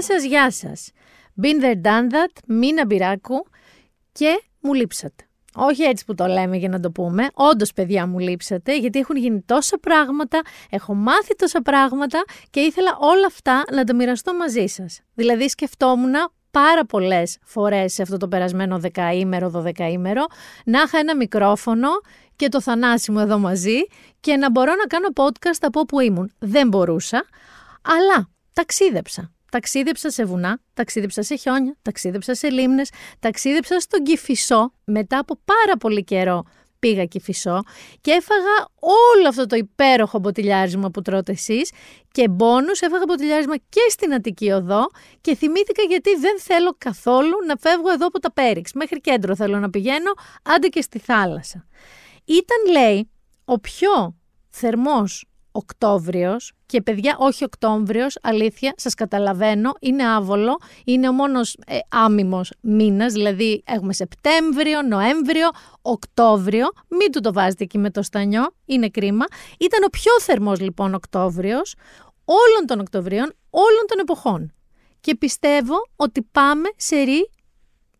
Γεια σας, γεια σας. Been there, done that, Μίνα Μπυράκου και μου λείψατε. Όχι έτσι που το λέμε για να το πούμε. Όντως, παιδιά, μου λείψατε, γιατί έχουν γίνει τόσα πράγματα, έχω μάθει τόσα πράγματα και ήθελα όλα αυτά να τα μοιραστώ μαζί σας. Δηλαδή, σκεφτόμουν πάρα πολλές φορές σε αυτό το περασμένο δεκαήμερο, δωδεκαήμερο, να είχα ένα μικρόφωνο και το θανάσι μου εδώ μαζί και να μπορώ να κάνω podcast από όπου ήμουν. Δεν μπορούσα, αλλά ταξίδεψα. Ταξίδεψα σε βουνά, ταξίδεψα σε χιόνια, ταξίδεψα σε λίμνες, ταξίδεψα στον Κηφισό μετά από πάρα πολύ καιρό πήγα Κηφισό και έφαγα όλο αυτό το υπέροχο μποτιλιάρισμα που τρώτε εσείς και μπόνους έφαγα μποτιλιάρισμα και στην Αττική Οδό και θυμήθηκα γιατί δεν θέλω καθόλου να φεύγω εδώ από τα Πέριξ. Μέχρι κέντρο θέλω να πηγαίνω, άντε και στη θάλασσα. Ήταν λέει ο πιο θερμός Οκτώβριος και παιδιά όχι Οκτώβριος, αλήθεια, σας καταλαβαίνω, είναι άβολο, είναι ο μόνος ε, άμυμος μήνας, δηλαδή έχουμε Σεπτέμβριο, Νοέμβριο, Οκτώβριο, μην του το βάζετε εκεί με το στανιό, είναι κρίμα. Ήταν ο πιο θερμός λοιπόν Οκτώβριος όλων των Οκτωβρίων, όλων των εποχών. Και πιστεύω ότι πάμε σε ρί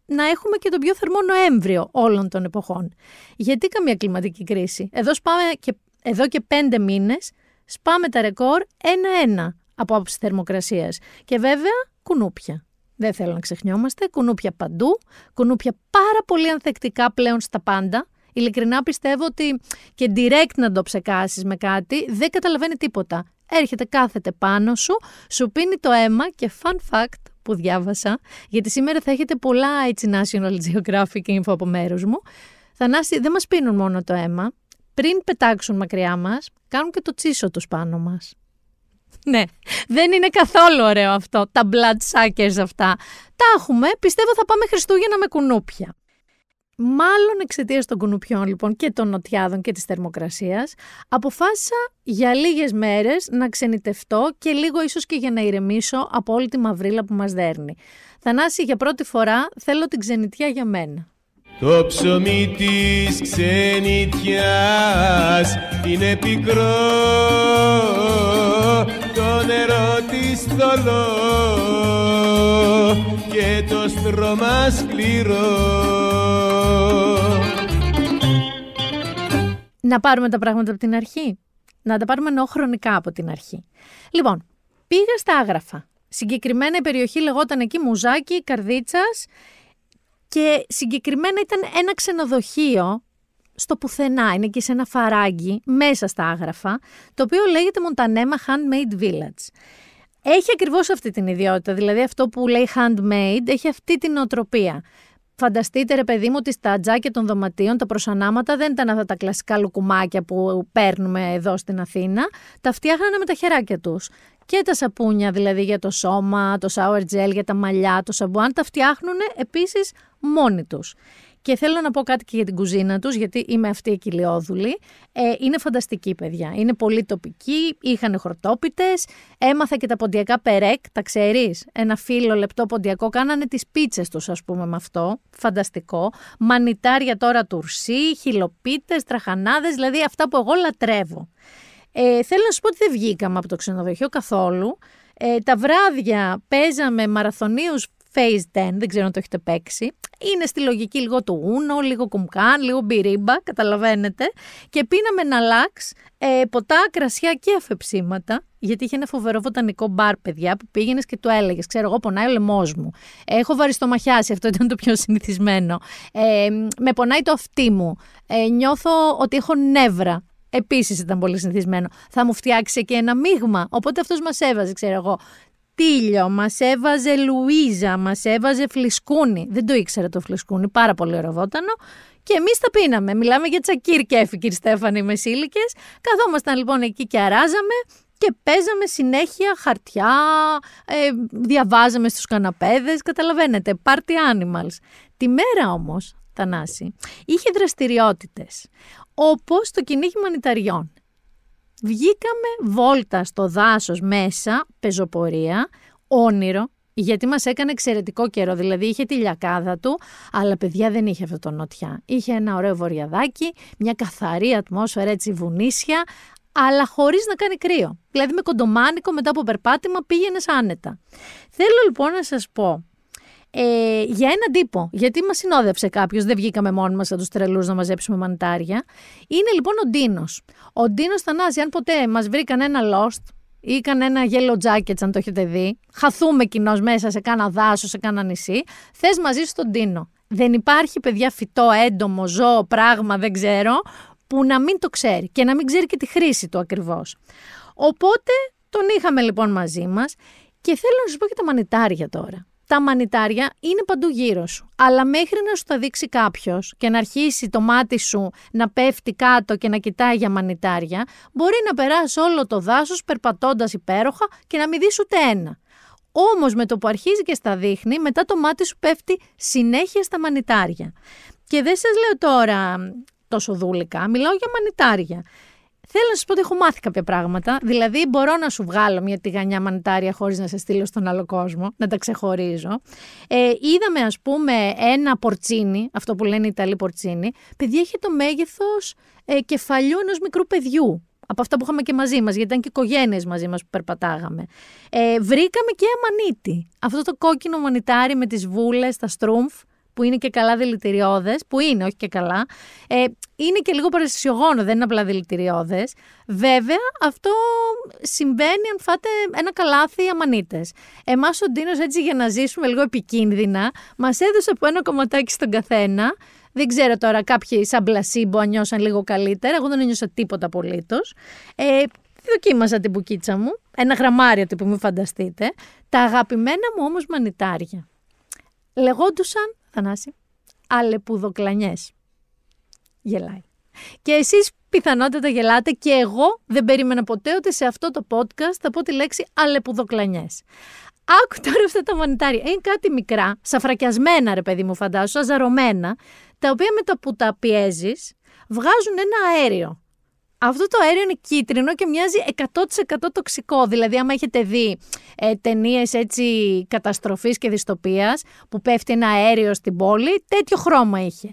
να έχουμε και τον πιο θερμό Νοέμβριο όλων των εποχών. Γιατί καμία κλιματική κρίση; Εδώ, σπάμε και, εδώ και πέντε μήνες σπάμε τα ρεκόρ ένα-ένα από άποψη θερμοκρασίας. Και βέβαια κουνούπια. Δεν θέλω να ξεχνιόμαστε. Κουνούπια παντού. Κουνούπια πάρα πολύ ανθεκτικά πλέον στα πάντα. Ειλικρινά πιστεύω ότι και direct να το ψεκάσεις με κάτι δεν καταλαβαίνει τίποτα. Έρχεται, κάθεται πάνω σου, σου πίνει το αίμα και fun fact που διάβασα, γιατί σήμερα θα έχετε πολλά έτσι National Geographic info από μέρους μου. Θανάση, δεν μας πίνουν μόνο το αίμα, πριν πετάξουν μακριά μας, κάνουν και το τσίσο τους πάνω μας. Ναι, δεν είναι καθόλου ωραίο αυτό, τα blood suckers αυτά. Τα έχουμε, πιστεύω θα πάμε Χριστούγεννα με κουνούπια. Μάλλον εξαιτίας των κουνουπιών λοιπόν και των νοτιάδων και της θερμοκρασίας, αποφάσισα για λίγες μέρες να ξενιτευτώ και λίγο ίσως και για να ηρεμήσω από όλη τη μαυρίλα που μας δέρνει. Θανάση, για πρώτη φορά θέλω την ξενιτιά για μένα. Το ψωμί της ξενιτιάς είναι πικρό Το νερό της θολό και το στρώμα σκληρό Να πάρουμε τα πράγματα από την αρχή. Να τα πάρουμε νοχρονικά από την αρχή. Λοιπόν, πήγα στα άγραφα. Συγκεκριμένα η περιοχή λεγόταν εκεί Μουζάκι, Καρδίτσας και συγκεκριμένα ήταν ένα ξενοδοχείο στο πουθενά, είναι και σε ένα φαράγγι μέσα στα άγραφα, το οποίο λέγεται Μοντανέμα Handmade Village. Έχει ακριβώς αυτή την ιδιότητα, δηλαδή αυτό που λέει handmade έχει αυτή την οτροπία. Φανταστείτε ρε παιδί μου ότι στα τζάκια των δωματίων τα προσανάματα δεν ήταν αυτά τα κλασικά λουκουμάκια που παίρνουμε εδώ στην Αθήνα, τα φτιάχνανε με τα χεράκια τους. Και τα σαπούνια δηλαδή για το σώμα, το shower gel για τα μαλλιά, το σαμπουάν, τα φτιάχνουν επίσης μόνοι τους. Και θέλω να πω κάτι και για την κουζίνα τους, γιατί είμαι αυτή η κοιλιόδουλη. Ε, είναι φανταστική, παιδιά. Είναι πολύ τοπική, είχαν χορτόπιτες. Έμαθα και τα ποντιακά περέκ, τα ξέρεις; Ένα φύλλο λεπτό ποντιακό, κάνανε τις πίτσες τους, ας πούμε, με αυτό. Φανταστικό. Μανιτάρια τώρα τουρσί, χιλοπίτες, τραχανάδες, δηλαδή αυτά που εγώ λατρεύω. Ε, θέλω να σου πω ότι δεν βγήκαμε από το ξενοδοχείο καθόλου. Ε, τα βράδια παίζαμε μαραθωνίους Phase 10, δεν ξέρω αν το έχετε παίξει. Είναι στη λογική λίγο του Uno, λίγο κουμκάν, λίγο μπυρίμπα, καταλαβαίνετε. Και πίναμε ένα λάξ, ε, ποτά, κρασιά και αφεψίματα. Γιατί είχε ένα φοβερό βοτανικό μπαρ, παιδιά, που πήγαινες και του έλεγες: Ξέρω, εγώ πονάει ο λαιμός μου. Έχω βαριστομαχιάσει, αυτό ήταν το πιο συνηθισμένο. Ε, με πονάει το αυτί μου. Ε, νιώθω ότι έχω νεύρα. Επίσης ήταν πολύ συνηθισμένο. Θα μου φτιάξει και ένα μείγμα. Οπότε αυτός μας έβαζε, ξέρω εγώ, τίλιο, μας έβαζε Λουίζα, μας έβαζε φλισκούνι. Δεν το ήξερα το φλισκούνι, πάρα πολύ ωραιοβότανο. Και εμείς τα πίναμε. Μιλάμε για τσακίρ και έφυγε Στέφανη μεσήλικε. Καθόμασταν λοιπόν εκεί και αράζαμε και παίζαμε συνέχεια χαρτιά, ε, διαβάζαμε στους καναπέδες, καταλαβαίνετε, party animals. Τη μέρα όμως, Θανάση, είχε δραστηριότητες, όπως το κυνήγι μανιταριών. Βγήκαμε βόλτα στο δάσος μέσα, πεζοπορία, όνειρο, γιατί μας έκανε εξαιρετικό καιρό, δηλαδή είχε τη λιακάδα του, αλλά παιδιά δεν είχε αυτό το νοτιά. Είχε ένα ωραίο βορειαδάκι, μια καθαρή ατμόσφαιρα έτσι βουνίσια, αλλά χωρίς να κάνει κρύο. Δηλαδή με κοντομάνικο μετά από περπάτημα πήγαινες άνετα. Θέλω λοιπόν να σας πω ε, για έναν τύπο, γιατί μας συνόδευσε κάποιος, δεν βγήκαμε μόνοι μας σαν τους τρελούς να μαζέψουμε μανιτάρια. Είναι λοιπόν ο Ντίνος. Ο Ντίνος Θανάση, αν ποτέ μας βρει κανένα Lost ή κανένα yellow jacket, αν το έχετε δει, χαθούμε κοινώς μέσα σε κάνα δάσο, σε κάνα νησί, θες μαζί σου τον Ντίνο. Δεν υπάρχει παιδιά φυτό, έντομο, ζώο, πράγμα, δεν ξέρω, που να μην το ξέρει και να μην ξέρει και τη χρήση του ακριβώς. Οπότε τον είχαμε λοιπόν μαζί μας και θέλω να σας πω και τα μανιτάρια τώρα τα μανιτάρια είναι παντού γύρω σου. Αλλά μέχρι να σου τα δείξει κάποιος και να αρχίσει το μάτι σου να πέφτει κάτω και να κοιτάει για μανιτάρια, μπορεί να περάσει όλο το δάσος περπατώντας υπέροχα και να μην δεις ούτε ένα. Όμως με το που αρχίζει και στα δείχνει, μετά το μάτι σου πέφτει συνέχεια στα μανιτάρια. Και δεν σας λέω τώρα τόσο δούλικα, μιλάω για μανιτάρια. Θέλω να σα πω ότι έχω μάθει κάποια πράγματα. Δηλαδή, μπορώ να σου βγάλω μια τηγανιά μανιτάρια χωρίς να σε στείλω στον άλλο κόσμο, να τα ξεχωρίζω. Ε, είδαμε, ας πούμε, ένα πορτσίνι, αυτό που λένε οι Ιταλοί πορτσίνι. Παιδιά, έχει το μέγεθος ε, κεφαλιού ενός μικρού παιδιού. Από αυτά που είχαμε και μαζί μας, γιατί ήταν και οικογένειες μαζί μας που περπατάγαμε. Ε, βρήκαμε και αμανίτη. Αυτό το κόκκινο μανιτάρι με τις βούλες, τα στρούμφ, που είναι και καλά δηλητηριώδες, που είναι, όχι και καλά. Ε, είναι και λίγο παρασυσιογόνο, δεν είναι απλά δηλητηριώδες. Βέβαια, αυτό συμβαίνει αν φάτε ένα καλάθι αμανίτες. Εμάς ο Ντίνος, έτσι για να ζήσουμε λίγο επικίνδυνα, μας έδωσε από ένα κομματάκι στον καθένα. Δεν ξέρω τώρα, κάποιοι σαν πλασίμπο νιώσαν λίγο καλύτερα. Εγώ δεν ένιωσα τίποτα απολύτως. Ε, δοκίμασα την πουκίτσα μου. Ένα γραμμάριο τύπου, μην φανταστείτε. Τα αγαπημένα μου όμως μανιτάρια. Λεγόντουσαν Θανάση, αλεπουδοκλανιές. Γελάει. Και εσείς πιθανότατα γελάτε και εγώ δεν περίμενα ποτέ ότι σε αυτό το podcast θα πω τη λέξη αλεπουδοκλανιές. Άκου τώρα αυτά τα μανιτάρια. Είναι κάτι μικρά, σαφρακιασμένα ρε παιδί μου φαντάσου, αζαρωμένα, τα οποία με το που τα πιέζεις βγάζουν ένα αέριο. Αυτό το αέριο είναι κίτρινο και μοιάζει 100% τοξικό. Δηλαδή, άμα έχετε δει ε, ταινίες έτσι καταστροφής και δυστοπίας που πέφτει ένα αέριο στην πόλη, τέτοιο χρώμα είχε.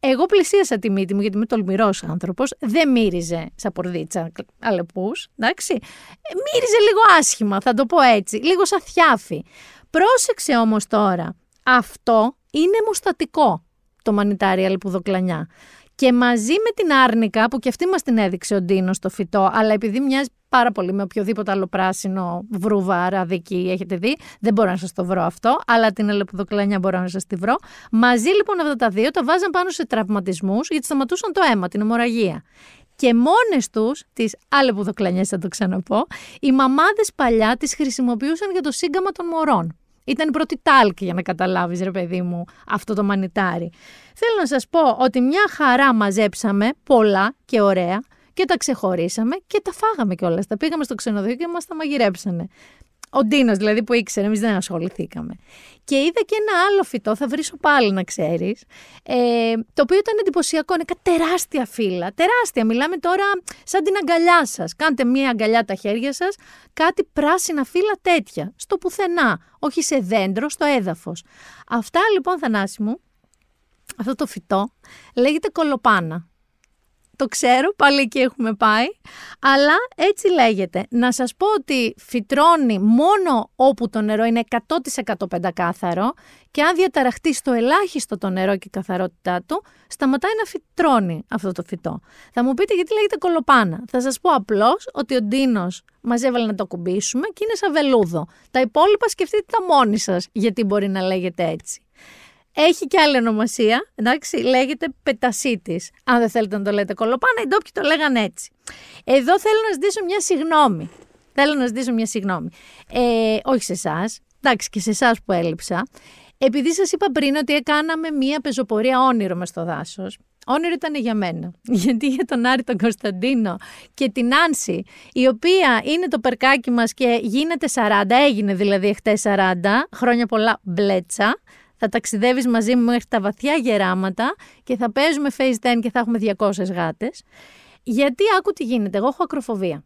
Εγώ πλησίασα τη μύτη μου γιατί είμαι τολμηρός άνθρωπος. Δεν μύριζε σαν πορδίτσα αλεπούς. Εντάξει. Ε, μύριζε λίγο άσχημα, θα το πω έτσι. Λίγο σαν θιάφι. Πρόσεξε όμως τώρα. Αυτό είναι μουστατικό το μανιτάρι αλεπουδοκλανιά. Και μαζί με την άρνικα, που και αυτή μας την έδειξε ο Ντίνος στο φυτό, αλλά επειδή μοιάζει πάρα πολύ με οποιοδήποτε άλλο πράσινο βρούβα, ραδική έχετε δει, δεν μπορώ να σας το βρω αυτό, αλλά την ελεπιδοκλανιά μπορώ να σας τη βρω. Μαζί λοιπόν αυτά τα δύο τα βάζαν πάνω σε τραυματισμούς γιατί σταματούσαν το αίμα, την αιμορραγία. Και μόνες τους, τις αλεπουδοκλανιές θα το ξαναπώ, οι μαμάδες παλιά τις χρησιμοποιούσαν για το σύγκαμα των μωρών. Ήταν η πρώτη τάλκ για να καταλάβεις ρε παιδί μου αυτό το μανιτάρι. Θέλω να σας πω ότι μια χαρά μαζέψαμε πολλά και ωραία και τα ξεχωρίσαμε και τα φάγαμε κιόλας. Τα πήγαμε στο ξενοδοχείο και μας τα μαγειρέψανε. Ο Ντίνος δηλαδή που ήξερε, εμείς δεν ασχοληθήκαμε. Και είδα και ένα άλλο φυτό, θα βρίσω πάλι να ξέρεις, ε, το οποίο ήταν εντυπωσιακό. Είναι τεράστια φύλλα. Τεράστια. Μιλάμε τώρα σαν την αγκαλιά σας. Κάντε μία αγκαλιά τα χέρια σας, κάτι πράσινα φύλλα τέτοια. Στο πουθενά. Όχι σε δέντρο, στο έδαφος. Αυτά λοιπόν, Θανάση μου, αυτό το φυτό λέγεται κολοπάνα το ξέρω, πάλι εκεί έχουμε πάει. Αλλά έτσι λέγεται. Να σας πω ότι φυτρώνει μόνο όπου το νερό είναι 100% πεντακάθαρο και αν διαταραχτεί στο ελάχιστο το νερό και η καθαρότητά του, σταματάει να φυτρώνει αυτό το φυτό. Θα μου πείτε γιατί λέγεται κολοπάνα. Θα σας πω απλώς ότι ο Ντίνος μας έβαλε να το κουμπίσουμε και είναι σαν βελούδο. Τα υπόλοιπα σκεφτείτε τα μόνοι σας γιατί μπορεί να λέγεται έτσι. Έχει και άλλη ονομασία, εντάξει, λέγεται πετασίτης. Αν δεν θέλετε να το λέτε κολοπάνα, οι ντόπιοι το λέγανε έτσι. Εδώ θέλω να ζητήσω μια συγνώμη. Θέλω να ζητήσω μια συγνώμη. Ε, όχι σε εσάς, εντάξει, και σε εσάς που έλειψα. Επειδή σας είπα πριν ότι έκαναμε μια πεζοπορία όνειρο μες στο δάσος, όνειρο ήταν για μένα. Γιατί για τον Άρη τον Κωνσταντίνο και την Άνση, η οποία είναι το περκάκι μας και γίνεται 40, έγινε δηλαδή εχθέ 40, χρόνια πολλά μπλέτσα θα ταξιδεύεις μαζί μου μέχρι τα βαθιά γεράματα και θα παίζουμε FaceTime και θα έχουμε 200 γάτες. Γιατί άκου τι γίνεται, εγώ έχω ακροφοβία.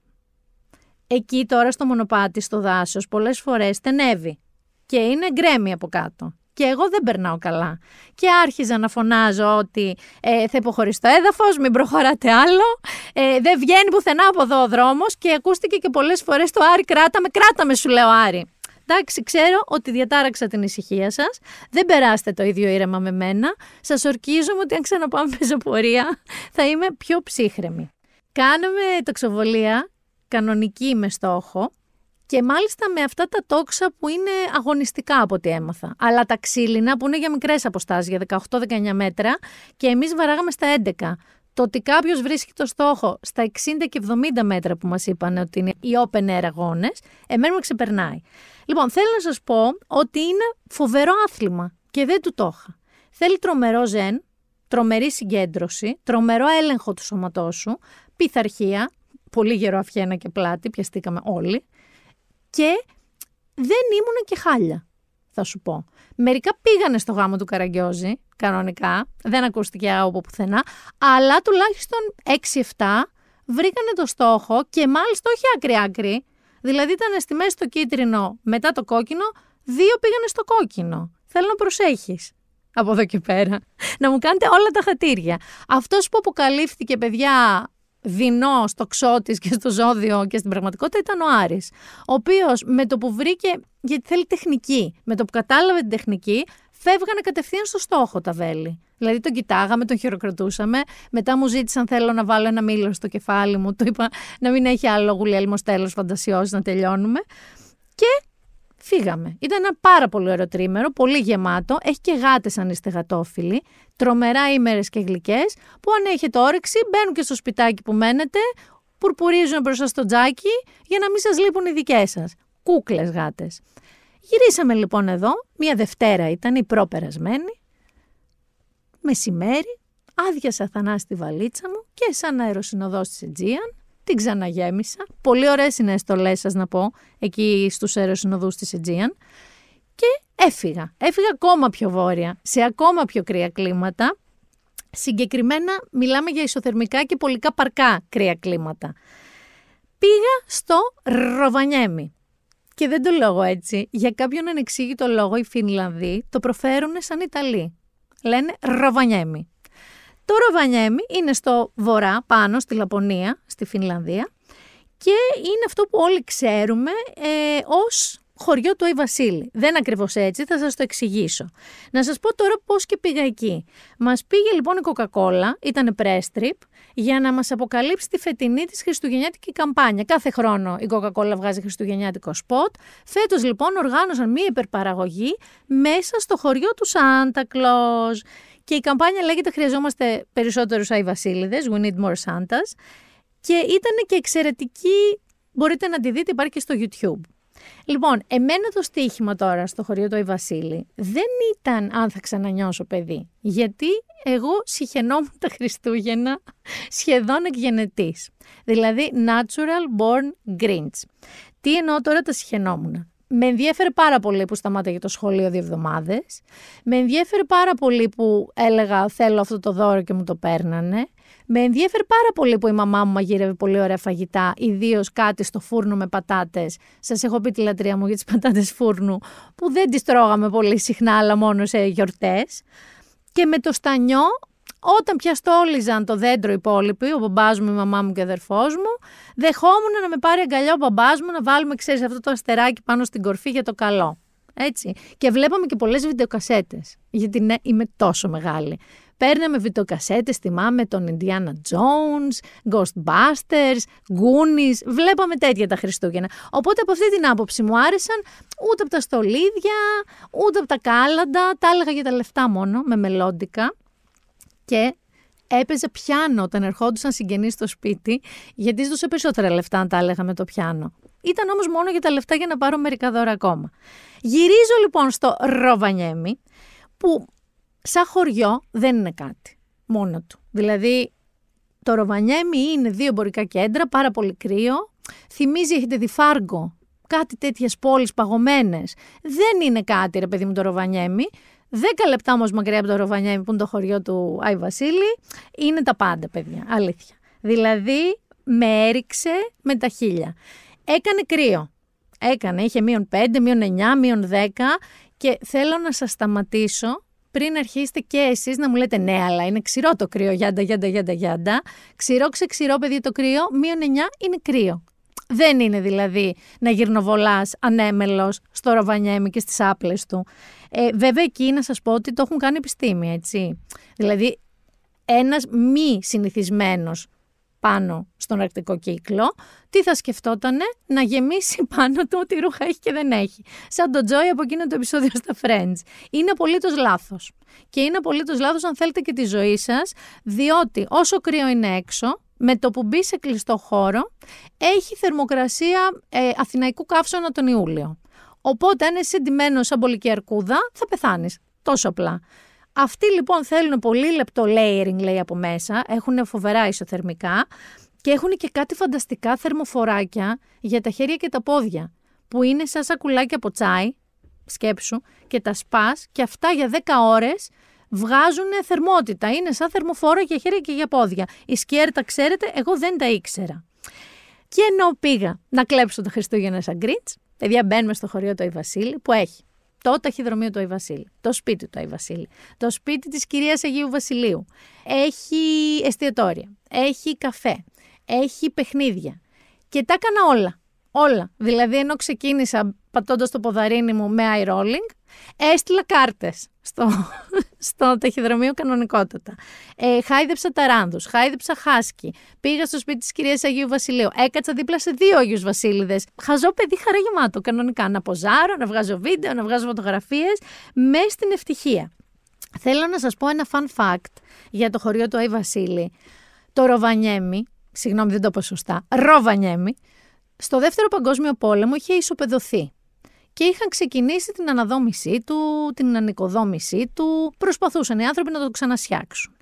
Εκεί τώρα στο μονοπάτι, στο δάσος, πολλές φορές στενεύει και είναι γκρέμι από κάτω. και εγώ δεν περνάω καλά. Και άρχιζα να φωνάζω ότι ε, θα υποχωρήσει το έδαφος, μην προχωράτε άλλο. Ε, δεν βγαίνει πουθενά από εδώ ο δρόμος. Και ακούστηκε και πολλές φορές το Άρη, κράταμε, κράταμε, σου λέω Άρη. Εντάξει, ξέρω ότι διατάραξα την ησυχία σας. Δεν περάστε το ίδιο ήρεμα με μένα. Σας ορκίζομαι ότι αν ξαναπάμε πεζοπορία θα είμαι πιο ψύχρεμη. Κάναμε τοξοβολία κανονική με στόχο και μάλιστα με αυτά τα τόξα που είναι αγωνιστικά από ό,τι έμαθα. Αλλά τα ξύλινα που είναι για μικρές αποστάσεις, για 18-19 μέτρα και εμείς βαράγαμε στα 11. Το ότι κάποιος βρίσκει το στόχο στα 60 και 70 μέτρα που μας είπαν ότι είναι οι open air αγώνες, εμένα με ξεπερνάει. Λοιπόν, θέλω να σας πω ότι είναι φοβερό άθλημα και δεν του το είχα. Θέλει τρομερό ζεν, τρομερή συγκέντρωση, τρομερό έλεγχο του σώματός σου, πειθαρχία, πολύ γερό αφιένα και πλάτη, πιαστήκαμε όλοι. Και δεν ήμουν και χάλια, θα σου πω. Μερικά πήγανε στο γάμο του Καραγκιόζη, κανονικά, δεν ακούστηκε από πουθενά, αλλά τουλάχιστον 6-7 βρήκανε το στόχο και μάλιστα όχι άκρη-άκρη. Δηλαδή ήταν στη μέση το κίτρινο, μετά το κόκκινο, δύο πήγανε στο κόκκινο. Θέλω να προσέχεις από εδώ και πέρα. Να μου κάνετε όλα τα χατήρια. Αυτός που αποκαλύφθηκε, παιδιά, δεινό στο ξώτης και στο ζώδιο και στην πραγματικότητα ήταν ο Άρης. Ο οποίος με το που βρήκε, γιατί θέλει τεχνική, με το που κατάλαβε την τεχνική, φεύγανε κατευθείαν στο στόχο τα βέλη. Δηλαδή τον κοιτάγαμε, τον χειροκροτούσαμε. Μετά μου ζήτησαν θέλω να βάλω ένα μήλο στο κεφάλι μου. Το είπα να μην έχει άλλο γουλιέλμο τέλος φαντασιώσει να τελειώνουμε. Και Φύγαμε. Ήταν ένα πάρα πολύ ωραίο τρίμερο, πολύ γεμάτο. Έχει και γάτες αν είστε γατόφιλοι. Τρομερά ήμερες και γλυκές, που αν έχετε όρεξη, μπαίνουν και στο σπιτάκι που μένετε, πουρπουρίζουν μπροστά στο τζάκι, για να μην σας λείπουν οι δικές σας. Κούκλες γάτες. Γυρίσαμε λοιπόν εδώ, μία Δευτέρα ήταν η προπερασμένη, μεσημέρι, άδειασα θανά στη βαλίτσα μου και σαν αεροσυνοδός της Αιτζίαν, την ξαναγέμισα. Πολύ ωραίες είναι οι στολέ σας να πω, εκεί στους αεροσυνοδού της Αιτζίαν. Και έφυγα. Έφυγα ακόμα πιο βόρεια, σε ακόμα πιο κρύα κλίματα. Συγκεκριμένα μιλάμε για ισοθερμικά και πολικά παρκά κρύα κλίματα. Πήγα στο Ροβανιέμι. Και δεν το λέω έτσι. Για κάποιον ανεξήγητο λόγο οι Φινλανδοί το προφέρουν σαν Ιταλοί. Λένε Ροβανιέμι. Το Ροβανιέμι είναι στο βορρά, πάνω στη Λαπωνία, στη Φινλανδία και είναι αυτό που όλοι ξέρουμε ε, ως χωριό του Άι Βασίλη. Δεν ακριβώς έτσι, θα σας το εξηγήσω. Να σας πω τώρα πώς και πήγα εκεί. Μας πήγε λοιπόν η Coca-Cola, ήταν press trip, για να μας αποκαλύψει τη φετινή της χριστουγεννιάτικη καμπάνια. Κάθε χρόνο η Coca-Cola βγάζει χριστουγεννιάτικο σποτ. Φέτος λοιπόν οργάνωσαν μία υπερπαραγωγή μέσα στο χωριό του Σάντα Claus. Και η καμπάνια λέγεται Χρειαζόμαστε περισσότερους Άι Βασίλειδες, We need more Santas. Και ήταν και εξαιρετική, μπορείτε να τη δείτε, υπάρχει και στο YouTube. Λοιπόν, εμένα το στοίχημα τώρα στο χωριό του Άι Βασίλη δεν ήταν αν θα ξανανιώσω παιδί. Γιατί εγώ συχαινόμουν τα Χριστούγεννα σχεδόν εκγενετής. Δηλαδή natural born Grinch. Τι εννοώ τώρα τα συχαινόμουν με ενδιέφερε πάρα πολύ που σταμάταγε το σχολείο δύο εβδομάδες. Με ενδιέφερε πάρα πολύ που έλεγα θέλω αυτό το δώρο και μου το παίρνανε. Με ενδιέφερε πάρα πολύ που η μαμά μου μαγείρευε πολύ ωραία φαγητά, ιδίως κάτι στο φούρνο με πατάτες. Σας έχω πει τη λατρεία μου για τις πατάτες φούρνου, που δεν τις τρώγαμε πολύ συχνά, αλλά μόνο σε γιορτές. Και με το στανιό όταν πια στόλιζαν το δέντρο οι υπόλοιποι, ο μπαμπάς μου, η μαμά μου και ο αδερφός μου, δεχόμουν να με πάρει αγκαλιά ο μπαμπάς μου να βάλουμε, ξέρεις, αυτό το αστεράκι πάνω στην κορφή για το καλό. Έτσι. Και βλέπαμε και πολλές βιντεοκασέτες. Γιατί ναι, είμαι τόσο μεγάλη. Παίρναμε βιντεοκασέτες, θυμάμαι τον Indiana Jones, Ghostbusters, Goonies. Βλέπαμε τέτοια τα Χριστούγεννα. Οπότε από αυτή την άποψη μου άρεσαν ούτε από τα στολίδια, ούτε από τα κάλαντα. Τα έλεγα για τα λεφτά μόνο, με μελόντικα και έπαιζε πιάνο όταν ερχόντουσαν συγγενείς στο σπίτι, γιατί ζητούσε περισσότερα λεφτά αν τα έλεγα με το πιάνο. Ήταν όμως μόνο για τα λεφτά για να πάρω μερικά δώρα ακόμα. Γυρίζω λοιπόν στο Ροβανιέμι, που σαν χωριό δεν είναι κάτι μόνο του. Δηλαδή το Ροβανιέμι είναι δύο εμπορικά κέντρα, πάρα πολύ κρύο. Θυμίζει, έχετε δει Φάργκο, κάτι τέτοιες πόλεις παγωμένες. Δεν είναι κάτι ρε παιδί μου το Ροβανιέμι. Δέκα λεπτά όμως μακριά από το Ροβανιέμι που είναι το χωριό του Άι Βασίλη, είναι τα πάντα, παιδιά. Αλήθεια. Δηλαδή, με έριξε με τα χίλια. Έκανε κρύο. Έκανε, είχε μείον 5, μείον 9, μείον 10 Και θέλω να σας σταματήσω πριν αρχίσετε και εσείς να μου λέτε ναι, αλλά είναι ξηρό το κρύο, γιάντα, γιάντα, γιάντα, γιάντα. Ξηρό, ξεξηρό, παιδί, το κρύο, μείον 9 είναι κρύο. Δεν είναι δηλαδή να γυρνοβολάς ανέμελος στο Ροβανιέμι και στις άπλες του. Ε, βέβαια εκεί να σας πω ότι το έχουν κάνει επιστήμη, έτσι. Δηλαδή ένας μη συνηθισμένος πάνω στον αρκτικό κύκλο, τι θα σκεφτότανε; Να γεμίσει πάνω του ό,τι ρούχα έχει και δεν έχει. Σαν τον Τζόι από εκείνο το επεισόδιο στα Friends. Είναι απολύτως λάθος. Και είναι απολύτως λάθος αν θέλετε και τη ζωή σας, διότι όσο κρύο είναι έξω, με το που μπει σε κλειστό χώρο, έχει θερμοκρασία ε, αθηναϊκού καύσωνα τον Ιούλιο. Οπότε, αν είσαι εντυμένο σαν πολική αρκούδα, θα πεθάνεις. Τόσο απλά. Αυτοί λοιπόν θέλουν πολύ λεπτό layering, λέει από μέσα, έχουν φοβερά ισοθερμικά και έχουν και κάτι φανταστικά θερμοφοράκια για τα χέρια και τα πόδια, που είναι σαν σακουλάκια από τσάι, σκέψου, και τα σπάς και αυτά για 10 ώρες βγάζουν θερμότητα. Είναι σαν θερμοφόρο για χέρια και για πόδια. Η σκιέρ τα ξέρετε, εγώ δεν τα ήξερα. Και ενώ πήγα να κλέψω τα Χριστούγεννα σαν γκρίτς, παιδιά μπαίνουμε στο χωριό του Αϊβασίλη που έχει το ταχυδρομείο του Αϊβασίλη, το σπίτι του Αϊβασίλη, το σπίτι της κυρίας Αγίου Βασιλείου, έχει εστιατόρια, έχει καφέ, έχει παιχνίδια και τα έκανα όλα. Όλα. Δηλαδή, ενώ ξεκίνησα πατώντας το ποδαρίνι μου με eye rolling, έστειλα κάρτες στο, στο ταχυδρομείο κανονικότατα. Ε, χάιδεψα ταράνδου, χάιδεψα χάσκι. Πήγα στο σπίτι της κυρίας Αγίου Βασιλείου. Έκατσα δίπλα σε δύο Αγίους Βασίλειδες. Χαζό παιδί χαρά γεμάτο κανονικά. Να ποζάρω, να βγάζω βίντεο, να βγάζω φωτογραφίες. Μες στην ευτυχία. Θέλω να σας πω ένα fun fact για το χωριό του Άι Βασίλη. Το Ροβανιέμι, συγγνώμη δεν το πω σωστά, Ροβανιέμι, στο δεύτερο παγκόσμιο πόλεμο είχε ισοπεδωθεί και είχαν ξεκινήσει την αναδόμησή του, την ανοικοδόμησή του, προσπαθούσαν οι άνθρωποι να το ξανασιάξουν.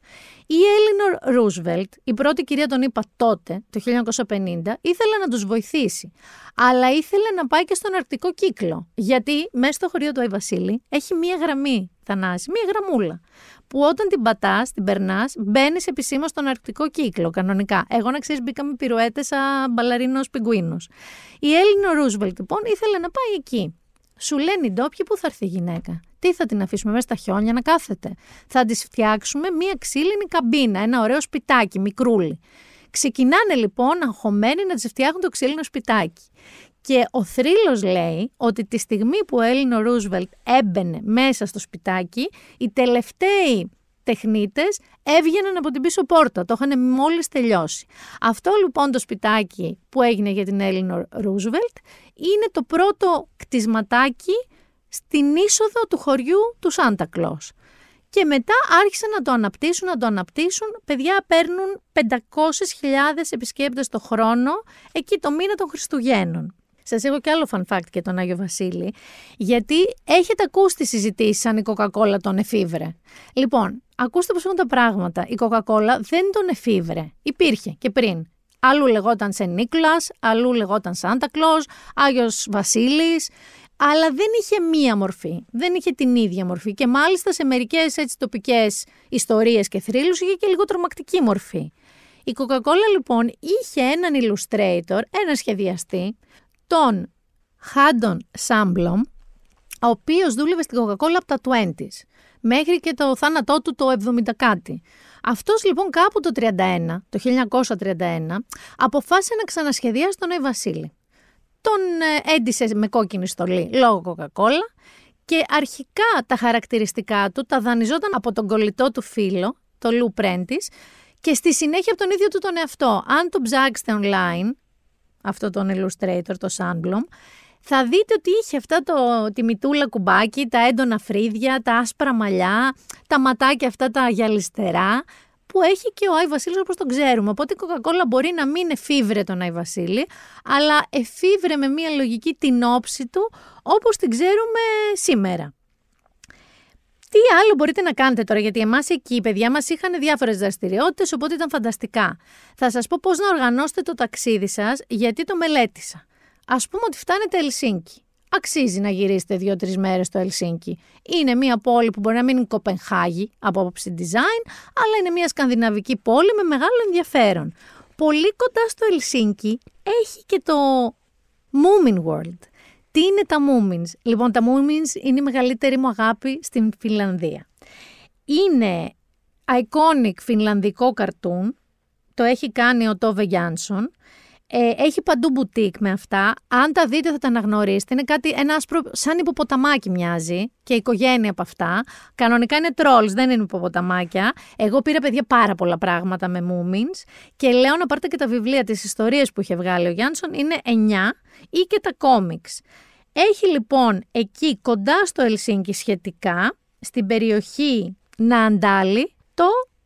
Η Έλινορ Ρούσβελτ, η πρώτη κυρία τον είπα τότε, το 1950, ήθελε να τους βοηθήσει. Αλλά ήθελε να πάει και στον αρκτικό κύκλο. Γιατί μέσα στο χωρίο του Αϊβασίλη έχει μία γραμμή, Θανάση, μία γραμμούλα. Που όταν την πατάς, την περνάς, μπαίνεις επισήμως στον αρκτικό κύκλο, κανονικά. Εγώ να ξέρεις, μπήκα με πυρουέτες σαν μπαλαρίνος πιγκουίνος. Η Έλληνο Ρούσβελτ, λοιπόν, ήθελε να πάει εκεί. Σου λένε οι ντόπιοι που θα έρθει η γυναίκα. Τι θα την αφήσουμε μέσα στα χιόνια να κάθεται; Θα της φτιάξουμε μία ξύλινη καμπίνα, ένα ωραίο σπιτάκι, μικρούλι. Ξεκινάνε λοιπόν αγχωμένοι να της φτιάχνουν το ξύλινο σπιτάκι. Και ο θρύλος λέει ότι τη στιγμή που ο Έλληνο Ρούσβελτ έμπαινε μέσα στο σπιτάκι, οι τελευταίοι τεχνίτες έβγαιναν από την πίσω πόρτα, το είχαν μόλις τελειώσει. Αυτό λοιπόν το σπιτάκι που έγινε για την Έλληνο Ρούσβελτ είναι το πρώτο κτισματάκι στην είσοδο του χωριού του Σάντα Κλός. Και μετά άρχισαν να το αναπτύσσουν, να το αναπτύσσουν. Παιδιά παίρνουν 500.000 επισκέπτες το χρόνο εκεί το μήνα των Χριστουγέννων. Σας έχω και άλλο fun fact για τον Άγιο Βασίλη, γιατί έχετε ακούσει τις συζητήσεις σαν η Coca-Cola τον εφήβρε. Λοιπόν, ακούστε πώς έχουν τα πράγματα. Η Coca-Cola δεν τον εφήβρε. Υπήρχε και πριν. Αλλού λεγόταν σε Νίκολα, αλλού λεγόταν Σάντα Κλό, Άγιος Βασίλης. Αλλά δεν είχε μία μορφή. Δεν είχε την ίδια μορφή. Και μάλιστα σε μερικές έτσι τοπικές ιστορίες και θρύλους είχε και λίγο τρομακτική μορφή. Η Coca-Cola λοιπόν είχε έναν illustrator, ένα σχεδιαστή, τον Χάντον Σάμπλομ, ο οποίος δούλευε στην Coca-Cola από τα 20s, μέχρι και το θάνατό του το 70 κάτι. Αυτός λοιπόν κάπου το 31, το 1931, αποφάσισε να ξανασχεδιάσει τον Νοή Βασίλη. Τον ε, έντισε με κόκκινη στολή λόγω Coca-Cola και αρχικά τα χαρακτηριστικά του τα δανειζόταν από τον κολλητό του φίλο, το Λου Πρέντις, και στη συνέχεια από τον ίδιο του τον εαυτό. Αν το ψάξετε online, αυτό τον illustrator, το Sandblom, θα δείτε ότι είχε αυτά το, τη μητούλα κουμπάκι, τα έντονα φρύδια, τα άσπρα μαλλιά, τα ματάκια αυτά τα γυαλιστερά, που έχει και ο Άι Βασίλης όπως τον ξέρουμε. Οπότε η Coca-Cola μπορεί να μην εφήβρε τον Άι Βασίλη, αλλά εφήβρε με μια λογική την όψη του όπως την ξέρουμε σήμερα. Τι άλλο μπορείτε να κάνετε τώρα, γιατί εμάς εκεί, οι παιδιά μας είχαν διάφορες δραστηριότητες, οπότε ήταν φανταστικά. Θα σας πω πώς να οργανώσετε το ταξίδι σας, γιατί το μελέτησα. Α πούμε ότι φτάνετε Ελσίνκι. Αξίζει να γυρίσετε δύο-τρεις μέρες στο Ελσίνκι. Είναι μια πόλη που μπορεί να μην είναι Κοπενχάγη από άποψη design, αλλά είναι μια σκανδιναβική πόλη με μεγάλο ενδιαφέρον. Πολύ κοντά στο Ελσίνκι έχει και το Moomin World Τι είναι τα Moomins; Λοιπόν, τα Moomins είναι η μεγαλύτερη μου αγάπη στην Φινλανδία. Είναι iconic φινλανδικό καρτούν. Το έχει κάνει ο Τόβε Γιάνσον. Ε, έχει παντού μπουτίκ με αυτά. Αν τα δείτε θα τα αναγνωρίσετε. Είναι κάτι, ένα άσπρο, σαν υποποταμάκι μοιάζει και η οικογένεια από αυτά. Κανονικά είναι trolls, δεν είναι υποποταμάκια. Εγώ πήρα παιδιά πάρα πολλά πράγματα με Moomins και λέω να πάρετε και τα βιβλία της ιστορίας που είχε βγάλει ο Γιάνσον. Είναι 9 ή και τα κόμιξ. Έχει λοιπόν εκεί κοντά στο Ελσίνκι σχετικά, στην περιοχή Ναντάλι, το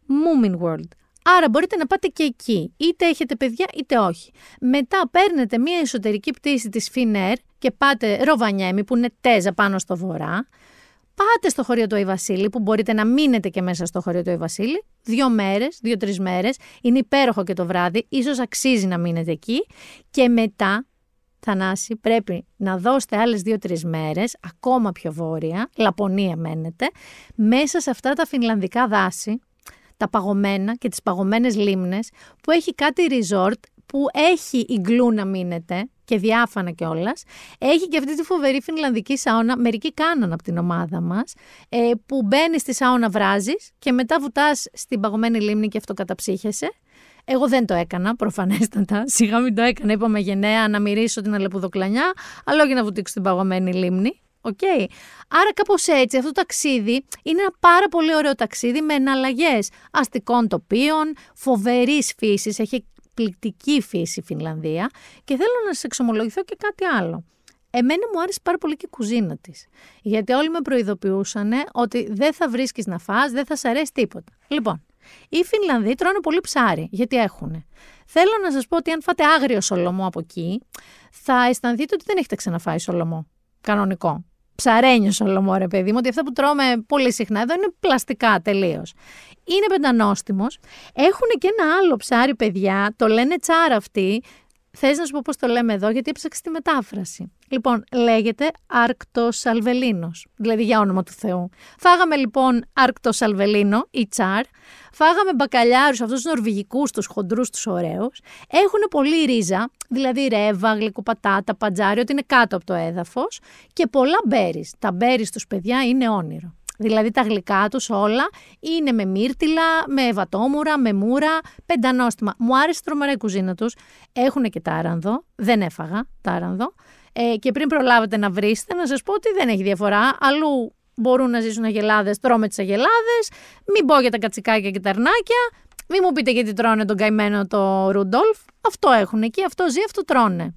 Moomin World. Άρα μπορείτε να πάτε και εκεί, είτε έχετε παιδιά είτε όχι. Μετά παίρνετε μια εσωτερική πτήση της Φινέρ και πάτε Ροβανιέμι που είναι τέζα πάνω στο βορρά. Πάτε στο χωριό του Αϊβασίλη που μπορείτε να μείνετε και μέσα στο χωριό του Αϊβασίλη. Δύο μέρες, δύο-τρει μέρες. Είναι υπέροχο και το βράδυ, ίσως αξίζει να μείνετε εκεί. Και μετά Θανάση, πρέπει να δώσετε άλλες δύο-τρεις μέρες, ακόμα πιο βόρεια, Λαπωνία μένετε, μέσα σε αυτά τα φινλανδικά δάση, τα παγωμένα και τις παγωμένες λίμνες, που έχει κάτι resort που έχει ιγκλού να μείνετε και διάφανα κιόλας. Έχει και αυτή τη φοβερή φινλανδική σάουνα. Μερικοί κάναν από την ομάδα μας. Ε, που μπαίνεις στη σάουνα, βράζεις και μετά βουτάς στην παγωμένη λίμνη και αυτό καταψύχεσαι. Εγώ δεν το έκανα, προφανέστατα. Σιγά μην το έκανα. Είπαμε γενναία να μυρίσω την αλεπουδοκλανιά, αλλά όχι να βουτήξω την παγωμένη λίμνη. OK. Okay. Άρα κάπως έτσι αυτό το ταξίδι είναι ένα πάρα πολύ ωραίο ταξίδι με εναλλαγές αστικών τοπίων, φοβερής φύσης, έχει εκπληκτική φύση η Φινλανδία και θέλω να σας εξομολογηθώ και κάτι άλλο. Εμένα μου άρεσε πάρα πολύ και η κουζίνα της. Γιατί όλοι με προειδοποιούσαν ότι δεν θα βρίσκεις να φας, δεν θα σε αρέσει τίποτα. Λοιπόν, οι Φινλανδοί τρώνε πολύ ψάρι, γιατί έχουν. Θέλω να σας πω ότι αν φάτε άγριο σολομό από εκεί, θα αισθανθείτε ότι δεν έχετε ξαναφάει σολομό. Κανονικό. Ψαρένιο σολομό, ρε παιδί μου, ότι αυτά που τρώμε πολύ συχνά εδώ είναι πλαστικά τελείως. Είναι πεντανόστιμος. Έχουν και ένα άλλο ψάρι, παιδιά, το λένε τσάρα αυτοί. Θες να σου πω πώς το λέμε εδώ, γιατί έψαξε τη μετάφραση. Λοιπόν, λέγεται Άρκτο Αλβελίνο, δηλαδή για όνομα του Θεού. Φάγαμε λοιπόν Άρκτο Αλβελίνο ή τσάρ. Φάγαμε μπακαλιάρους, αυτούς τους νορβηγικούς, τους χοντρούς, τους ωραίους. Έχουν πολύ ρίζα, δηλαδή ρεύα, γλυκοπατάτα, πατζάρι, ότι είναι κάτω από το έδαφος. Και πολλά μπέρις. Τα μπέρις στου παιδιά είναι όνειρο. Δηλαδή τα γλυκά τους όλα είναι με μύρτιλα, με βατόμουρα, με μούρα, πεντανόστιμα. Μου άρεσε τρομερά η κουζίνα τους. Έχουν και τάρανδο, δεν έφαγα τάρανδο. Ε, και πριν προλάβετε να βρίσετε, να σας πω ότι δεν έχει διαφορά. Αλλού μπορούν να ζήσουν αγελάδες, τρώμε τις αγελάδες. Μην πω για τα κατσικάκια και τα αρνάκια. Μην μου πείτε γιατί τρώνε τον καημένο το Ρουντόλφ. Αυτό έχουν εκεί, αυτό ζει, αυτό τρώνε.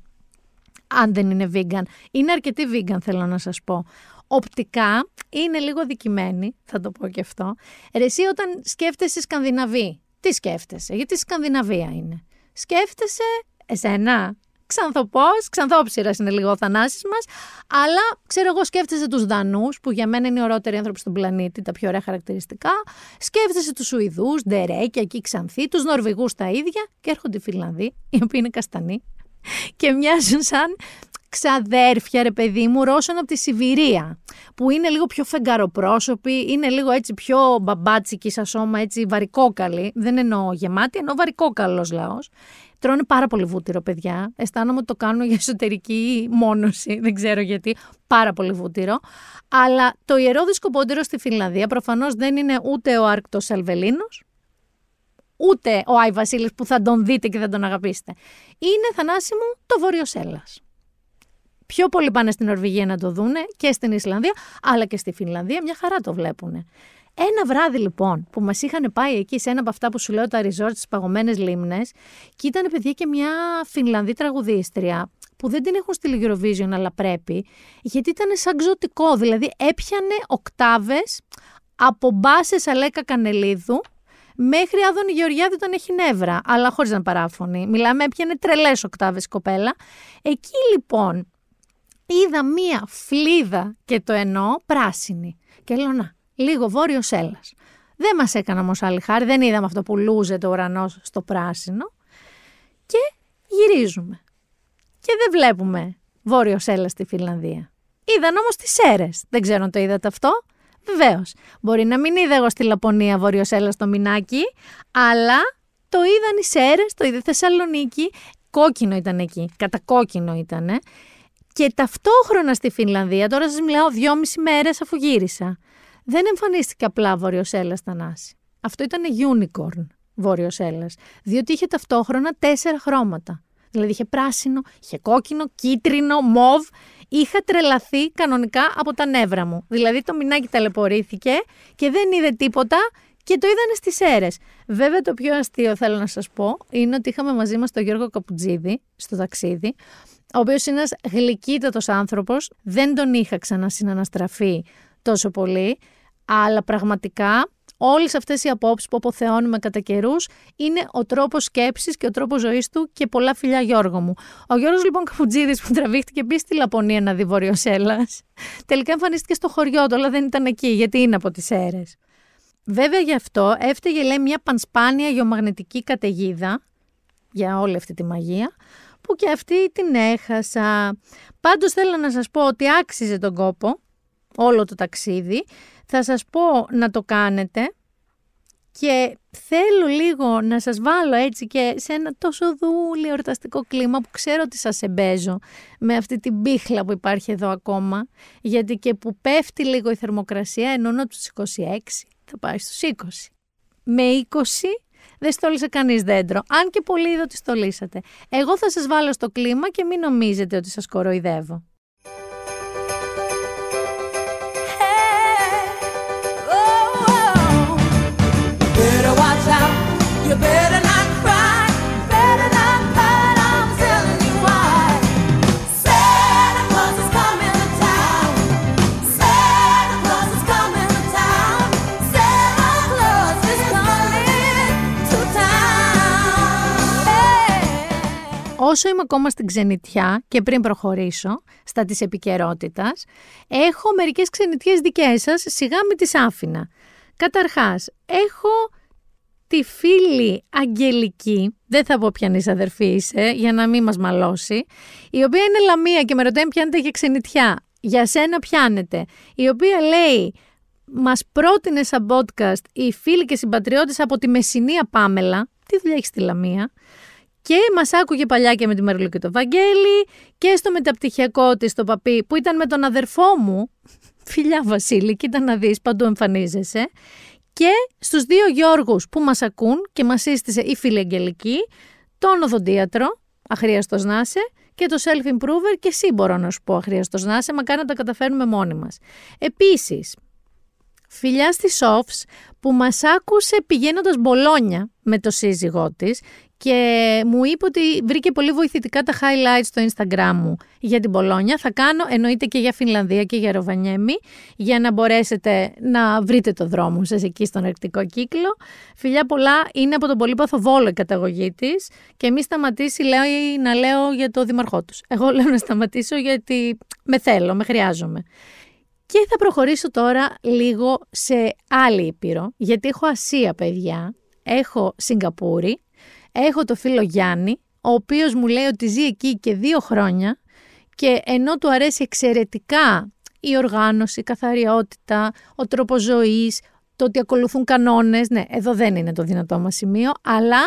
Αν δεν είναι vegan. Είναι αρκετή vegan, θέλω να σας πω οπτικά είναι λίγο δικημένη, θα το πω και αυτό. Ρε, εσύ όταν σκέφτεσαι Σκανδιναβή, τι σκέφτεσαι, γιατί Σκανδιναβία είναι; Σκέφτεσαι εσένα, ξανθοπός, ξανθόψυρας είναι λίγο ο θανάσης μας, αλλά ξέρω εγώ σκέφτεσαι τους Δανούς, που για μένα είναι οι ωραίτεροι άνθρωποι στον πλανήτη, τα πιο ωραία χαρακτηριστικά, σκέφτεσαι τους Σουηδούς, Ντερέκια, εκεί ξανθοί, τους Νορβηγούς τα ίδια και έρχονται οι Φιλανδοί, οι οποίοι είναι καστανοί και μοιάζουν σαν ξαδέρφια, ρε παιδί μου, Ρώσων από τη Σιβηρία, που είναι λίγο πιο φεγγαροπρόσωποι, είναι λίγο έτσι πιο μπαμπάτσικοι σαν σώμα, έτσι βαρικόκαλοι. Δεν εννοώ γεμάτη, εννοώ βαρικόκαλος λαός. Τρώνε πάρα πολύ βούτυρο, παιδιά. Αισθάνομαι ότι το κάνουν για εσωτερική μόνωση. Δεν ξέρω γιατί. Πάρα πολύ βούτυρο. Αλλά το ιερό δισκοπότερο στη Φινλανδία προφανώς δεν είναι ούτε ο Άρκτος Αλβελίνο, ούτε ο Άι Βασίλης που θα τον δείτε και θα τον αγαπήσετε. Είναι θανάσιμο το Βόρειος Σέλλας. Πιο πολλοί πάνε στην Νορβηγία να το δούνε και στην Ισλανδία, αλλά και στη Φινλανδία μια χαρά το βλέπουν. Ένα βράδυ λοιπόν που μας είχαν πάει εκεί σε ένα από αυτά που σου λέω τα resort στι παγωμένες λίμνες και ήταν παιδιά και μια Φινλανδή τραγουδίστρια που δεν την έχουν στη Eurovision αλλά πρέπει, γιατί ήταν σαν ξωτικό. Δηλαδή έπιανε οκτάβες από μπάσες Αλέκα Κανελίδου μέχρι Άδωνη Γεωργιάδη όταν έχει νεύρα, αλλά χωρίς να παράφωνη. Μιλάμε, έπιανε τρελές οκτάβες κοπέλα. Εκεί λοιπόν είδα μία φλίδα και το εννοώ πράσινη. Και λέω να, λίγο βόρειος έλας. Δεν μας έκανε όμως άλλη χάρη, δεν είδαμε αυτό που λούζε το ουρανός στο πράσινο. Και γυρίζουμε. Και δεν βλέπουμε βόρειος έλα στη Φιλανδία. Είδαν όμως τις Σέρες. Δεν ξέρω αν το είδατε αυτό. Βεβαίως. Μπορεί να μην είδα εγώ στη Λαπωνία βόρειος έλα στο Μινάκι, αλλά το είδαν οι Σέρες, το είδε Θεσσαλονίκη. Κόκκινο ήταν εκεί. Κατακόκκινο ήταν Και ταυτόχρονα στη Φινλανδία, τώρα σας μιλάω δυόμιση μέρες αφού γύρισα, δεν εμφανίστηκε απλά Βόρειος Έλλας Θανάση. Αυτό ήταν unicorn Βόρειος Έλλας, διότι είχε ταυτόχρονα τέσσερα χρώματα. Δηλαδή είχε πράσινο, είχε κόκκινο, κίτρινο, μοβ. Είχα τρελαθεί κανονικά από τα νεύρα μου. Δηλαδή το μηνάκι ταλαιπωρήθηκε και δεν είδε τίποτα και το είδανε στις αίρες. Βέβαια το πιο αστείο θέλω να σας πω είναι ότι είχαμε μαζί μας τον Γιώργο Καπουτζίδη στο ταξίδι, ο οποίος είναι ένας γλυκύτατος άνθρωπος, δεν τον είχα ξανασυναναστραφεί τόσο πολύ, αλλά πραγματικά Όλες αυτές οι απόψεις που αποθεώνουμε κατά καιρούς είναι ο τρόπος σκέψης και ο τρόπος ζωής του και πολλά φιλιά Γιώργο μου. Ο Γιώργος λοιπόν Καφουτζίδη που τραβήχτηκε επίση στη Λαπωνία να δει Βορειοσέλα, τελικά εμφανίστηκε στο χωριό του, αλλά δεν ήταν εκεί, γιατί είναι από τις αίρε. Βέβαια γι' αυτό έφταιγε λέει μια πανσπάνια γεωμαγνητική καταιγίδα για όλη αυτή τη μαγεία που και αυτή την έχασα. Πάντως θέλω να σας πω ότι άξιζε τον κόπο όλο το ταξίδι θα σας πω να το κάνετε και θέλω λίγο να σας βάλω έτσι και σε ένα τόσο δούλιο εορταστικό κλίμα που ξέρω ότι σας εμπέζω με αυτή την πίχλα που υπάρχει εδώ ακόμα γιατί και που πέφτει λίγο η θερμοκρασία ενώ τους 26 θα πάει στους 20. Με 20 δεν στόλισε κανείς δέντρο, αν και πολύ είδω ότι στολίσατε. Εγώ θα σας βάλω στο κλίμα και μην νομίζετε ότι σας κοροϊδεύω. Όσο είμαι ακόμα στην ξενιτιά και πριν προχωρήσω στα της επικαιρότητας, έχω μερικές ξενιτιές δικές σας, σιγά με τις άφηνα. Καταρχάς, έχω τη φίλη Αγγελική, δεν θα πω ποιανής αδερφή είσαι, για να μην μας μαλώσει, η οποία είναι λαμία και με ρωτάει πιάνετε για ξενιτιά. Για σένα πιάνετε. Η οποία λέει, μας πρότεινε σαν podcast η φίλη και συμπατριώτης από τη Μεσσηνία Πάμελα, τι δουλειά έχεις στη Λαμία, και μας άκουγε παλιά και με τη Μερλού και το Βαγγέλη και στο μεταπτυχιακό της το παπί που ήταν με τον αδερφό μου. Φιλιά Βασίλη, κοίτα να δεις, παντού εμφανίζεσαι. Και στους δύο Γιώργους που μας ακούν και μας σύστησε η φίλη Αγγελική, τον οδοντίατρο, αχρίαστος να είσαι, και το self-improver και εσύ μπορώ να σου πω αχρίαστος να είσαι, μακάρι να τα καταφέρνουμε μόνοι μας. Επίσης, φιλιά στη Σόφς που μας άκουσε πηγαίνοντας μπολόνια με το σύζυγό της και μου είπε ότι βρήκε πολύ βοηθητικά τα highlights στο Instagram μου για την Πολόνια. Θα κάνω εννοείται και για Φινλανδία και για Ροβανιέμι για να μπορέσετε να βρείτε το δρόμο σας εκεί στον αρκτικό κύκλο. Φιλιά πολλά, είναι από τον Πολύπαθο Βόλο η καταγωγή της και μη σταματήσει λέει, να λέω για το δημαρχό τους. Εγώ λέω να σταματήσω γιατί με θέλω, με χρειάζομαι. Και θα προχωρήσω τώρα λίγο σε άλλη ήπειρο, γιατί έχω Ασία παιδιά, έχω Σιγκαπούρη, Έχω το φίλο Γιάννη, ο οποίος μου λέει ότι ζει εκεί και δύο χρόνια και ενώ του αρέσει εξαιρετικά η οργάνωση, η καθαριότητα, ο τρόπος ζωής, το ότι ακολουθούν κανόνες, ναι, εδώ δεν είναι το δυνατό μας σημείο, αλλά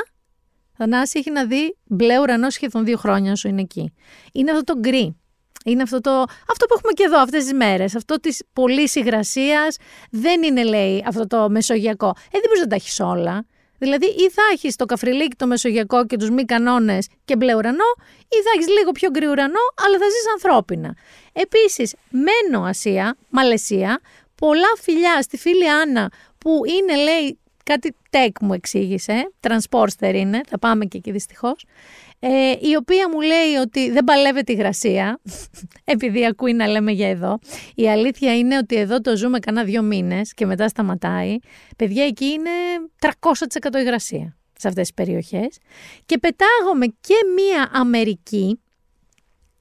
Θανάση έχει να δει μπλε ουρανό σχεδόν δύο χρόνια σου είναι εκεί. Είναι αυτό το γκρι. Είναι αυτό, το, αυτό που έχουμε και εδώ αυτές τις μέρες. Αυτό της πολύ υγρασίας δεν είναι λέει αυτό το μεσογειακό. Ε, δεν μπορείς να τα έχεις όλα. Δηλαδή, ή θα έχεις το καφριλίκι, το μεσογειακό και τους μη κανόνες και μπλε ουρανό, ή θα έχεις λίγο πιο γκρι ουρανό, αλλά θα ζεις ανθρώπινα. Επίσης, μένω Ασία, Μαλαισία, πολλά φιλιά στη φίλη Άννα που είναι, λέει, κάτι tech μου εξήγησε, transporter είναι, θα πάμε και εκεί δυστυχώς ε, η οποία μου λέει ότι δεν παλεύεται η υγρασία, επειδή ακούει να λέμε για εδώ. Η αλήθεια είναι ότι εδώ το ζούμε κανένα δύο μήνες και μετά σταματάει. Παιδιά, εκεί είναι 300% υγρασία σε αυτές τις περιοχές. Και πετάγομαι και μία Αμερική,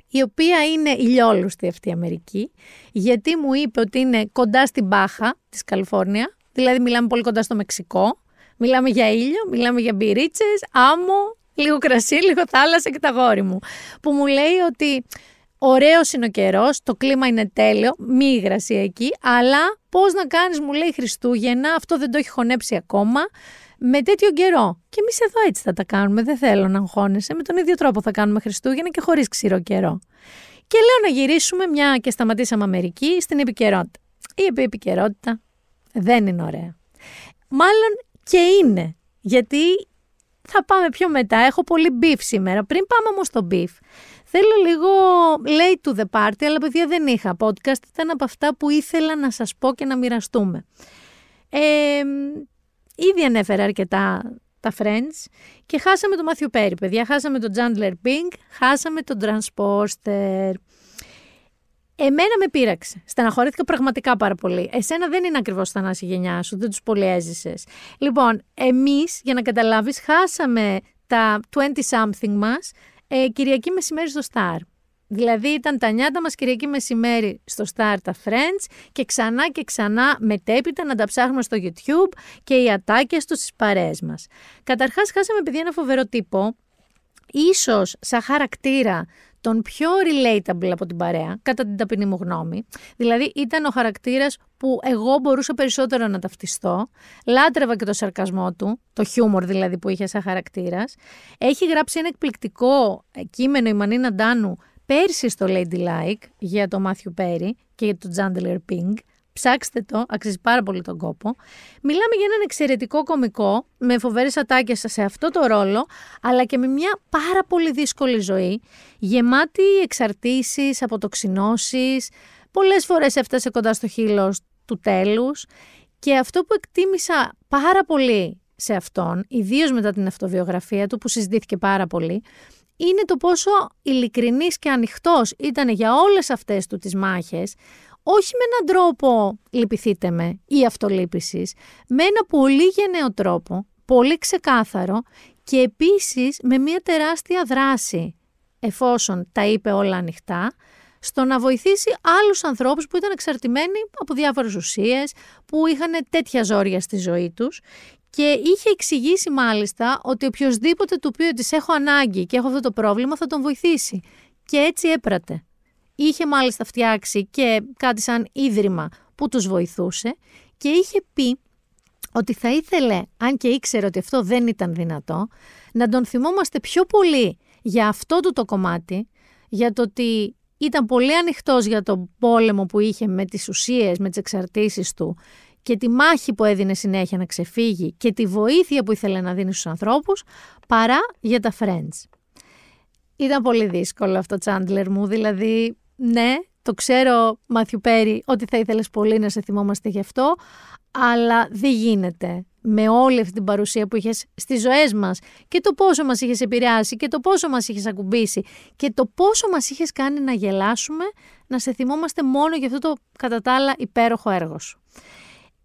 η οποία είναι ηλιόλουστη αυτή η Αμερική, γιατί μου είπε ότι είναι κοντά στην Μπάχα της Καλιφόρνια, δηλαδή μιλάμε πολύ κοντά στο Μεξικό, μιλάμε για ήλιο, μιλάμε για μπυρίτσες, άμμο, λίγο κρασί, λίγο θάλασσα και τα γόρι μου. Που μου λέει ότι ωραίος είναι ο καιρός, το κλίμα είναι τέλειο, μη υγρασία εκεί, αλλά πώς να κάνεις, μου λέει Χριστούγεννα, αυτό δεν το έχει χωνέψει ακόμα, με τέτοιο καιρό. Και εμείς εδώ έτσι θα τα κάνουμε, δεν θέλω να αγχώνεσαι. Με τον ίδιο τρόπο θα κάνουμε Χριστούγεννα και χωρίς ξηρό καιρό. Και λέω να γυρίσουμε μια και σταματήσαμε Αμερική στην επικαιρότητα. Η επικαιρότητα δεν είναι ωραία. Μάλλον και είναι, γιατί θα πάμε πιο μετά. Έχω πολύ beef σήμερα. Πριν πάμε όμως στο beef, θέλω λίγο late to the party, αλλά παιδιά δεν είχα podcast. Ήταν από αυτά που ήθελα να σας πω και να μοιραστούμε. Ε, ήδη ανέφερα αρκετά τα Friends και χάσαμε τον Μάθιου Πέρι, παιδιά. Χάσαμε τον Chandler Bing, χάσαμε τον Transporter. Εμένα με πείραξε. Στεναχωρήθηκα πραγματικά πάρα πολύ. Εσένα δεν είναι ακριβώς τα η γενιά σου, δεν τους πολύ έζησε. Λοιπόν, εμείς, για να καταλάβεις, χάσαμε τα 20-something μας ε, Κυριακή μεσημέρι στο Star. Δηλαδή ήταν τα νιάτα μας Κυριακή μεσημέρι στο Star τα Friends και ξανά και ξανά μετέπειτα να τα ψάχνουμε στο YouTube και οι ατάκες τους στις παρέες μας. Καταρχάς χάσαμε επειδή ένα φοβερό τύπο, ίσως σαν χαρακτήρα τον πιο relatable από την παρέα, κατά την ταπεινή μου γνώμη. Δηλαδή ήταν ο χαρακτήρας που εγώ μπορούσα περισσότερο να ταυτιστώ. Λάτρευα και το σαρκασμό του, το χιούμορ δηλαδή που είχε σαν χαρακτήρας. Έχει γράψει ένα εκπληκτικό κείμενο η Μανίνα Ντάνου πέρσι στο Ladylike για το Μάθιου Πέρι και για το Τζάντελερ Pink. Ψάξτε το, αξίζει πάρα πολύ τον κόπο. Μιλάμε για έναν εξαιρετικό κομικό με φοβερές ατάκες σε αυτό το ρόλο, αλλά και με μια πάρα πολύ δύσκολη ζωή, γεμάτη εξαρτήσεις, αποτοξινώσεις. Πολλές φορές έφτασε κοντά στο χείλος του τέλους. Και αυτό που εκτίμησα πάρα πολύ σε αυτόν, ιδίως μετά την αυτοβιογραφία του, που συζητήθηκε πάρα πολύ, είναι το πόσο ειλικρινής και ανοιχτός ήταν για όλες αυτές του τις μάχες, όχι με έναν τρόπο λυπηθείτε με ή αυτολύπησης, με ένα πολύ γενναίο τρόπο, πολύ ξεκάθαρο και επίσης με μια τεράστια δράση, εφόσον τα είπε όλα ανοιχτά, στο να βοηθήσει άλλους ανθρώπους που ήταν εξαρτημένοι από διάφορες ουσίες, που είχαν τέτοια ζόρια στη ζωή τους και είχε εξηγήσει μάλιστα ότι οποιοδήποτε του πει ότι έχω ανάγκη και έχω αυτό το πρόβλημα θα τον βοηθήσει. Και έτσι έπρατε. Είχε μάλιστα φτιάξει και κάτι σαν ίδρυμα που τους βοηθούσε και είχε πει ότι θα ήθελε, αν και ήξερε ότι αυτό δεν ήταν δυνατό, να τον θυμόμαστε πιο πολύ για αυτό του το κομμάτι, για το ότι ήταν πολύ ανοιχτός για τον πόλεμο που είχε με τις ουσίες, με τις εξαρτήσεις του και τη μάχη που έδινε συνέχεια να ξεφύγει και τη βοήθεια που ήθελε να δίνει στους ανθρώπους, παρά για τα friends. Ήταν πολύ δύσκολο αυτό, Τσάντλερ μου, δηλαδή, ναι, το ξέρω, Μάθιου Πέρι, ότι θα ήθελες πολύ να σε θυμόμαστε γι' αυτό, αλλά δεν γίνεται με όλη αυτή την παρουσία που είχες στις ζωές μας και το πόσο μας είχες επηρεάσει και το πόσο μας είχες ακουμπήσει και το πόσο μας είχες κάνει να γελάσουμε, να σε θυμόμαστε μόνο για αυτό το κατά τα άλλα υπέροχο έργο σου.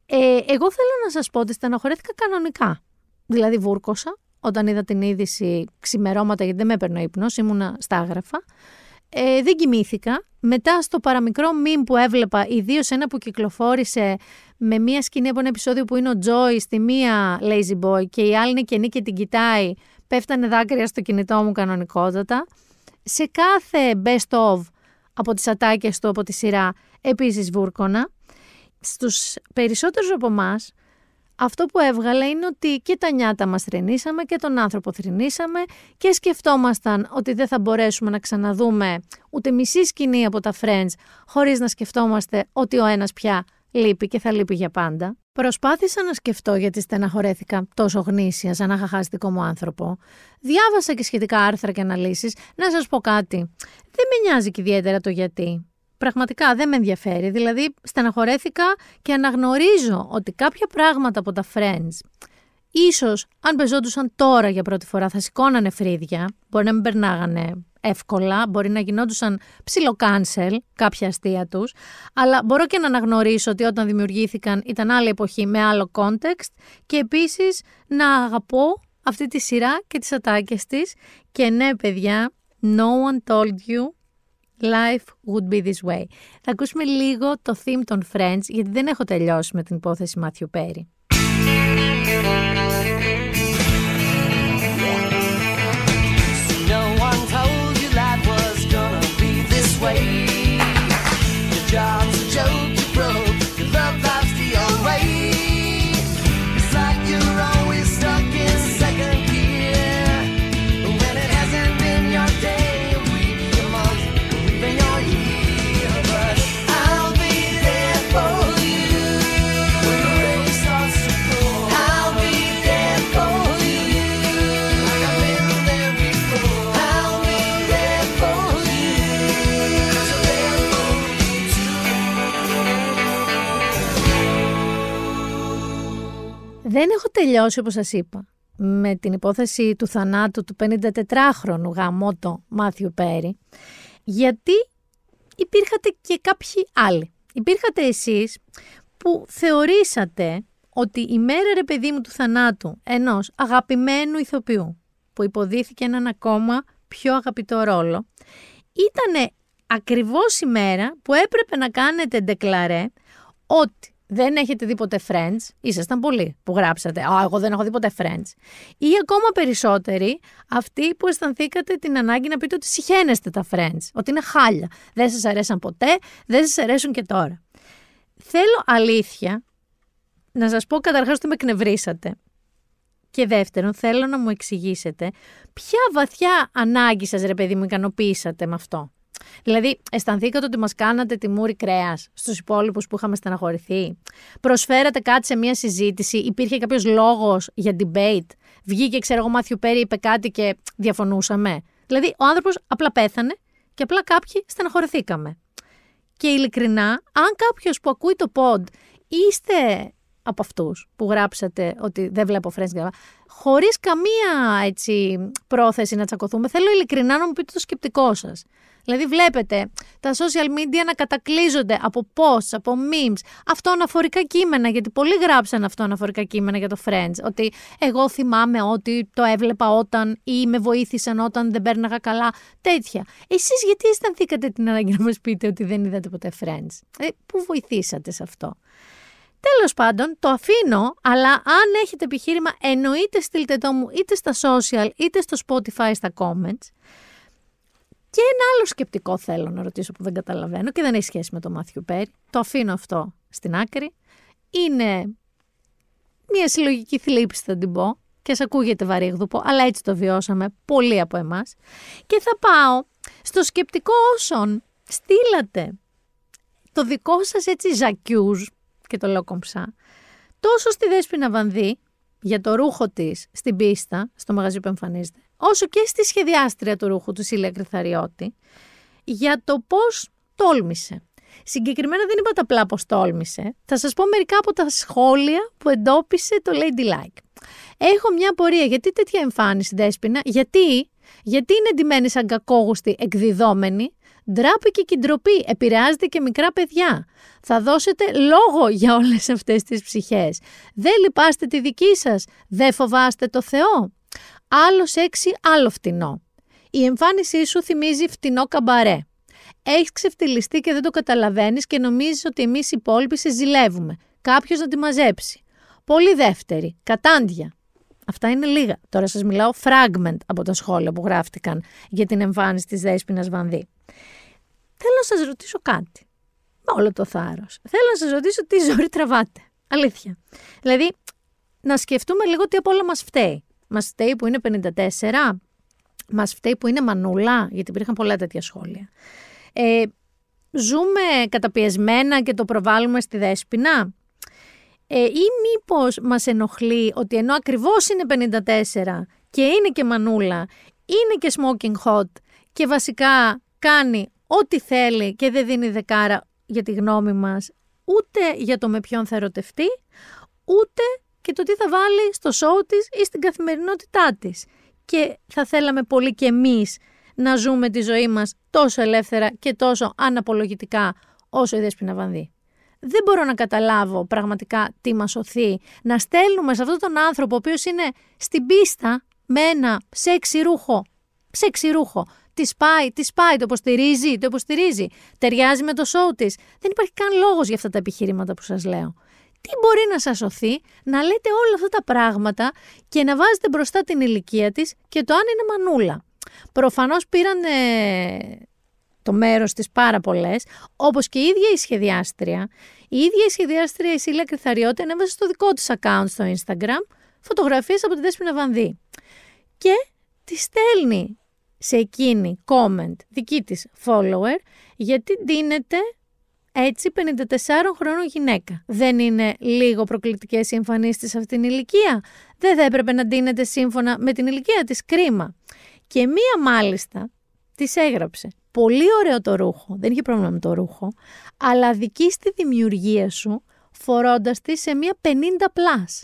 Ε, εγώ θέλω να σας πω ότι στενοχωρέθηκα κανονικά. Δηλαδή βούρκωσα όταν είδα την είδηση ξημερώματα γιατί δεν με έπαιρνε ο ύπνος, ήμουνα στα άγραφα. Ε, δεν κοιμήθηκα. Μετά στο παραμικρό μιμ που έβλεπα, ιδίως ένα που κυκλοφόρησε με μία σκηνή από ένα επεισόδιο που είναι ο Τζόι στη μία Lazy Boy και η άλλη είναι καινή και την κοιτάει, πέφτανε δάκρυα στο κινητό μου κανονικότατα. Σε κάθε best of από τις ατάκες του από τη σειρά επίσης βούρκωνα στους περισσότερους από εμάς, αυτό που έβγαλε είναι ότι και τα νιάτα μας θρυνήσαμε και τον άνθρωπο θρυνήσαμε και σκεφτόμασταν ότι δεν θα μπορέσουμε να ξαναδούμε ούτε μισή σκηνή από τα Friends χωρίς να σκεφτόμαστε ότι ο ένας πια λείπει και θα λείπει για πάντα. Προσπάθησα να σκεφτώ γιατί στεναχωρέθηκα τόσο γνήσια σαν να είχα χάσει δικό μου άνθρωπο. Διάβασα και σχετικά άρθρα και αναλύσεις. Να σας πω κάτι. Δεν με νοιάζει και ιδιαίτερα το γιατί πραγματικά δεν με ενδιαφέρει. Δηλαδή, στεναχωρέθηκα και αναγνωρίζω ότι κάποια πράγματα από τα Friends, ίσως αν πεζόντουσαν τώρα για πρώτη φορά, θα σηκώνανε φρύδια, μπορεί να μην περνάγανε εύκολα, μπορεί να γινόντουσαν ψιλοκάνσελ κάποια αστεία τους, αλλά μπορώ και να αναγνωρίσω ότι όταν δημιουργήθηκαν ήταν άλλη εποχή με άλλο context και επίσης να αγαπώ αυτή τη σειρά και τις ατάκες της και ναι παιδιά, no one told you Life would be this way. Θα ακούσουμε λίγο το theme των Friends, γιατί δεν έχω τελειώσει με την υπόθεση Μάθιου Πέρι. Τελειώσει, όπως σας είπα, με την υπόθεση του θανάτου του 54χρονου γαμότο Μάθιου Πέρι, γιατί υπήρχατε και κάποιοι άλλοι. Υπήρχατε εσείς που θεωρήσατε ότι η μέρα ρε παιδί μου του θανάτου ενός αγαπημένου ηθοποιού που υποδίθηκε έναν ακόμα πιο αγαπητό ρόλο ήταν ακριβώς η μέρα που έπρεπε να κάνετε ντεκλαρέ ότι δεν έχετε δει ποτέ Friends, ήσασταν πολλοί που γράψατε «Α, εγώ δεν έχω δει ποτέ Friends» ή ακόμα περισσότεροι αυτοί που αισθανθήκατε την ανάγκη να πείτε ότι συχαίνεστε τα Friends, ότι είναι χάλια, δεν σας αρέσαν ποτέ, δεν σας αρέσουν και τώρα. Θέλω αλήθεια να σας πω καταρχάς ότι με εκνευρίσατε. Και δεύτερον, θέλω να μου εξηγήσετε ποια βαθιά ανάγκη σας, ρε παιδί μου, ικανοποίησατε με αυτό. Δηλαδή, αισθανθήκατε ότι μας κάνατε τη μούρη κρέας στους υπόλοιπους που είχαμε στεναχωρηθεί; Προσφέρατε κάτι σε μια συζήτηση, υπήρχε κάποιος λόγος για debate; Βγήκε, ξέρω εγώ, Μάθιου Πέρι, είπε κάτι και διαφωνούσαμε; Δηλαδή, ο άνθρωπος απλά πέθανε και απλά κάποιοι στεναχωρηθήκαμε. Και ειλικρινά, αν κάποιος που ακούει το pod είστε από αυτούς που γράψατε ότι δεν βλέπω Friends χωρίς καμία έτσι, πρόθεση να τσακωθούμε, θέλω ειλικρινά να μου πείτε το σκεπτικό σας. Δηλαδή βλέπετε τα social media να κατακλείζονται από posts, από memes, αυτοαναφορικά κείμενα, γιατί πολλοί γράψαν αυτοαναφορικά κείμενα για το Friends, ότι εγώ θυμάμαι ότι το έβλεπα όταν ή με βοήθησαν όταν δεν πέρναγα καλά, τέτοια. Εσείς γιατί αισθανθήκατε την ανάγκη να μας πείτε ότι δεν είδατε ποτέ Friends; Ε, πού βοηθήσατε σε αυτό; Τέλος πάντων, το αφήνω, αλλά αν έχετε επιχείρημα, εννοείται στείλτε το μου είτε στα social, είτε στο Spotify, στα comments. Και ένα άλλο σκεπτικό θέλω να ρωτήσω που δεν καταλαβαίνω και δεν έχει σχέση με το Μάθιου Πέρι. Το αφήνω αυτό στην άκρη. Είναι μια συλλογική θλίψη θα την πω και σα ακούγεται βαρύγδουπο, αλλά έτσι το βιώσαμε πολλοί από εμάς. Και θα πάω στο σκεπτικό όσων στείλατε το δικό σας έτσι ζακιούζ, και το λέω κομψά, τόσο στη Δέσποινα Βανδύ, για το ρούχο της στην πίστα, στο μαγαζί που εμφανίζεται, όσο και στη σχεδιάστρια του ρούχου του Σίλια Κρυθαριώτη, για το πώς τόλμησε. Συγκεκριμένα δεν είπατε απλά πώς τόλμησε, θα σας πω μερικά από τα σχόλια που εντόπισε το Lady Like. Έχω μια απορία, γιατί τέτοια εμφάνιση δέσποινα, γιατί, γιατί είναι εντυμένη σαν κακόγουστη εκδιδόμενη, Ντράπη και κιντροπή επηρεάζεται και μικρά παιδιά. Θα δώσετε λόγο για όλες αυτές τις ψυχές. Δεν λυπάστε τη δική σας. Δεν φοβάστε το Θεό. Άλλος σεξι, άλλο φτηνό. Η εμφάνισή σου θυμίζει φτηνό καμπαρέ. Έχεις ξεφτυλιστεί και δεν το καταλαβαίνεις και νομίζεις ότι εμείς οι υπόλοιποι σε ζηλεύουμε. Κάποιος να τη μαζέψει. Πολύ δεύτερη. Κατάντια. Αυτά είναι λίγα. Τώρα σας μιλάω fragment από τα σχόλια που γράφτηκαν για την εμφάνιση της Δέσποινα Βανδύ. Θέλω να σας ρωτήσω κάτι. Με όλο το θάρρος. Θέλω να σας ρωτήσω τι ζωή τραβάτε. Αλήθεια. Δηλαδή, να σκεφτούμε λίγο τι από όλα μας φταίει. Μας φταίει που είναι 54, μας φταίει που είναι μανούλα, γιατί υπήρχαν πολλά τέτοια σχόλια. Ε, ζούμε καταπιεσμένα και το προβάλλουμε στη δέσποινα; Ε, ή μήπως μας ενοχλεί ότι ενώ ακριβώς είναι 54 και είναι και μανούλα, είναι και smoking hot και βασικά κάνει ό,τι θέλει και δεν δίνει δεκάρα για τη γνώμη μας, ούτε για το με ποιον θα ερωτευτεί, ούτε και το τι θα βάλει στο σοου της ή στην καθημερινότητά της. Και θα θέλαμε πολύ και εμείς να ζούμε τη ζωή μας τόσο ελεύθερα και τόσο αναπολογητικά όσο η Δέσποινα Βανδύ. Δεν μπορώ να καταλάβω πραγματικά τι μας σωθεί να στέλνουμε σε αυτόν τον άνθρωπο ο οποίος είναι στην πίστα με ένα σεξι ρούχο, σεξι ρούχο, τη σπάει, τη σπάει, το υποστηρίζει, το υποστηρίζει. Ταιριάζει με το σοου της. Δεν υπάρχει καν λόγος για αυτά τα επιχειρήματα που σας λέω. Τι μπορεί να σας σωθεί να λέτε όλα αυτά τα πράγματα και να βάζετε μπροστά την ηλικία της και το αν είναι μανούλα. Προφανώς πήραν το μέρος της πάρα πολλές, όπως και η ίδια η σχεδιάστρια. Η ίδια η σχεδιάστρια η Σίλια Κρυθαριώτη ανέβασε στο δικό της account στο Instagram φωτογραφίες από τη Δέσποινα Βανδύ. Και τη στέλνει σε εκείνη comment δική της follower γιατί ντύνεται έτσι 54 χρόνων γυναίκα. Δεν είναι λίγο προκλητικές οι εμφανίσεις σε αυτήν την ηλικία; Δεν θα έπρεπε να ντύνεται σύμφωνα με την ηλικία της κρίμα. Και μία μάλιστα της έγραψε πολύ ωραίο το ρούχο, δεν είχε πρόβλημα με το ρούχο, αλλά δική στη δημιουργία σου φορώντας τη σε μία 50 plus.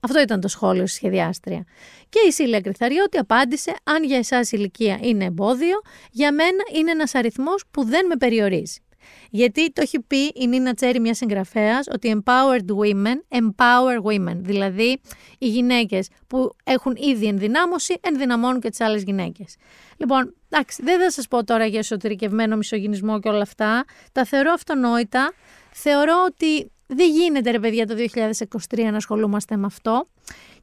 Αυτό ήταν το σχόλιο στη σχεδιάστρια. Και η Σίλια Κρυθαριώτη απάντησε: Αν για εσάς η ηλικία είναι εμπόδιο, για μένα είναι ένας αριθμός που δεν με περιορίζει. Γιατί το έχει πει η Νίνα Τσέρι, μια συγγραφέας, ότι empowered women empower women. Δηλαδή, οι γυναίκες που έχουν ήδη ενδυνάμωση ενδυναμώνουν και τις άλλες γυναίκες. Λοιπόν, εντάξει, δεν θα σας πω τώρα για εσωτερικευμένο μισογυνισμό και όλα αυτά. Τα θεωρώ αυτονόητα. Θεωρώ ότι δεν γίνεται, ρε παιδιά, το 2023 να ασχολούμαστε με αυτό.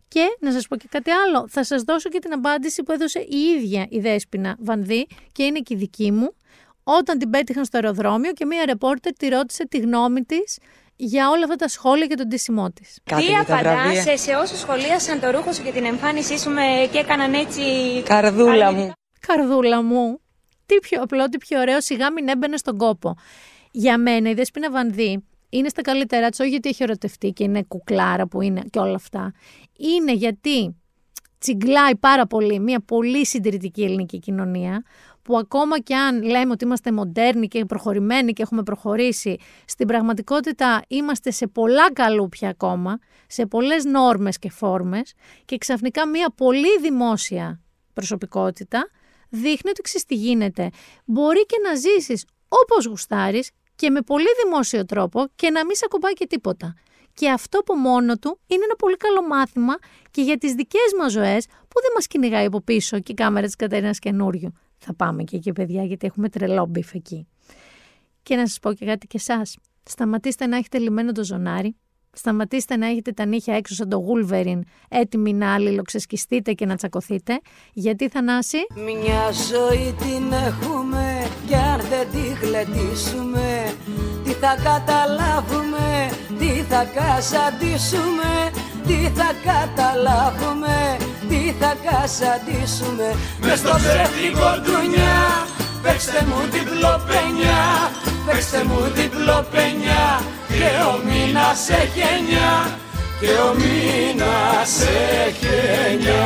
Και να σας πω και κάτι άλλο, θα σας δώσω και την απάντηση που έδωσε η ίδια η Δέσποινα Βανδύ και είναι και η δική μου, όταν την πέτυχαν στο αεροδρόμιο και μία ρεπόρτερ τη ρώτησε τη γνώμη της για όλα αυτά τα σχόλια και τον τίσιμό της. Τι απαντάς σε όσους σχολίασαν το ρούχο σου και την εμφάνισή σου και έκαναν έτσι. Καρδούλα μου. Καρδούλα μου. Τι πιο απλό, τι πιο ωραίο, σιγά μην έμπαινε στον κόπο. Για μένα η Δέσποινα Βανδύ είναι στα καλύτερά της, όχι γιατί έχει ερωτευτεί και είναι κουκλάρα που είναι και όλα αυτά. Είναι γιατί τσιγκλάει πάρα πολύ μια πολύ συντηρητική ελληνική κοινωνία που ακόμα και αν λέμε ότι είμαστε μοντέρνοι και προχωρημένοι και έχουμε προχωρήσει, στην πραγματικότητα είμαστε σε πολλά καλούπια ακόμα, σε πολλές νόρμες και φόρμες και ξαφνικά μια πολύ δημόσια προσωπικότητα δείχνει ότι ξέρεις τι γίνεται. Μπορεί και να ζήσεις όπως γουστάρεις και με πολύ δημόσιο τρόπο και να μην σε ακουμπάει και τίποτα. Και αυτό από μόνο του είναι ένα πολύ καλό μάθημα και για τις δικές μας ζωές που δεν μας κυνηγάει από πίσω και η κάμερα της Κατερίνας Καινούργιου. Θα πάμε και εκεί παιδιά γιατί έχουμε τρελό beef εκεί. Και να σας πω και κάτι και εσάς. Σταματήστε να έχετε λυμένο το ζωνάρι. Σταματήστε να έχετε τα νύχια έξω σαν το Wolverine, έτοιμοι να αλληλοξεσκιστείτε και να τσακωθείτε. Γιατί Θανάση... Μια ζωή την έχουμε και αν δεν τη γλεντήσουμε τι θα καταλάβουμε, τι θα κασαντήσουμε, τι θα καταλάβουμε, τι θα κασαντήσουμε Μες στο ψεύτικο ντουνιά, παίξτε μου την πλοπενιά, παίξτε μου την πλοπενιά και ο μήνας έχει εννιά, και ο μήνας έχει εννιά.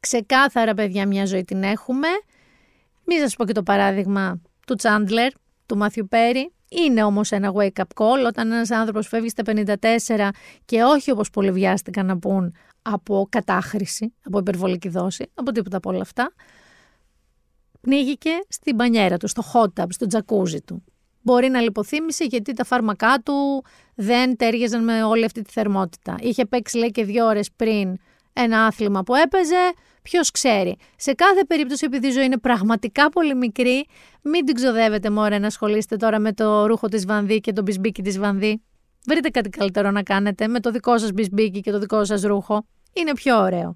Ξεκάθαρα παιδιά μια ζωή την έχουμε. Μην σας πω και το παράδειγμα του Τσάντλερ του Μάθιου Πέρι. Είναι όμως ένα wake-up call όταν ένας άνθρωπος φεύγει στα 54 και όχι όπως πολλοί βιάστηκαν να πούν από κατάχρηση, από υπερβολική δόση, από τίποτα από όλα αυτά, πνίγηκε στην μπανιέρα του, στο hot tub, στο τζακούζι του. Μπορεί να λιποθύμησε γιατί τα φάρμακά του δεν τέριαζαν με όλη αυτή τη θερμότητα. Είχε παίξει λέει και δύο ώρες πριν ένα άθλημα που έπαιζε, ποιος ξέρει. Σε κάθε περίπτωση, επειδή η ζωή είναι πραγματικά πολύ μικρή, μην την ξοδεύετε μόρα να ασχολείστε τώρα με το ρούχο της Βανδί και το μπισμπίκι της Βανδί. Βρείτε κάτι καλύτερο να κάνετε με το δικό σας μπισμπίκι και το δικό σας ρούχο. Είναι πιο ωραίο.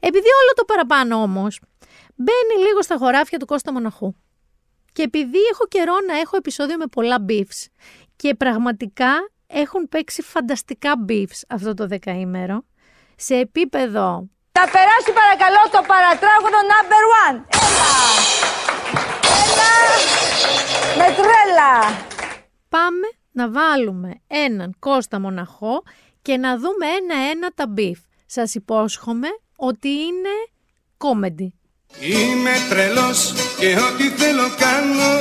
Επειδή όλο το παραπάνω όμως μπαίνει λίγο στα χωράφια του Κώστα Μοναχού. Και επειδή έχω καιρό να έχω επεισόδιο με πολλά beefs και πραγματικά έχουν παίξει φανταστικά beefs αυτό το δεκαήμερο, σε επίπεδο... Θα περάσει παρακαλώ το παρατράγωνο number one. Έλα. Έλα. Με τρέλα. Πάμε να βάλουμε έναν Κώστα Μοναχό και να δούμε ένα-ένα τα beef. Σας υπόσχομαι ότι είναι comedy. Είμαι τρελός και ό,τι θέλω κάνω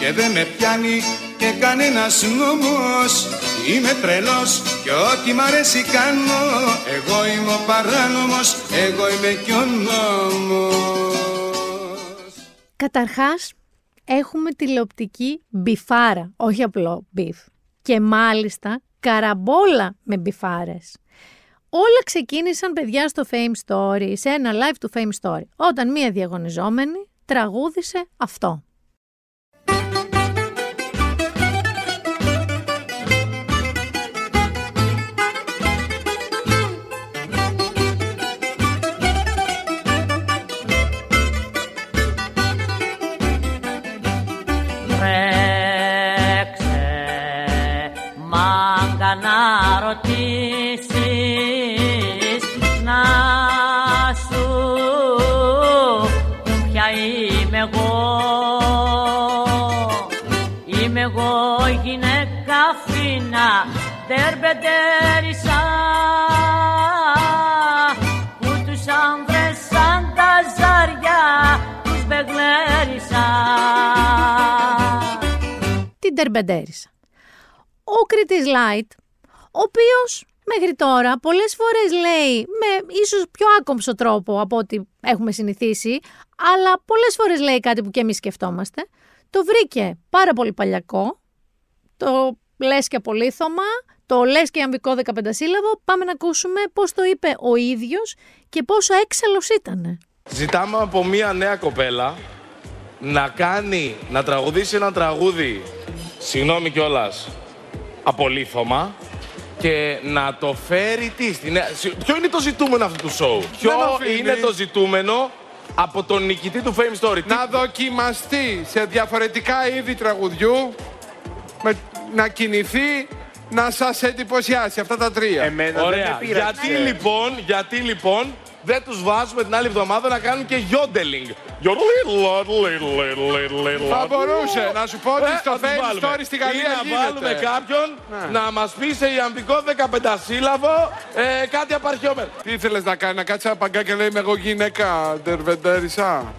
και δεν με πιάνει και κανένας νόμος Είμαι τρελός και ό,τι μ' αρέσει κάνω Εγώ είμαι ο παράνομος, εγώ είμαι κι ο νόμος Καταρχάς έχουμε τηλεοπτική μπιφάρα, όχι απλό beef. Και μάλιστα καραμπόλα με μπιφάρες. Όλα ξεκίνησαν παιδιά στο Fame Story, σε ένα live του Fame Story. Όταν μία διαγωνιζόμενη τραγούδισε αυτό τερμπεντέρισα. Ο Κρήτης Λάιτ, ο οποίος μέχρι τώρα πολλές φορές λέει με ίσως πιο άκομψο τρόπο από ό,τι έχουμε συνηθίσει, αλλά πολλές φορές λέει κάτι που και εμείς σκεφτόμαστε. Το βρήκε πάρα πολύ παλιακό, το λες και απολύθωμα, το λες και αμβικό 15 σύλλαβο. Πάμε να ακούσουμε πώς το είπε ο ίδιος και πόσο έξαλλος ήτανε. Ζητάμε από μια νέα κοπέλα να κάνει, να τραγουδήσει ένα τραγούδι, συγγνώμη κιόλας, απολύθωμα και να το φέρει τι. στη νέα- Συ- Ποιο είναι το ζητούμενο αυτού του σοου, Ποιο αφήνει. είναι το ζητούμενο από τον νικητή του Fame Story; Τι- Να δοκιμαστεί σε διαφορετικά είδη τραγουδιού, με, να κινηθεί, να σας εντυπωσιάσει αυτά τα τρία. Ωραία. Γιατί λοιπόν, γιατί λοιπόν δεν τους βάζουμε την άλλη εβδομάδα να κάνουν και yodeling; Θα μπορούσε να σου πω ότι Ε, στο θα τους Fame βάλουμε. Story στη Γαλλία Ή να γίνεται. βάλουμε κάποιον να μας πει σε ιαμβικό 15 σύλλαβο ε, κάτι απαρχιόμενο. Τι ήθελες να κάνει, να κάτσει ένα παγκάκι και λέει είμαι εγώ γυναίκα, ντερβεντέρισα.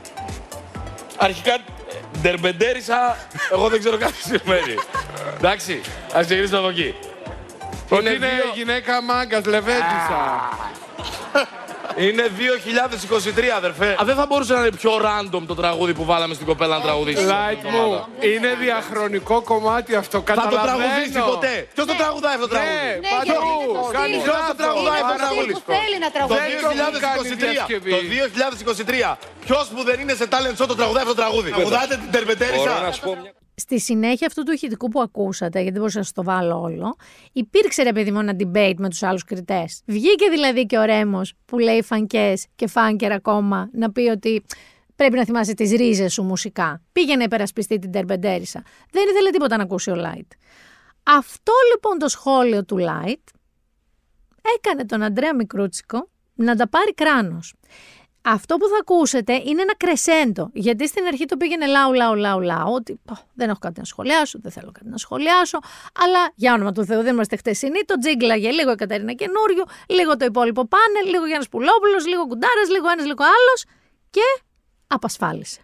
Αρχικά, ε, ντερμπεντέρισα, εγώ δεν ξέρω κάτι σημαίνει. Εντάξει, ας ξεκινήσουμε από εκεί. Ότι Είναι είναι δύο- γυναίκα μάγκας, λεβέντισα. Είναι 2023, αδερφέ. Α, δεν θα μπορούσε να είναι πιο random το τραγούδι που βάλαμε στην κοπέλα να τραγουδήσει. Light μου, είναι διαχρονικό κομμάτι αυτό, Θα το καταλαβαίνω. τραγουδήσει ποτέ. Ποιος το τραγουδάει αυτό το Ναι, τραγούδι; παντού. είναι το Κάνεις στυλ. Ποιος το λάθος. τραγουδάει αυτό το Πάρα τραγούδι; πολύ που θέλει να Το τραγουδήσει. Δεν το έχουν κάνει 2023. διασκευή. Το 2023. Ποιος που δεν είναι σε talent show το τραγουδάει αυτό το τραγούδι; Τραγουδάτε την τερμπετέρισα. Στη συνέχεια αυτού του ηχητικού που ακούσατε, γιατί δεν μπορούσα να σας το βάλω όλο, υπήρξε ρε παιδί μου ένα debate με τους άλλους κριτές. Βγήκε δηλαδή και ο Ρέμος που λέει φανκές και φάνκερ ακόμα να πει ότι πρέπει να θυμάσαι τις ρίζες σου μουσικά. Πήγε να υπερασπιστεί την Ντερμπεντέρισσα. Δεν ήθελε τίποτα να ακούσει ο Light. Αυτό λοιπόν το σχόλιο του Light έκανε τον Αντρέα Μικρούτσικο να τα πάρει κράνος. Αυτό που θα ακούσετε είναι ένα κρεσέντο. Γιατί στην αρχή το πήγαινε λάου, λάου, λάου, λάου. Ότι «Πω, δεν έχω κάτι να σχολιάσω, δεν θέλω κάτι να σχολιάσω. Αλλά για όνομα του Θεού δεν είμαστε χτεσινοί. Τον τσίγκλαγε λίγο η Κατερίνα Καινούργιου, λίγο το υπόλοιπο πάνελ, λίγο Γιάννης Πουλόπουλος, λίγο Κουντάρας, λίγο ένας, λίγο άλλος. Και απασφάλισε.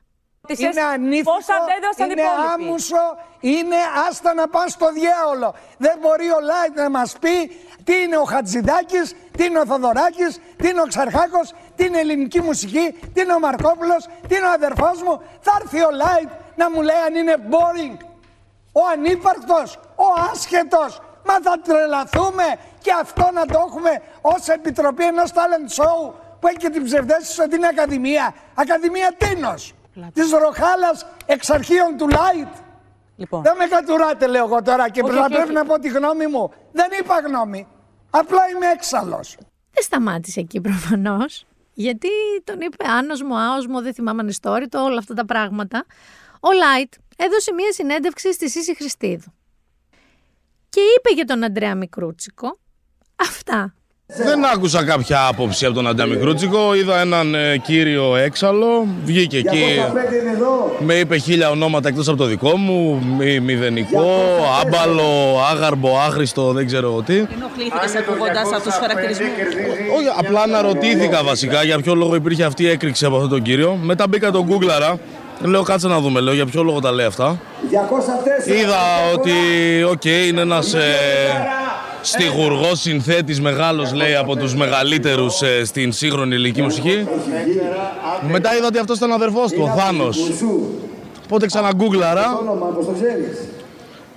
Είναι ανήθικο, Πώς αντέδρασαν οι είναι υπόλοιποι; άμουσο, είναι άστα να πάνε στο διάολο. Δεν μπορεί ο Light να μας πει τι είναι ο Χατζηδάκης, τι είναι ο Θοδωράκης, τι είναι ο Ξαρχάκος, τι είναι ελληνική μουσική, τι είναι ο Μαρκόπουλος, τι είναι ο αδερφός μου. Θα έρθει ο Light να μου λέει αν είναι boring. Ο ανύπαρκτος, ο άσχετος. Μα θα τρελαθούμε και αυτό να το έχουμε ως επιτροπή ενός talent show που έχει και την ψευδέστηση ότι είναι ακαδημία. Ακαδημία τίνος. Της Ροχάλας εξ αρχείων του Λάιτ. Λοιπόν. Δεν με κατουράτε λέω εγώ τώρα και θα πρέπει να πω τη γνώμη μου. Δεν είπα γνώμη. Απλά είμαι έξαλλος. Δεν σταμάτησε εκεί προφανώς. Γιατί τον είπε άνοσμο, άοσμο, δεν θυμάμαι αν ιστόρητο, όλα αυτά τα πράγματα. Ο Λάιτ έδωσε μία συνέντευξη στη Σύση Χριστίδου. Και είπε για τον Αντρέα Μικρούτσικο αυτά. Δεν άκουσα κάποια άποψη από τον Αντρέα Μικρούτσικο. Είδα έναν ε, κύριο έξαλλο. Βγήκε εκεί. Με είπε χίλια ονόματα εκτός από το δικό μου. Μη, μηδενικό, άμπαλο, άγαρμπο, άχρηστο, δεν ξέρω τι. Ενοχλήθηκε ακούγοντας αυτούς τους χαρακτηρισμούς. Όχι, απλά αναρωτήθηκα βασικά για ποιο λόγο υπήρχε αυτή η έκρηξη από αυτόν τον κύριο. Μετά μπήκα τον γκούγκλαρα. Λέω κάτσε να δούμε, λέω για ποιο λόγο τα λέει αυτά. Είδα ότι, οκ, είναι ένας ε, στιχουργός συνθέτης μεγάλος, λέει, από τους μεγαλύτερους ε, στην σύγχρονη ελληνική μουσική. Μετά είδα ότι αυτός ήταν αδερφός του, ο Θάνος. Οπότε ξαναγκούγκλαρα.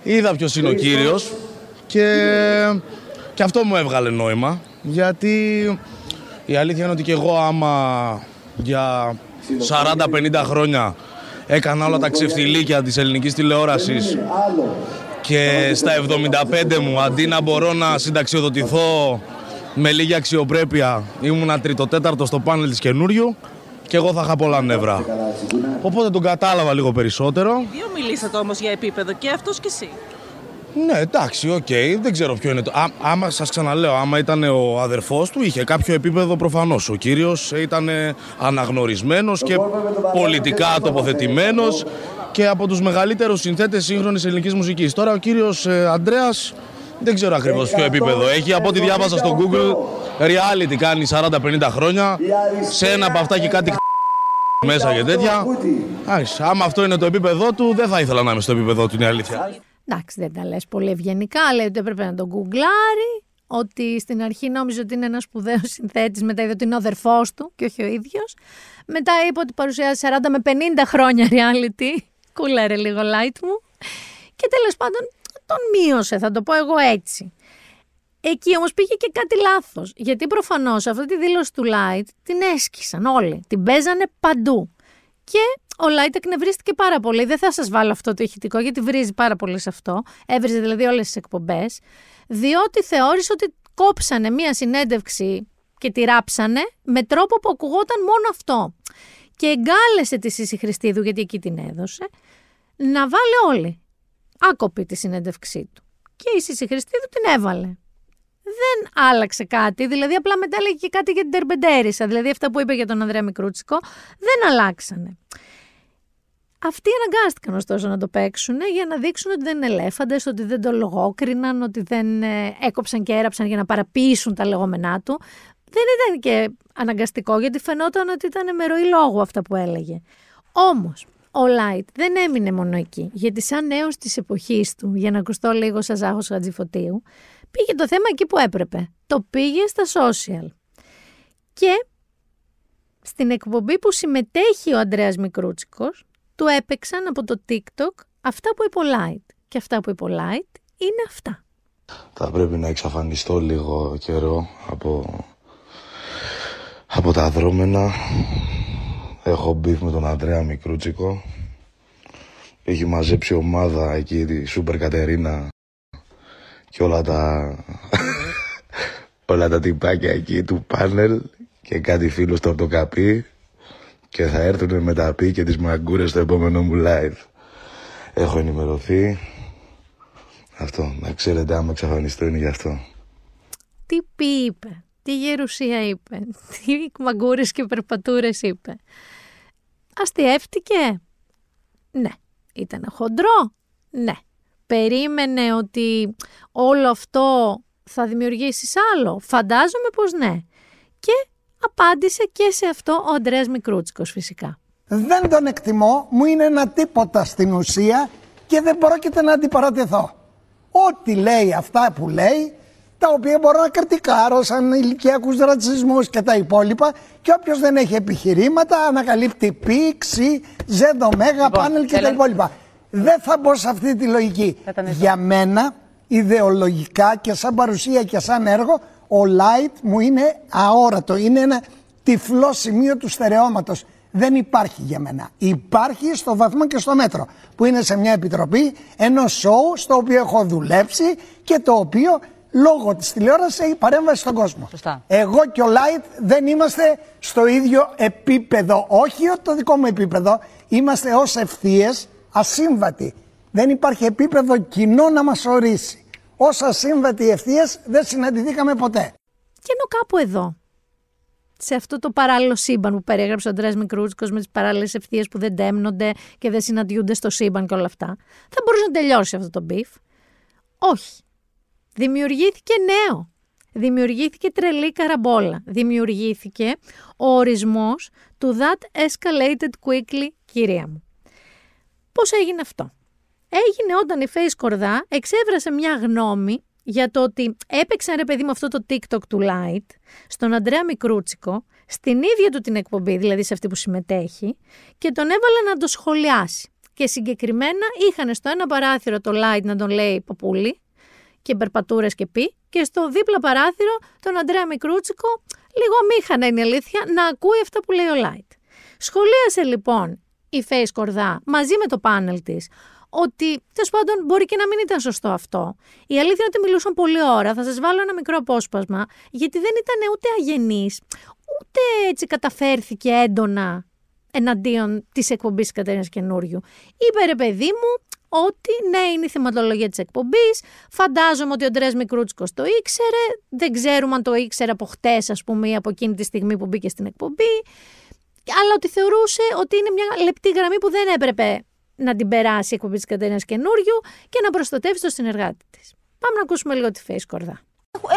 Είδα ποιος είναι ο κύριος και, και αυτό μου έβγαλε νόημα. Γιατί η αλήθεια είναι ότι και εγώ άμα για 40-50 χρόνια έκανα όλα τα ξεφτιλίκια της ελληνικής τηλεόρασης και στα 75 μου αντί να μπορώ να συνταξιοδοτηθώ με λίγη αξιοπρέπεια ήμουνα τριτοτέταρτος στο πάνελ της καινούριου και εγώ θα είχα πολλά νεύρα. Οπότε τον κατάλαβα λίγο περισσότερο. Δύο μιλήσατε όμως για επίπεδο και αυτός και εσύ. Ναι, εντάξει, οκ, δεν ξέρω ποιο είναι το. Ά, άμα σας ξαναλέω, άμα ήταν ο αδερφός του, είχε κάποιο επίπεδο προφανώς. Ο κύριος ήταν αναγνωρισμένος και πολιτικά τοποθετημένος και από τους μεγαλύτερους συνθέτες σύγχρονης ελληνικής μουσικής. Τώρα ο κύριος Αντρέα δεν ξέρω ακριβώς ποιο επίπεδο έχει. Από ό,τι διάβασα στο Google, reality κάνει 40-50 χρόνια. Σε ένα από αυτά και κάτι μέσα και τέτοια. Εντάξει, άμα αυτό είναι το επίπεδό του, δεν θα ήθελα να είμαι στο επίπεδό του, είναι η αλήθεια. Εντάξει, δεν τα λες πολύ ευγενικά, λέει ότι έπρεπε να τον γκουγκλάρει. ότι στην αρχή νόμιζε ότι είναι ένας σπουδαίος συνθέτης, μετά είδε ότι είναι ο αδερφός του και όχι ο ίδιος. Μετά είπε ότι παρουσιάζει 40 με 50 χρόνια reality. Κούλαρε λίγο light μου. Και τέλος πάντων τον μείωσε, θα το πω εγώ έτσι. Εκεί όμως πήγε και κάτι λάθος. Γιατί προφανώς αυτή τη δήλωση του Light την έσκησαν όλοι. Την παίζανε παντού. Και ο Light εκνευρίστηκε πάρα πολύ. Δεν θα σας βάλω αυτό το ηχητικό, γιατί βρίζει πάρα πολύ σε αυτό. Έβριζε δηλαδή όλες τις εκπομπές. Διότι θεώρησε ότι κόψανε μία συνέντευξη και τη ράψανε με τρόπο που ακουγόταν μόνο αυτό. Και εγκάλεσε τη Σύση Χριστίδου, γιατί εκεί την έδωσε, να βάλει όλη. Άκοπη τη συνέντευξή του. Και η Σύση Χριστίδου την έβαλε δεν άλλαξε κάτι. Δηλαδή, απλά μετά έλεγε και κάτι για την Τερμπεντέρισα. Δηλαδή, αυτά που είπε για τον Ανδρέα Μικρούτσικο δεν αλλάξανε. Αυτοί αναγκάστηκαν ωστόσο να το παίξουν για να δείξουν ότι δεν είναι ελέφαντες, ότι δεν το λογόκριναν, ότι δεν ε, έκοψαν και έραψαν για να παραποιήσουν τα λεγόμενά του. Δεν ήταν και αναγκαστικό γιατί φαινόταν ότι ήταν με ροή λόγου αυτά που έλεγε. Όμως, ο Λάιτ δεν έμεινε μόνο εκεί, γιατί σαν νέος της εποχής του, για να ακουστώ λίγο σαν Ζάχος Χατζηφωτίου, πήγε το θέμα εκεί που έπρεπε. Το πήγε στα social. Και στην εκπομπή που συμμετέχει ο Ανδρέας Μικρούτσικος, του έπαιξαν από το TikTok αυτά που είπε ο Light. Και αυτά που είπε ο Light είναι αυτά. Θα πρέπει να εξαφανιστώ λίγο καιρό από, από τα δρώμενα. Έχω beef με τον Ανδρέα Μικρούτσικο. Έχει μαζέψει ομάδα εκεί, τη Σούπερ Κατερίνα και όλα τα, όλα τα τυπάκια εκεί του πάνελ και κάτι φίλους του απ' το ΚΑΠΗ και θα έρθουν με τα πι και τις μαγκούρες στο επόμενο μου live. Έχω ενημερωθεί. Αυτό, να ξέρετε άμα εξαφανιστώ είναι γι' αυτό. Τι πι είπε, τι γερουσία είπε, τι μαγκούρες και περπατούρες είπε. Αστιεύτηκε. Ναι. Ήταν χοντρό. Ναι περίμενε ότι όλο αυτό θα δημιουργήσεις άλλο. Φαντάζομαι πως ναι. Και απάντησε και σε αυτό ο Αντρέας Μικρούτσικος φυσικά. Δεν τον εκτιμώ, μου είναι ένα τίποτα στην ουσία και δεν πρόκειται να αντιπαρατεθώ. Ό,τι λέει αυτά που λέει, τα οποία μπορώ να κριτικάρω σαν ηλικιακούς ρατσισμούς και τα υπόλοιπα και όποιος δεν έχει επιχειρήματα ανακαλύπτει πι, ξι, ζέντο, μέγα, λοιπόν, πάνελ και τα υπόλοιπα. Δεν θα μπω σε αυτή τη λογική. Για μένα, ιδεολογικά και σαν παρουσία και σαν έργο, ο Light μου είναι αόρατο. Είναι ένα τυφλό σημείο του στερεώματος. Δεν υπάρχει για μένα. Υπάρχει στο βαθμό και στο μέτρο. Που είναι σε μια επιτροπή, ενός σοου στο οποίο έχω δουλέψει και το οποίο λόγω της τηλεόρασης έχει παρέμβαση στον κόσμο. Εγώ και ο Light δεν είμαστε στο ίδιο επίπεδο. Όχι το δικό μου επίπεδο. Είμαστε ως ευθείες ασύμβατοι. Δεν υπάρχει επίπεδο κοινό να μας ορίσει. Όσα ασύμβατοι ευθείες δεν συναντηθήκαμε ποτέ. Και ενώ κάπου εδώ, σε αυτό το παράλληλο σύμπαν που περιέγραψε ο Αντρέας Μικρούτσικος με τις παράλληλες ευθείες που δεν τέμνονται και δεν συναντιούνται στο σύμπαν και όλα αυτά, θα μπορούσε να τελειώσει αυτό το beef. Όχι. Δημιουργήθηκε νέο. Δημιουργήθηκε τρελή καραμπόλα. Δημιουργήθηκε ο ορισμός του that escalated quickly, κυρία μου. Πώς έγινε αυτό; Έγινε όταν η Φαίη Σκορδά εξέβρασε μια γνώμη για το ότι έπαιξαν ρε παιδί με αυτό το TikTok του Light στον Αντρέα Μικρούτσικο, στην ίδια του την εκπομπή, δηλαδή σε αυτή που συμμετέχει, και τον έβαλε να το σχολιάσει. Και συγκεκριμένα είχαν στο ένα παράθυρο το Light να τον λέει Παπούλη και περπατούρε και πει, και στο δίπλα παράθυρο τον Αντρέα Μικρούτσικο, λίγο μήχανα είναι η αλήθεια, να ακούει αυτά που λέει ο Light. Σχολίασε λοιπόν η Face Κορδά μαζί με το πάνελ της ότι τέλος πάντων μπορεί και να μην ήταν σωστό αυτό. Η αλήθεια είναι ότι μιλούσαν πολλή ώρα. Θα σας βάλω ένα μικρό απόσπασμα, γιατί δεν ήταν ούτε αγενής, ούτε έτσι καταφέρθηκε έντονα εναντίον της εκπομπής της Κατερίνας Καινούριου. Είπε ρε παιδί μου ότι ναι, είναι η θεματολογία της εκπομπής. Φαντάζομαι ότι ο Ντρές Μικρούτσικος το ήξερε. Δεν ξέρουμε αν το ήξερε από χτες, ας πούμε, ή από εκείνη τη στιγμή που μπήκε στην εκπομπή αλλά ότι θεωρούσε ότι είναι μια λεπτή γραμμή που δεν έπρεπε να την περάσει η εκπομπή της Κατερίνας καινούριου και να προστατεύσει το συνεργάτη της. Πάμε να ακούσουμε λίγο τη Face Κορδά.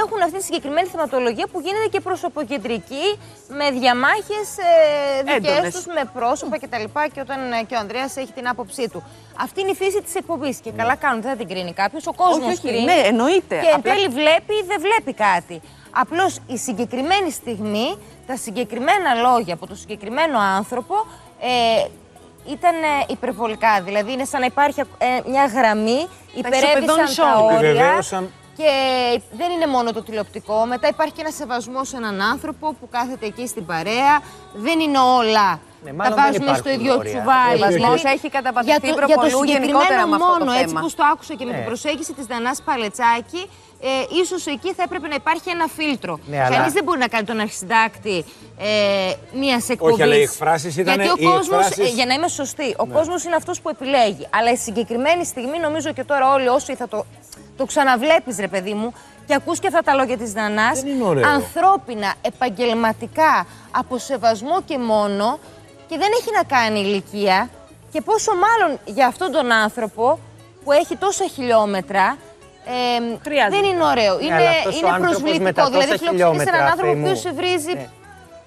έχουν αυτή τη συγκεκριμένη θεματολογία που γίνεται και προσωποκεντρική με διαμάχες ε, δικές Έντονες. τους, με πρόσωπα κτλ. Και όταν ε, και ο Ανδρέας έχει την άποψή του. Αυτή είναι η φύση της εκπομπής και καλά κάνουν, δεν θα την κρίνει κάποιος. Ο κόσμος Όχι, όχι, κρίνει ναι, εννοείται. και εν Απλά- τέλει βλέπει ή δεν βλέπει κάτι. Απλώς η συγκεκριμένη στιγμή, τα συγκεκριμένα λόγια από το συγκεκριμένο άνθρωπο ε, ήταν ε, υπερβολικά. Δηλαδή είναι σαν να υπάρχει ε, μια γραμμή, υπερέβησαν ισοπεδώνεις τα όλοι. όρια. Επιβεβαίωσαν. Και δεν είναι μόνο το τηλεοπτικό. Μετά υπάρχει και ένα σεβασμό σε έναν άνθρωπο που κάθεται εκεί στην παρέα. Δεν είναι όλα. Ναι, τα μάλλον δεν βάζουμε υπάρχουν στο ίδιο όρια. τσουβάλι. Όχι, όχι. Σεβασμός έχει καταπατηθεί για το, προπολού για το γενικότερα συγκεκριμένο με αυτό το μόνο, έτσι θέμα. που το άκουσα και με Ναι. την προσέγγιση της Δανάς Παλετσάκη, ε, ίσως εκεί θα έπρεπε να υπάρχει ένα φίλτρο. Ναι, αλλά- Κανείς δεν μπορεί να κάνει τον αρχισυντάκτη ε, μιας εκπομπής. αλλά οι εκφράσεις ήταν- Γιατί ο οι κόσμος, εκφράσεις- ε, για να είμαι σωστή, ο κόσμος είναι αυτός που επιλέγει. Αλλά η συγκεκριμένη στιγμή, νομίζω και τώρα όλοι όσοι θα το, το ξαναβλέπεις ρε παιδί μου, και ακούς και αυτά τα λόγια της Δανάς, Δεν είναι ωραίο. ανθρώπινα, επαγγελματικά, από σεβασμό και μόνο, και δεν έχει να κάνει ηλικία, και πόσο μάλλον για αυτόν τον άνθρωπο που έχει τόσα χιλιόμετρα, ε, Χρειάζεται. δεν είναι ωραίο. Ναι, είναι αλλά αυτός ο είναι άνθρωπος προσβλητικό. με τα Δηλαδή, τόσα φιλοξενείς έναν χιλιόμετρα, άνθρωπο ο Θεέ οποίος μου. σε βρίζει. Ναι.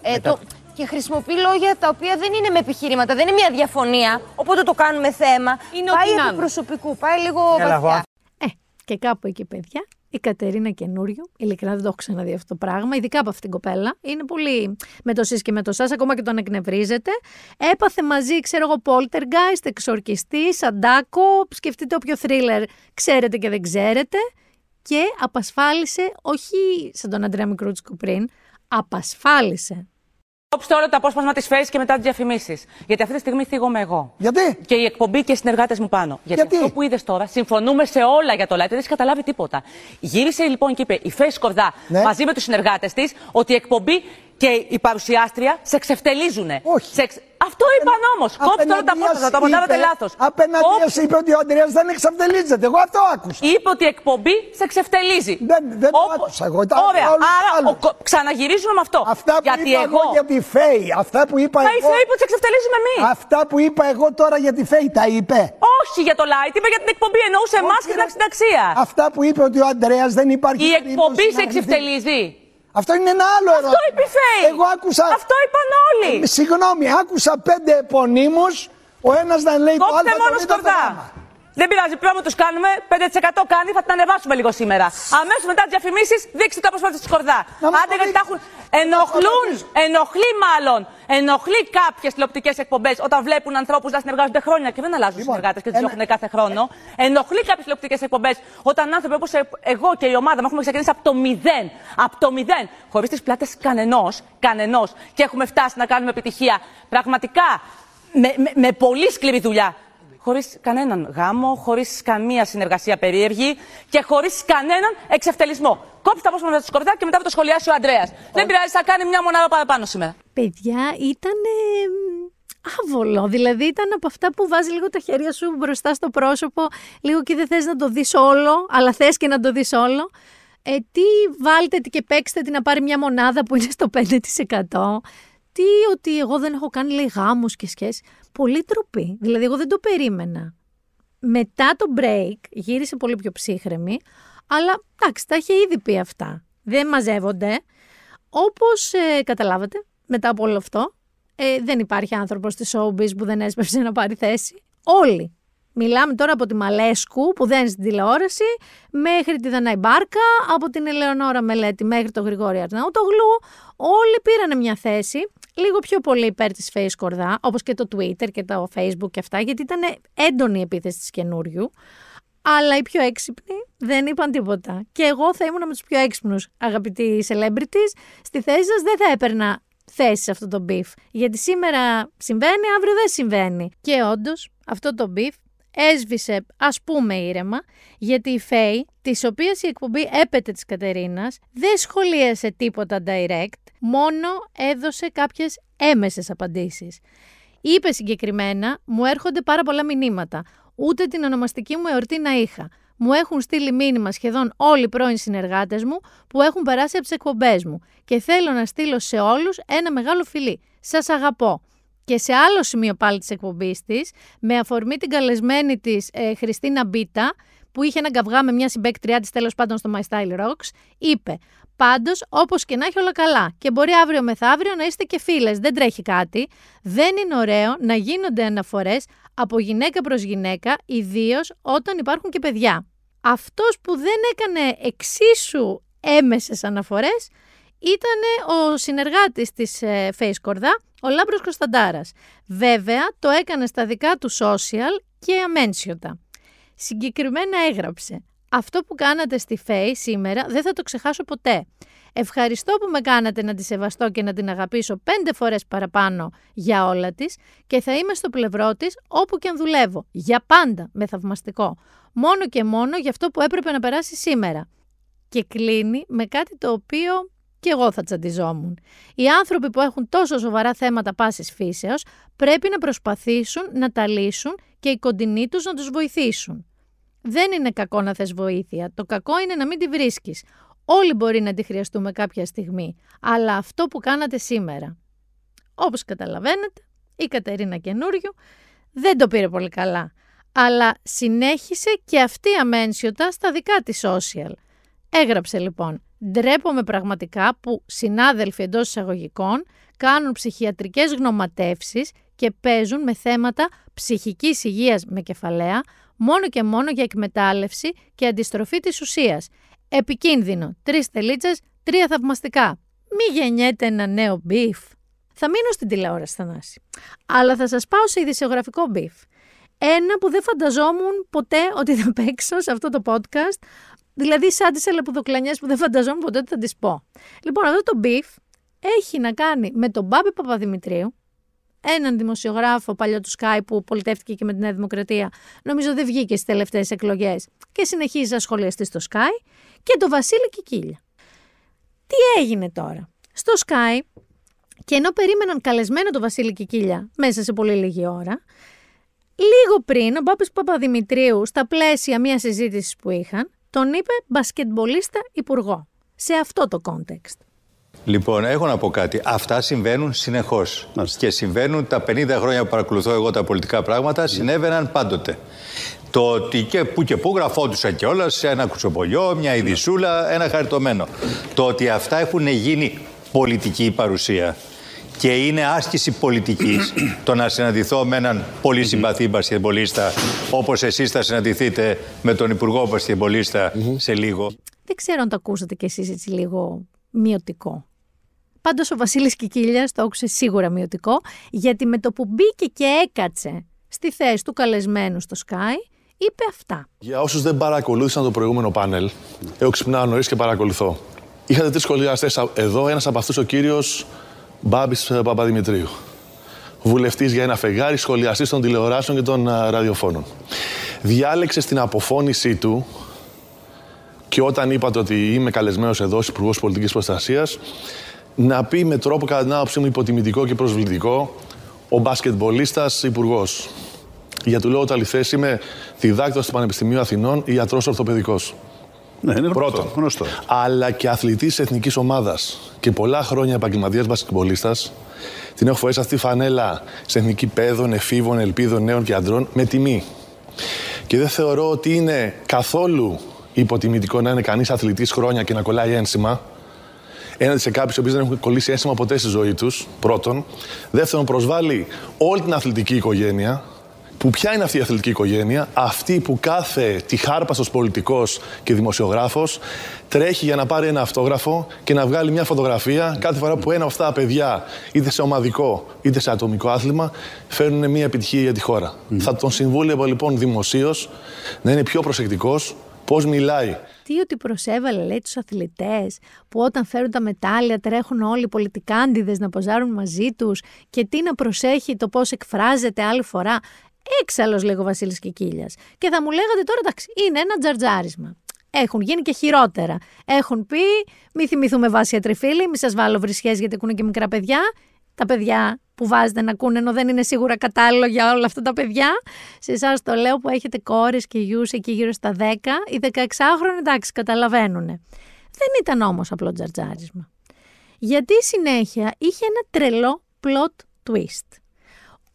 Ε, Με το, τα- και χρησιμοποιεί λόγια τα οποία δεν είναι με επιχειρήματα, δεν είναι μια διαφωνία. Οπότε το κάνουμε θέμα. Είναι πάει ό,τι να από είναι. προσωπικού, πάει λίγο Έλα, εγώ βαθιά. Ε, και κάπου εκεί, παιδιά, η Κατερίνα καινούριου, ειλικρινά δεν το έχω ξαναδεί αυτό το πράγμα, ειδικά από αυτήν την κοπέλα. Είναι πολύ με το σεις και με το σας, ακόμα και τον εκνευρίζεται. Έπαθε μαζί, ξέρω εγώ, Poltergeist, εξορκιστή, Σαντάκο, σκεφτείτε όποιο θρίλερ ξέρετε και δεν ξέρετε. Και απασφάλισε, όχι σαν τον Αντρέα Μικρούτσικο πριν, απασφάλισε. Κόψτε όλο το απόσπασμα της Face και μετά τις διαφημίσεις. Γιατί αυτή τη στιγμή θίγομαι εγώ. Γιατί; Και η εκπομπή και οι συνεργάτες μου πάνω. Γιατί, Γιατί; αυτό που είδες τώρα, συμφωνούμε σε όλα για το live, δεν έχεις καταλάβει τίποτα. Γύρισε λοιπόν και είπε η Face Σκορδά Ναι. μαζί με τους συνεργάτες της ότι η εκπομπή και η παρουσιάστρια σε ξεφτελίζουν. Όχι. Σε εξ- Αυτό είπαν όμως. Κόψτε όλα τα απόσπασμα, το μοντάρατε λάθος. Απέναντίας είπε ότι ο Αντρέας δεν εξαφτελίζεται. Εγώ αυτό άκουσα. Είπε ότι η εκπομπή σε ξεφτελίζει. Δεν, δεν το Όπω- άκουσα εγώ. Τα Ωραία, άκουσα όλους άρα άλλους. ο κο- ξαναγυρίζουμε με αυτό. Αυτά που Γιατί είπα εγώ εγώ. για τη ΦΕΗ, αυτά που είπα Μα η εγώ... Φέη που σε ξεφτελίζουμε εμείς. Αυτά που είπα εγώ τώρα για τη ΦΕΗ τα είπε. Όχι για το light, είπε για την εκπομπή. Εννοούσε εμάς και την ρε. αξινταξία. Αυτά που είπε ότι ο Αντρέας δεν υπάρχει Η περίπτωση εκπομπή να σε αρνηθεί. ξεφτελίζει. Αυτό είναι ένα άλλο ερώτημα. Αυτό είπε η Φέη. Εγώ άκουσα... Αυτό είπαν όλοι. Ε, Συγγνώμη, άκουσα πέντε επωνύμους, ο ένας να λέει το Α, Κόψτε το μόνος Β, το σκορδά. Γ. Δεν πειράζει, πρέπει να τους κάνουμε. 5% κάνει, θα την ανεβάσουμε λίγο σήμερα. Αμέσως μετά τις διαφημίσεις, δείξτε το απόσπασμα της σκορδά. Να μας Άντε το γιατί τα έχουν. Ενοχλούν, ενοχλεί μάλλον. Ενοχλεί κάποιες τηλεοπτικές εκπομπές όταν βλέπουν ανθρώπους να συνεργάζονται χρόνια και δεν αλλάζουν Λοιπόν, συνεργάτες και τους ένα- έχουν κάθε χρόνο. Ενοχλεί κάποιες τηλεοπτικές εκπομπές όταν άνθρωποι όπως εγώ και η ομάδα μου έχουμε ξεκινήσει από το μηδέν. Από το μηδέν. Χωρίς τις πλάτες κανενός, κανενός. Και έχουμε φτάσει να κάνουμε επιτυχία. Πραγματικά με, με, με πολύ σκληρή δουλειά. Χωρίς κανέναν γάμο, χωρίς καμία συνεργασία περίεργη και χωρίς κανέναν εξευτελισμό. Κόψτε τα απόσπασμα με της σκορδά και μετά θα το σχολιάσει ο Αντρέα. Δεν πειράζει, θα κάνει μια μονάδα παραπάνω σήμερα. Παιδιά, ήταν άβολο. Δηλαδή ήταν από αυτά που βάζει λίγο τα χέρια σου μπροστά στο πρόσωπο, λίγο και δεν θες να το δεις όλο, αλλά θες και να το δεις όλο. Ε, τι βάλτε τι και παίξτε τι να πάρει μια μονάδα που είναι στο 5%. Τι ότι εγώ δεν έχω κάνει λέει γάμους και σχέσεις. Πολύ τροπή. Δηλαδή εγώ δεν το περίμενα. Μετά το break γύρισε πολύ πιο ψύχρεμη, αλλά εντάξει, τα είχε ήδη πει αυτά. Δεν μαζεύονται. Όπως ε, καταλάβατε, μετά από όλο αυτό, ε, δεν υπάρχει άνθρωπος στη showbiz που δεν έσπευσε να πάρει θέση. Όλοι. Μιλάμε τώρα από τη Μαλέσκου που δεν είναι στην τηλεόραση, μέχρι τη Δανάη Μπάρκα, από την Ελεονόρα Μελέτη μέχρι τον Γρηγόρη Αρναούτογλου. Όλοι πήραν μια θέση, λίγο πιο πολύ υπέρ της Face Κορδά, όπως και το Twitter και το Facebook και αυτά, γιατί ήταν έντονη η επίθεση της καινούριου. Αλλά οι πιο έξυπνοι δεν είπαν τίποτα. Και εγώ θα ήμουν με τους πιο έξυπνους, αγαπητοί celebrities. Στη θέση σας δεν θα έπαιρνα θέση σε αυτό το beef. Γιατί σήμερα συμβαίνει, αύριο δεν συμβαίνει. Και όντως αυτό το beef έσβησε ας πούμε ήρεμα, γιατί η Φέη, της οποίας η εκπομπή έπεται της Κατερίνας, δεν σχολίασε τίποτα direct, μόνο έδωσε κάποιες έμεσες απαντήσεις. Είπε συγκεκριμένα, μου έρχονται πάρα πολλά μηνύματα. Ούτε την ονομαστική μου εορτή να είχα. Μου έχουν στείλει μήνυμα σχεδόν όλοι οι πρώην συνεργάτες μου που έχουν περάσει από τις εκπομπές μου. Και θέλω να στείλω σε όλους ένα μεγάλο φιλί. Σας αγαπώ. Και σε άλλο σημείο πάλι της εκπομπής της, με αφορμή την καλεσμένη της ε, Χριστίνα Μπίτα, που είχε ένα καυγά με μια συμπέκτριά της τέλος πάντων στο My Style Rocks, είπε: Πάντως, όπως και να έχει όλα καλά, και μπορεί αύριο μεθαύριο να είστε και φίλες, δεν τρέχει κάτι. Δεν είναι ωραίο να γίνονται αναφορές από γυναίκα προς γυναίκα, ιδίως όταν υπάρχουν και παιδιά. Αυτός που δεν έκανε εξίσου έμεσες αναφορές ήταν ο συνεργάτης της ε, Face Κορδά, ο Λάμπρος Κωνσταντάρας. Βέβαια, το έκανε στα δικά του social και αμένσιωτα. Συγκεκριμένα έγραψε «Αυτό που κάνατε στη Face σήμερα δεν θα το ξεχάσω ποτέ. Ευχαριστώ που με κάνατε να τη σεβαστώ και να την αγαπήσω πέντε φορές παραπάνω για όλα της και θα είμαι στο πλευρό της όπου και αν δουλεύω. Για πάντα, με θαυμαστικό. Μόνο και μόνο για αυτό που έπρεπε να περάσει σήμερα. Και κλείνει με κάτι το οποίο και εγώ θα τσαντιζόμουν. Οι άνθρωποι που έχουν τόσο σοβαρά θέματα πάσης φύσεως πρέπει να προσπαθήσουν να τα λύσουν και οι κοντινοί τους να τους βοηθήσουν. Δεν είναι κακό να θες βοήθεια. Το κακό είναι να μην τη βρίσκεις. Όλοι μπορεί να τη χρειαστούμε κάποια στιγμή. Αλλά αυτό που κάνατε σήμερα. Όπως καταλαβαίνετε, η Κατερίνα καινούριου δεν το πήρε πολύ καλά. Αλλά συνέχισε και αυτή αμένσιωτα στα δικά της social. Έγραψε λοιπόν Ντρέπομαι πραγματικά που συνάδελφοι εντός εισαγωγικών κάνουν ψυχιατρικές γνωματεύσεις και παίζουν με θέματα ψυχικής υγείας με κεφαλαία μόνο και μόνο για εκμετάλλευση και αντιστροφή της ουσίας. Επικίνδυνο. Τρεις τελίτσες, τρία θαυμαστικά. Μη γεννιέται ένα νέο beef. Θα μείνω στην τηλεόραση, Θανάση. Αλλά θα σας πάω σε ειδησιογραφικό beef. Ένα που δεν φανταζόμουν ποτέ ότι θα παίξω σε αυτό το podcast, Δηλαδή, σαν τις αλεπουδοκλανιές που δεν φανταζόμουν ποτέ ότι θα τις πω. Λοιπόν, αυτό το beef έχει να κάνει με τον Μπάμπη Παπαδημητρίου, έναν δημοσιογράφο παλιό του Σκάι που πολιτεύτηκε και με τη Νέα Δημοκρατία. Νομίζω δεν βγήκε στις τελευταίες εκλογές και συνεχίζει να σχολιαστεί στο Σκάι. Και τον Βασίλη Κικίλια. Τι έγινε τώρα; Στο Sky, και ενώ περίμεναν καλεσμένο τον Βασίλη Κικίλια μέσα σε πολύ λίγη ώρα, λίγο πριν ο Μπάμπης Παπαδημητρίου, στα πλαίσια μιας συζήτησης που είχαν, τον είπε μπασκετμπολίστα υπουργό. Σε αυτό το context. Λοιπόν, έχω να πω κάτι. Αυτά συμβαίνουν συνεχώς. Και συμβαίνουν τα 50 χρόνια που παρακολουθώ εγώ τα πολιτικά πράγματα, συνέβαιναν πάντοτε. Το ότι και που και που γραφόντουσαν κιόλας σε ένα κουτσοπολιό, μια ειδισούλα, ένα χαριτωμένο. Το ότι αυτά έχουν γίνει πολιτική παρουσία και είναι άσκηση πολιτικής το να συναντηθώ με έναν πολύ συμπαθή μπασκετμπολίστα όπως εσείς θα συναντηθείτε με τον Υπουργό μπασκετμπολίστα σε λίγο. Δεν ξέρω αν το ακούσατε κι εσείς έτσι λίγο μειωτικό. Πάντως ο Βασίλης Κικίλια το άκουσε σίγουρα μειωτικό, γιατί με το που μπήκε και έκατσε στη θέση του καλεσμένου στο Sky, είπε αυτά. Για όσους δεν παρακολούθησαν το προηγούμενο πάνελ, εγώ ξυπνάω νωρίς και παρακολουθώ. Είχατε τρεις σχολιαστές εδώ, ένας από αυτούς ο κύριος Μπάμπης ε, Παπαδημητρίου. Βουλευτής για ένα φεγγάρι, σχολιαστής των τηλεοράσεων και των ε, ραδιοφώνων. Διάλεξε στην αποφώνησή του και όταν είπατε ότι είμαι καλεσμένος εδώ, Υπουργός Πολιτικής Προστασίας, να πει με τρόπο κατά την άποψή μου υποτιμητικό και προσβλητικό ο μπασκετμπολίστας υπουργός. Για του λόγου τα είμαι διδάκτορας του Πανεπιστημίου Αθηνών, ιατρός ορθοπαιδικός. Ναι, είναι Πρώτον, γνωστό. Αλλά και αθλητής εθνικής ομάδας και πολλά χρόνια επαγγελματίας μπασκετμπολίστας. Την έχω φορέσει αυτή τη φανέλα σε εθνική παιδών, εφήβων, ελπίδων, νέων και αντρών με τιμή. Και δεν θεωρώ ότι είναι καθόλου υποτιμητικό να είναι κανείς αθλητής χρόνια και να κολλάει ένσημα. Έναντι σε κάποιους που δεν έχουν κολλήσει ένσημα ποτέ στη ζωή τους. Πρώτον. Δεύτερον, προσβάλλει όλη την αθλητική οικογένεια που ποια είναι αυτή η αθλητική οικογένεια, αυτή που κάθε τυχάρπαστος πολιτικός και δημοσιογράφος τρέχει για να πάρει ένα αυτόγραφο και να βγάλει μια φωτογραφία κάθε φορά που ένα από αυτά τα παιδιά, είτε σε ομαδικό είτε σε ατομικό άθλημα, φέρνουν μια επιτυχία για τη χώρα. Θα τον συμβούλευα λοιπόν δημοσίως να είναι πιο προσεκτικός πώς μιλάει. Τι ότι προσέβαλε, λέει, τους αθλητές που όταν φέρουν τα μετάλλια τρέχουν όλοι οι πολιτικάντιδες να ποζάρουν μαζί τους και τι να προσέχει το πώς εκφράζεται άλλη φορά. Έξαλλο, λέγω Βασίλης Κικίλια. Και θα μου λέγατε τώρα, εντάξει, είναι ένα τζαρτζάρισμα. Έχουν γίνει και χειρότερα. Έχουν πει, μη θυμηθούμε βάση ατριφίλη, μη σας βάλω βρισχέ γιατί ακούνε και μικρά παιδιά. Τα παιδιά που βάζετε να ακούνε, ενώ δεν είναι σίγουρα κατάλληλο για όλα αυτά τα παιδιά. Σε εσάς το λέω που έχετε κόρες και γιους εκεί γύρω στα 10, οι 16χρονοι εντάξει, καταλαβαίνουν. Δεν ήταν όμως απλό τζαρτζάρισμα. Γιατί συνέχεια είχε ένα τρελό plot twist.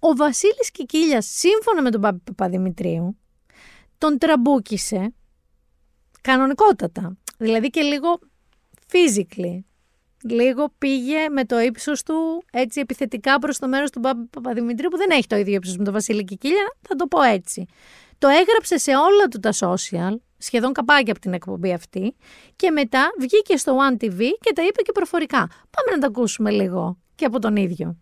Ο Βασίλης Κικίλιας, σύμφωνα με τον Παπαδημητρίου, τον τραμπούκησε κανονικότατα. Δηλαδή και λίγο physically. Λίγο πήγε με το ύψος του έτσι επιθετικά προς το μέρος του Παπα- Παπαδημητρίου που δεν έχει το ίδιο ύψος με τον Βασίλη Κικίλια, θα το πω έτσι. Το έγραψε σε όλα του τα social, σχεδόν καπάκια από την εκπομπή αυτή, και μετά βγήκε στο One TV και τα είπε και προφορικά. Πάμε να τα ακούσουμε λίγο και από τον ίδιο.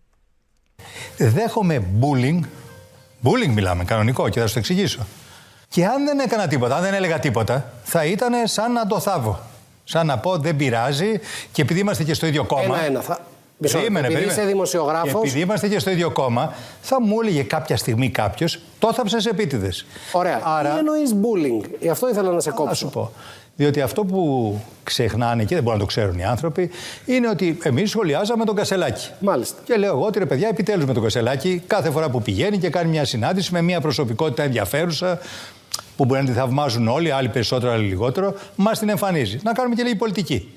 Δέχομαι bullying. Bullying μιλάμε, κανονικό και θα σου το εξηγήσω. Και αν δεν έκανα τίποτα, αν δεν έλεγα τίποτα, θα ήταν σαν να το θάβω. Σαν να πω δεν πειράζει και επειδή είμαστε και στο ίδιο κόμμα. Ένα-ένα. Θα... Μισό λεπτό. Περίμενε, Επειδή περίμενε. είσαι δημοσιογράφος- Και επειδή είμαστε και στο ίδιο κόμμα, θα μου έλεγε κάποια στιγμή κάποιος, το θάψες επίτηδες. Ωραία. Άρα- Τι εννοείς bullying; Γι' αυτό ήθελα να σε κόψω. Θα σου πω. Διότι αυτό που ξεχνάνε και δεν μπορούν να το ξέρουν οι άνθρωποι είναι ότι εμείς σχολιάζαμε τον Κασελάκη. Μάλιστα. Και λέω εγώ ότι ρε παιδιά, επιτέλους με τον Κασελάκη, κάθε φορά που πηγαίνει και κάνει μια συνάντηση με μια προσωπικότητα ενδιαφέρουσα, που μπορεί να τη θαυμάζουν όλοι, άλλοι περισσότερο, άλλοι λιγότερο, μας την εμφανίζει. Να κάνουμε και λίγη πολιτική.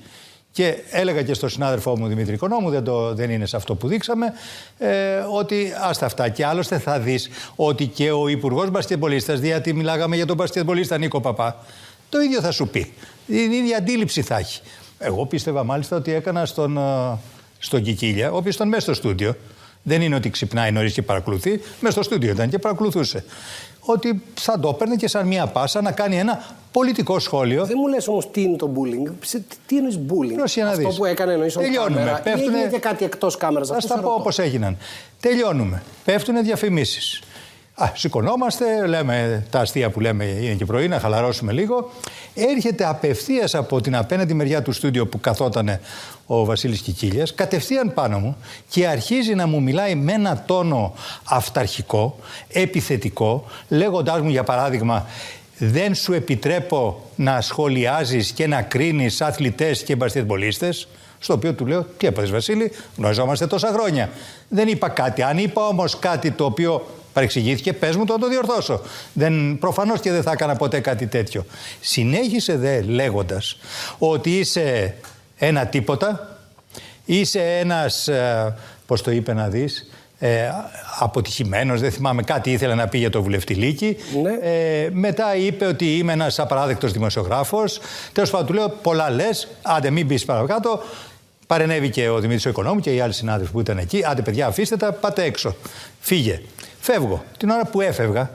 Και έλεγα και στον συνάδελφό μου Δημήτρη Οικονόμου, δεν, το, δεν είναι σε αυτό που δείξαμε, ε, ότι άστα αυτά. Και άλλωστε θα δεις ότι και ο Υπουργός Μπασκετμπολίστας, γιατί μιλάγαμε για τον Μπασκετμπολίστα Νίκο Παπά, το ίδιο θα σου πει. Την ίδια αντίληψη θα έχει. Εγώ πίστευα μάλιστα ότι έκανα στον, ε, στον Κικίλια, ο οποίος ήταν μέσα στο στούντιο. Δεν είναι ότι ξυπνάει νωρίς και παρακολουθεί. Μέσα στο στούντιο ήταν και παρακολουθούσε. Ότι θα το έπαιρνε και σαν μία πάσα να κάνει ένα πολιτικό σχόλιο. Δεν μου λες όμως τι είναι το bullying. Σε- τι- Τι εννοείς bullying; Πρόσεχε να Αυτό δεις. που έκανε εννοείς on Τελειώνουμε. camera. Ή έγινε και κάτι εκτός κάμερας; Θα στα πω όπως έγιναν. Τελειώνουμε. Πέφτουν διαφημίσεις. Α, σηκωνόμαστε, λέμε τα αστεία που λέμε είναι και πρωί, να χαλαρώσουμε λίγο. Έρχεται απευθείας από την απέναντι μεριά του στούντιο που καθόταν ο Βασίλης Κικίλιας, κατευθείαν πάνω μου και αρχίζει να μου μιλάει με ένα τόνο αυταρχικό, επιθετικό, λέγοντάς μου για παράδειγμα δεν σου επιτρέπω να σχολιάζεις και να κρίνεις αθλητές και μπασκετμπολίστες. Στο οποίο του λέω, τι έπαθες Βασίλη, γνωριζόμαστε τόσα χρόνια. Δεν είπα κάτι. Αν είπα όμως κάτι το οποίο παρεξηγήθηκε, πες μου το να το διορθώσω. Δεν, προφανώς και δεν θα έκανα ποτέ κάτι τέτοιο. Συνέχισε δε λέγοντας ότι είσαι ένα τίποτα, είσαι ένας, ε, πώς το είπε να δεις, ε, αποτυχημένος, δεν θυμάμαι κάτι ήθελε να πει για το βουλευτηλίκι. Ε, μετά είπε ότι είμαι ένας απαράδεκτος δημοσιογράφος. Τέλος πάντων του λέω πολλά λες, άντε μην πεις παρακάτω. Παρενέβηκε ο Δημήτρης ο Οικονόμου και οι άλλοι συνάδελφοι που ήταν εκεί. Άντε παιδιά αφήστε τα, πάτε έξω. Φύγε. Φεύγω. Την ώρα που έφευγα,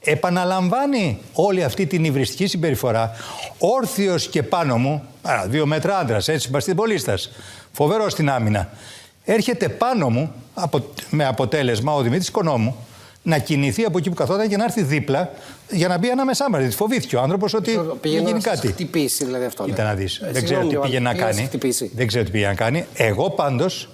επαναλαμβάνει όλη αυτή την υβριστική συμπεριφορά όρθιος και πάνω μου, α, δύο μέτρα άντρας, έτσι, μπασκετμπολίστας, φοβερός στην άμυνα. Έρχεται πάνω μου, απο- με αποτέλεσμα ο Δημήτρης Οικονόμου, να κινηθεί από εκεί που καθόταν και να έρθει δίπλα για να μπει ανάμεσά μας. Γιατί φοβήθηκε ο άνθρωπος ότι θα Πήγαινε γίνει να σας κάτι. χτυπήσει δηλαδή αυτό. Κοίτα λέτε. να δεις. Ε, Δεν συγγνώμη, ξέρω τι Ιωάννη, πήγε να πήγε να κάνει. σας χτυπήσει. Δεν ξέρω τι πήγε να κάνει. Εγώ πάντως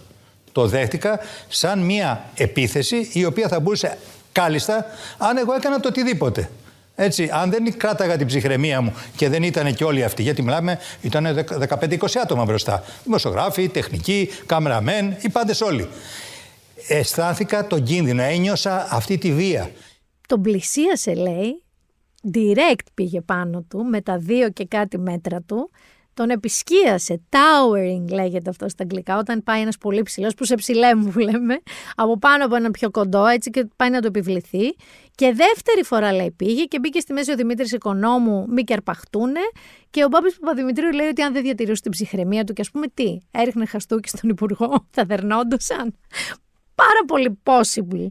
το δέχτηκα σαν μια επίθεση η οποία θα μπορούσε κάλλιστα αν εγώ έκανα το οτιδήποτε. Έτσι, αν δεν κράταγα την ψυχραιμία μου και δεν ήταν και όλοι αυτοί, γιατί μιλάμε, ήταν 15-20 άτομα μπροστά. Δημοσιογράφοι, τεχνικοί, κάμεραμέν, οι πάντες όλοι. Αισθάνθηκα τον κίνδυνο, ένιωσα αυτή τη βία. Τον πλησίασε, λέει, direct πήγε πάνω του με τα δύο και κάτι μέτρα του. Τον επισκίασε, towering λέγεται αυτό στα αγγλικά, όταν πάει ένας πολύ ψηλός, που σε ψηλέμου που λέμε, από πάνω από έναν πιο κοντό, έτσι και πάει να το επιβληθεί. Και δεύτερη φορά λέει πήγε και μπήκε στη μέση ο Δημήτρης Οικονόμου, μη και αρπαχτούνε. Και ο Μπάμπης Παπαδημητρίου λέει ότι αν δεν διατηρούσε την ψυχραιμία του και ας πούμε τι, έριχνε χαστούκι στον Υπουργό, θα δερνόντουσαν; Πάρα πολύ possible.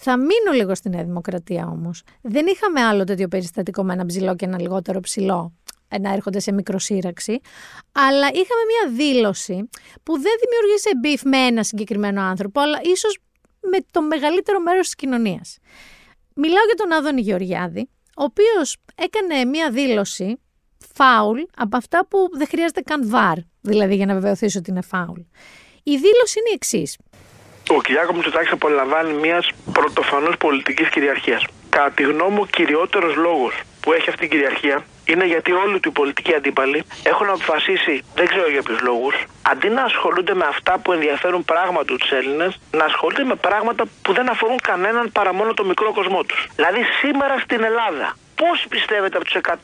Θα μείνω λίγο στη Νέα Δημοκρατία όμως. Δεν είχαμε άλλο τέτοιο περιστατικό με ένα ψηλό και ένα λιγότερο ψηλό ε, να έρχονται σε μικροσύραξη. Αλλά είχαμε μια δήλωση που δεν δημιουργήσε beef με ένα συγκεκριμένο άνθρωπο, αλλά ίσως με το μεγαλύτερο μέρος της κοινωνίας. Μιλάω για τον Άδωνη Γεωργιάδη, ο οποίος έκανε μια δήλωση φάουλ από αυτά που δεν χρειάζεται καν VAR, δηλαδή για να βεβαιωθεί ότι είναι φάουλ. Η δήλωση είναι η εξής. Ο Κυριάκο Μητσοτάκης απολαμβάνει μιας πρωτοφανούς πολιτικής κυριαρχίας. Κατά τη γνώμη μου, ο κυριότερος λόγος που έχει αυτή η κυριαρχία είναι γιατί όλοι του οι πολιτικοί αντίπαλοι έχουν αποφασίσει, δεν ξέρω για ποιους λόγους, αντί να ασχολούνται με αυτά που ενδιαφέρουν πράγματι τους Έλληνες, να ασχολούνται με πράγματα που δεν αφορούν κανέναν παρά μόνο το μικρό κοσμό τους. Δηλαδή, σήμερα στην Ελλάδα, Πόσοι πιστεύετε από τους 100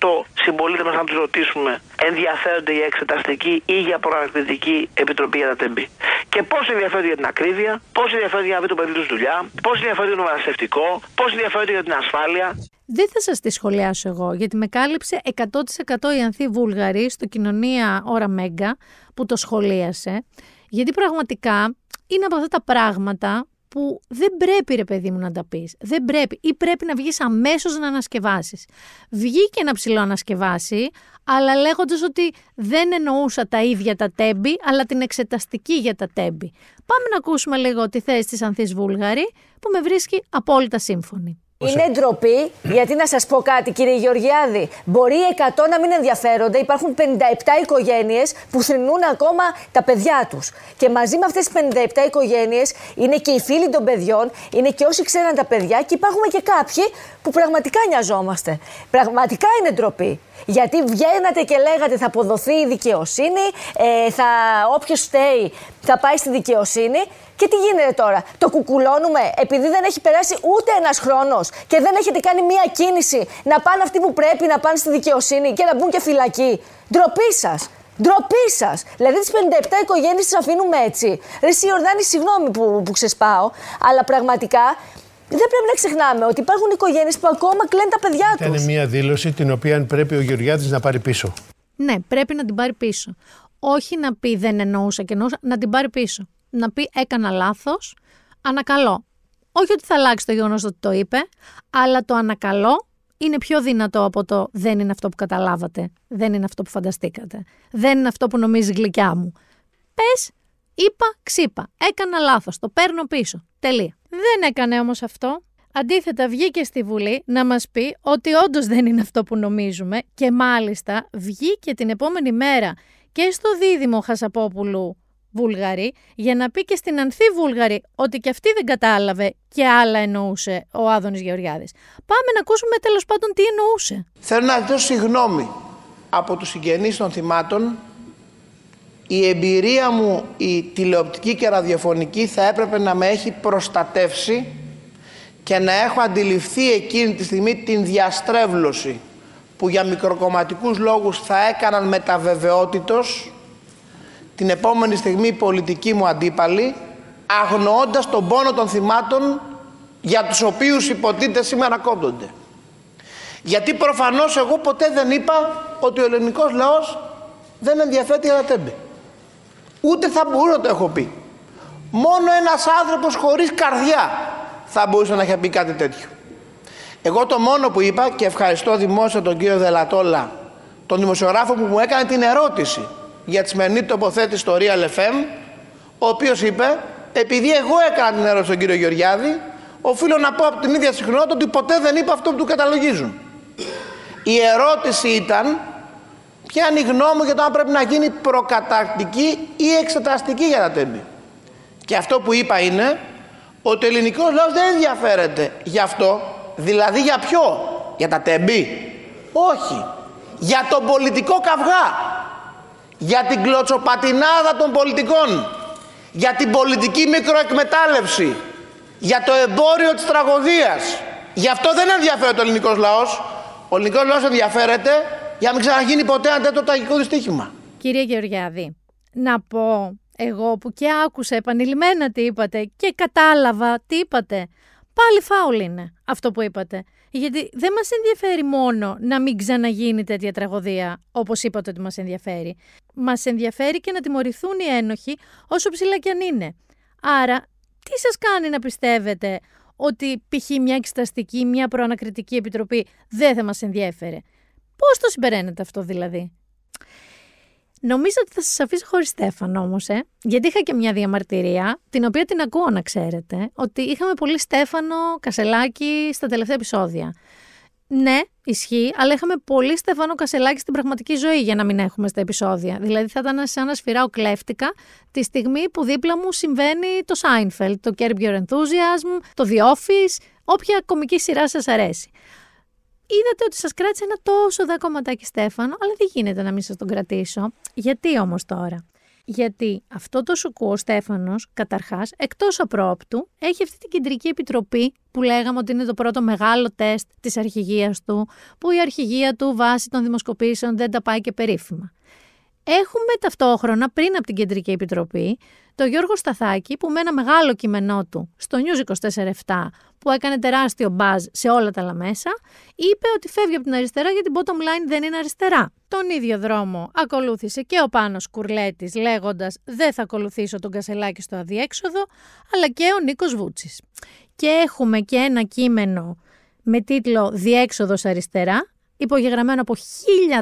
συμπολίτες μας, να τους ρωτήσουμε, ενδιαφέρονται για εξεταστική ή για προανακριτική επιτροπή για τα τεμπή; Και πόσοι ενδιαφέρονται για την ακρίβεια, πόσοι ενδιαφέρονται για να βρει το παιδί τους δουλειά, πόσοι ενδιαφέρονται για το μεταναστευτικό, πόσοι ενδιαφέρονται για την ασφάλεια. δεν θα σας τη σχολιάσω εγώ, γιατί με κάλυψε 100% η Ανθή Βούλγαρη στο Κοινωνία Ωρα Μέγκα που το σχολίασε, γιατί πραγματικά είναι από αυτά τα πράγματα που δεν πρέπει ρε παιδί μου να τα πεις. Δεν πρέπει ή πρέπει να βγεις αμέσως να ανασκευάσεις. Βγήκε ένα ψηλό ανασκευάσει, αλλά λέγοντας ότι δεν εννοούσα τα ίδια τα τέμπη, αλλά την εξεταστική για τα τέμπη. Πάμε να ακούσουμε λίγο τη θέση της Ανθής Βούλγαρη, που με βρίσκει απόλυτα σύμφωνη. Είναι ντροπή, γιατί να σας πω κάτι, κύριε Γεωργιάδη. Μπορεί 100 να μην ενδιαφέρονται. Υπάρχουν 57 οικογένειες που θρυνούν ακόμα τα παιδιά τους. Και μαζί με αυτές τις 57 οικογένειες είναι και οι φίλοι των παιδιών, είναι και όσοι ξέραν τα παιδιά και υπάρχουν και κάποιοι που πραγματικά νοιαζόμαστε. Πραγματικά είναι ντροπή. Γιατί βγαίνατε και λέγατε θα αποδοθεί η δικαιοσύνη, ε, θα, όποιος φταίει θα πάει στη δικαιοσύνη. Και τι γίνεται τώρα, το κουκουλώνουμε; Επειδή δεν έχει περάσει ούτε ένας χρόνος και δεν έχετε κάνει μία κίνηση να πάνε αυτοί που πρέπει να πάνε στη δικαιοσύνη και να μπουν και φυλακή. Ντροπή σας. Ντροπή σας! Δηλαδή, τις 57 οικογένειες τις αφήνουμε έτσι. Ρε, εσύ, Ιορδάνη, συγγνώμη που, που ξεσπάω, αλλά πραγματικά δεν πρέπει να ξεχνάμε ότι υπάρχουν οικογένειες που ακόμα κλαίνουν τα παιδιά τους. Είναι μια δήλωση την οποία πρέπει ο Γεωργιάδης να πάρει πίσω. Ναι, πρέπει να την πάρει πίσω. Όχι να πει δεν εννοούσα και εννοούσα, να την πάρει πίσω. Να πει έκανα λάθος, ανακαλώ. Όχι ότι θα αλλάξει το γεγονός ότι το είπε, αλλά το ανακαλώ είναι πιο δυνατό από το δεν είναι αυτό που καταλάβατε, δεν είναι αυτό που φανταστήκατε, δεν είναι αυτό που νομίζει γλυκιά μου. Πες, είπα, ξύπα, έκανα λάθος, το παίρνω πίσω. Τελεία. Δεν έκανε όμως αυτό. Αντίθετα βγήκε στη Βουλή να μας πει ότι όντως δεν είναι αυτό που νομίζουμε και μάλιστα βγήκε την επόμενη μέρα και στο δίδυμο Χασαπόπουλου Βούλγαρη για να πει και στην Ανθή Βούλγαρη ότι και αυτή δεν κατάλαβε και άλλα εννοούσε ο Άδωνης Γεωργιάδης. Πάμε να ακούσουμε τέλος πάντων τι εννοούσε. Θέλω να δώσω συγγνώμη από τους συγγενείς των θυμάτων η εμπειρία μου η τηλεοπτική και ραδιοφωνική θα έπρεπε να με έχει προστατεύσει και να έχω αντιληφθεί εκείνη τη στιγμή την διαστρέβλωση που για μικροκομματικούς λόγους θα έκαναν μεταβεβαιότητος την επόμενη στιγμή οι πολιτικοί μου αντίπαλοι αγνοώντας τον πόνο των θυμάτων για τους οποίους υποτίθεται σήμερα κόπτονται. Γιατί προφανώς εγώ ποτέ δεν είπα ότι ο ελληνικός λαός δεν ενδιαφέρεται για τα τέμπη. Ούτε θα μπορούσα να το έχω πει. Μόνο ένας άνθρωπος χωρίς καρδιά θα μπορούσε να είχε πει κάτι τέτοιο. Εγώ το μόνο που είπα και ευχαριστώ δημόσια τον κύριο Δελατόλα, τον δημοσιογράφο που μου έκανε την ερώτηση για τη σημερινή τοποθέτηση στο Real FM, ο οποίος είπε, επειδή εγώ έκανα την ερώτηση στον κύριο Γεωργιάδη, οφείλω να πω από την ίδια συχνότητα ότι ποτέ δεν είπα αυτό που του καταλογίζουν. Η ερώτηση ήταν Ποια είναι η γνώμη μου για το αν πρέπει να γίνει προκαταρκτική ή εξεταστική για τα τέμπη. Και αυτό που είπα είναι ότι ο ελληνικός λαός δεν ενδιαφέρεται γι' αυτό. Δηλαδή για ποιο, για τα τέμπη; Όχι. Για τον πολιτικό καυγά. Για την κλωτσοπατινάδα των πολιτικών. Για την πολιτική μικροεκμετάλλευση. Για το εμπόριο της τραγωδίας. Γι' αυτό δεν ενδιαφέρεται ο ελληνικός λαός. Ο ελληνικός λαός ενδιαφέρεται για να μην ξαναγίνει ποτέ ένα τέτοιο τραγικό δυστύχημα. Κύριε Γεωργιάδη, να πω εγώ που και άκουσα επανειλημμένα τι είπατε και κατάλαβα τι είπατε. Πάλι φάουλ είναι αυτό που είπατε. Γιατί δεν μας ενδιαφέρει μόνο να μην ξαναγίνει τέτοια τραγωδία όπως είπατε ότι μας ενδιαφέρει. Μας ενδιαφέρει και να τιμωρηθούν οι ένοχοι όσο ψηλά κι αν είναι. Άρα τι σας κάνει να πιστεύετε ότι π.χ. μια εξεταστική, μια προανακριτική επιτροπή δεν θα μας ενδιέφερε; Πώς το συμπεραίνετε αυτό δηλαδή; Νομίζω ότι θα σας αφήσω χωρίς Στέφανο όμως, ε, γιατί είχα και μια διαμαρτυρία, την οποία την ακούω να ξέρετε, ότι είχαμε πολύ Στέφανο Κασελάκη στα τελευταία επεισόδια. Ναι, ισχύει, αλλά είχαμε πολύ Στέφανο Κασελάκη στην πραγματική ζωή για να μην έχουμε στα επεισόδια. Δηλαδή θα ήταν σαν να σφυράω κλέφτηκα τη στιγμή που δίπλα μου συμβαίνει το Seinfeld, το Curb Your Enthusiasm, το The Office, όποια κομική σειρά σας αρέσει είδατε ότι σας κράτησε ένα τόσο δα κομματάκι Στέφανο, αλλά δεν γίνεται να μην σας τον κρατήσω. Γιατί όμως τώρα; Γιατί αυτό το σουκού ο Στέφανος, καταρχάς, εκτός απρόπτου, έχει αυτή την κεντρική επιτροπή που λέγαμε ότι είναι το πρώτο μεγάλο τεστ της αρχηγίας του, που η αρχηγία του βάσει των δημοσκοπήσεων δεν τα πάει και περίφημα. Έχουμε ταυτόχρονα πριν από την Κεντρική Επιτροπή το Γιώργο Σταθάκη που με ένα μεγάλο κείμενό του στο News 24-7 που έκανε τεράστιο μπαζ σε όλα τα άλλα μέσα, είπε ότι φεύγει από την αριστερά γιατί bottom line δεν είναι αριστερά. Τον ίδιο δρόμο ακολούθησε και ο Πάνος Κουρλέτης λέγοντας «Δεν θα ακολουθήσω τον Κασελάκη στο αδιέξοδο», αλλά και ο Νίκος Βούτσης. Και έχουμε και ένα κείμενο με τίτλο «Διέξοδος αριστερά», υπογεγραμμένο από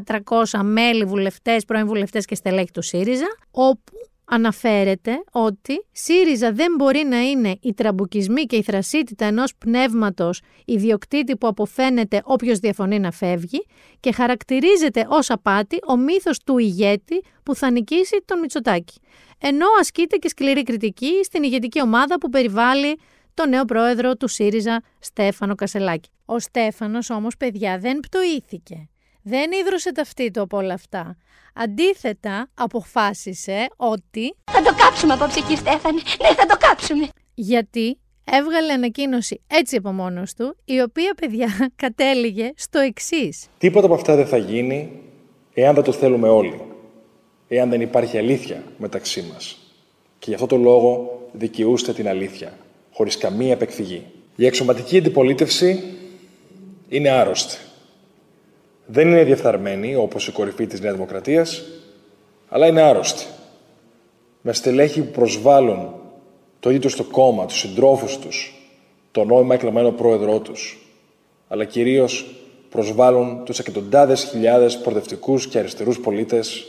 1.300 μέλη βουλευτές, πρώην βουλευτές και στελέχη του ΣΥΡΙΖΑ, όπου αναφέρεται ότι ΣΥΡΙΖΑ δεν μπορεί να είναι η τραμπουκισμή και η θρασίτητα ενός πνεύματος ιδιοκτήτη που αποφαίνεται όποιος διαφωνεί να φεύγει και χαρακτηρίζεται ως απάτη ο μύθος του ηγέτη που θα νικήσει τον Μητσοτάκη. Ενώ ασκείται και σκληρή κριτική στην ηγετική ομάδα που περιβάλλει τον νέο πρόεδρο του ΣΥΡΙΖΑ Στέφανο Κασελάκη. Ο Στέφανος όμως παιδιά δεν πτωήθηκε. Δεν ίδρωσε ταυτί του από όλα αυτά. Αντίθετα, αποφάσισε ότι... Θα το κάψουμε απόψε κύριε Στέφανε. Ναι, θα το κάψουμε. Γιατί έβγαλε ανακοίνωση έτσι από μόνος του, η οποία, παιδιά, κατέληγε στο εξής. Τίποτα από αυτά δεν θα γίνει εάν δεν το θέλουμε όλοι. Εάν δεν υπάρχει αλήθεια μεταξύ μας. Και γι' αυτό το λόγο δικαιούστε την αλήθεια, χωρίς καμία επεκφυγή. Η εξωματική αντιπολίτευση είναι άρρωστη δεν είναι διεφθαρμένη όπως η κορυφή της Νέας Δημοκρατίας, αλλά είναι άρρωστη. Με στελέχη που προσβάλλουν το ίδιο στο κόμμα, τους συντρόφους τους, τον νόημα εκλεγμένο πρόεδρό τους, αλλά κυρίως προσβάλλουν τους εκατοντάδες χιλιάδες προοδευτικούς και αριστερούς πολίτες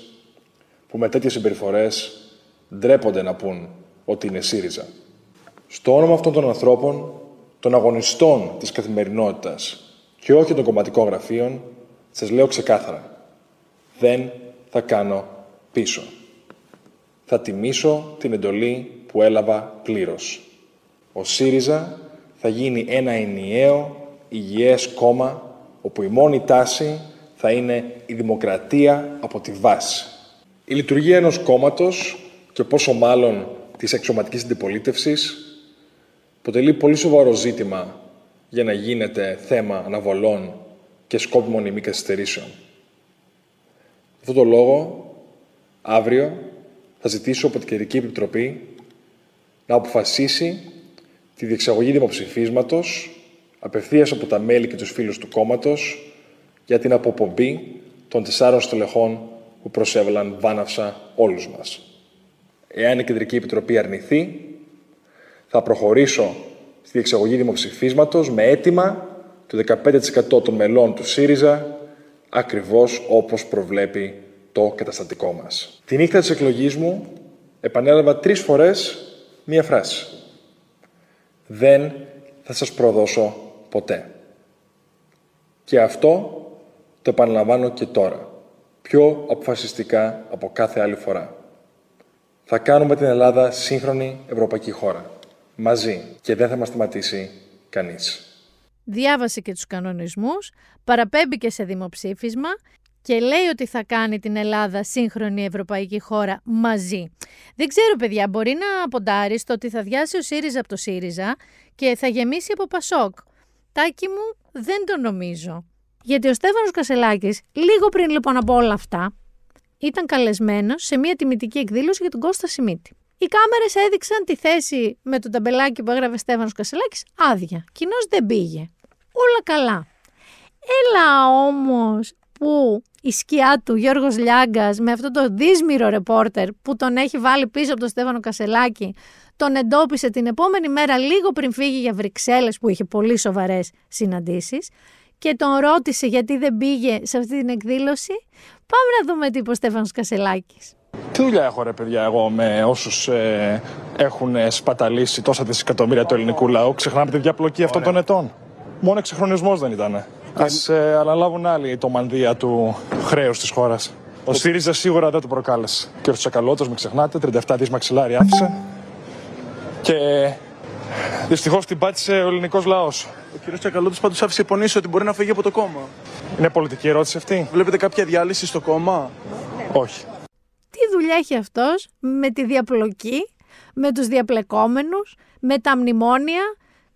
που με τέτοιες συμπεριφορές ντρέπονται να πούν ότι είναι ΣΥΡΙΖΑ. Στο όνομα αυτών των ανθρώπων, των αγωνιστών της καθημερινότητας και όχι των κομματικών γραφείων, σας λέω ξεκάθαρα, δεν θα κάνω πίσω. Θα τιμήσω την εντολή που έλαβα πλήρως. Ο ΣΥΡΙΖΑ θα γίνει ένα ενιαίο, υγιές κόμμα, όπου η μόνη τάση θα είναι η δημοκρατία από τη βάση. Η λειτουργία ενός κόμματος και πόσο μάλλον της εξωματικής αντιπολίτευσης αποτελεί πολύ σοβαρό ζήτημα για να γίνεται θέμα αναβολών και σκόπιμων ημί καθυστερήσεων. Γι' αυτόν τον λόγο, αύριο θα ζητήσω από την Κεντρική Επιτροπή να αποφασίσει τη διεξαγωγή δημοψηφίσματος απευθείας από τα μέλη και τους φίλους του κόμματος για την αποπομπή των τεσσάρων στελεχών που προσέβαλαν βάναυσα όλους μας. Εάν η Κεντρική Επιτροπή αρνηθεί, θα προχωρήσω στη διεξαγωγή δημοψηφίσματος με αίτημα του 15% των μελών του ΣΥΡΙΖΑ, ακριβώς όπως προβλέπει το καταστατικό μας. Τη νύχτα της εκλογής μου επανέλαβα τρεις φορές μία φράση. Δεν θα σας προδώσω ποτέ. Και αυτό το επαναλαμβάνω και τώρα, πιο αποφασιστικά από κάθε άλλη φορά. Θα κάνουμε την Ελλάδα σύγχρονη ευρωπαϊκή χώρα, μαζί και δεν θα μας σταματήσει κανείς διάβασε και τους κανονισμούς, παραπέμπει και σε δημοψήφισμα και λέει ότι θα κάνει την Ελλάδα σύγχρονη ευρωπαϊκή χώρα μαζί. Δεν ξέρω παιδιά, μπορεί να ποντάρεις στο ότι θα διάσει ο ΣΥΡΙΖΑ από το ΣΥΡΙΖΑ και θα γεμίσει από Πασόκ. Τάκι μου δεν το νομίζω. Γιατί ο Στέφανος Κασελάκης, λίγο πριν λοιπόν από όλα αυτά, ήταν καλεσμένος σε μια τιμητική εκδήλωση για τον Κώστα Σιμίτη. Οι κάμερες έδειξαν τη θέση με το ταμπελάκι που έγραφε Στέφανος Κασελάκης άδεια. Κοινώ δεν πήγε. Όλα καλά. Έλα όμως που η σκιά του Γιώργος Λιάγκας με αυτό το δύσμηρο ρεπόρτερ που τον έχει βάλει πίσω από τον Στέφανο Κασελάκη τον εντόπισε την επόμενη μέρα λίγο πριν φύγει για Βρυξέλλες που είχε πολύ σοβαρές συναντήσεις και τον ρώτησε γιατί δεν πήγε σε αυτή την εκδήλωση. Πάμε να δούμε τι είπε ο Στέφανος Κασελάκης. Τι δουλειά έχω ρε παιδιά εγώ με όσους ε, έχουν σπαταλήσει τόσα δισεκατομμύρια του ελληνικού λαού; Ξεχνάμε τη διαπλοκή αυτών των ετών. Μόνο εξυγχρονισμό δεν ήταν. Α ε, αναλάβουν άλλοι το μανδύα του χρέους της χώρας. Ο ΣΥΡΙΖΑ σίγουρα δεν το προκάλεσε. Και ο Τσακαλώτος, μην ξεχνάτε, 37 δις μαξιλάρι άφησε. Και δυστυχώς την πάτησε ο ελληνικός λαός. Ο κ. Τσακαλώτος πάντως άφησε υπονήσεις ότι μπορεί να φύγει από το κόμμα. Είναι πολιτική ερώτηση αυτή; Βλέπετε κάποια διάλυση στο κόμμα; Όχι τι δουλειά έχει αυτός με τη διαπλοκή, με τους διαπλεκόμενους, με τα μνημόνια,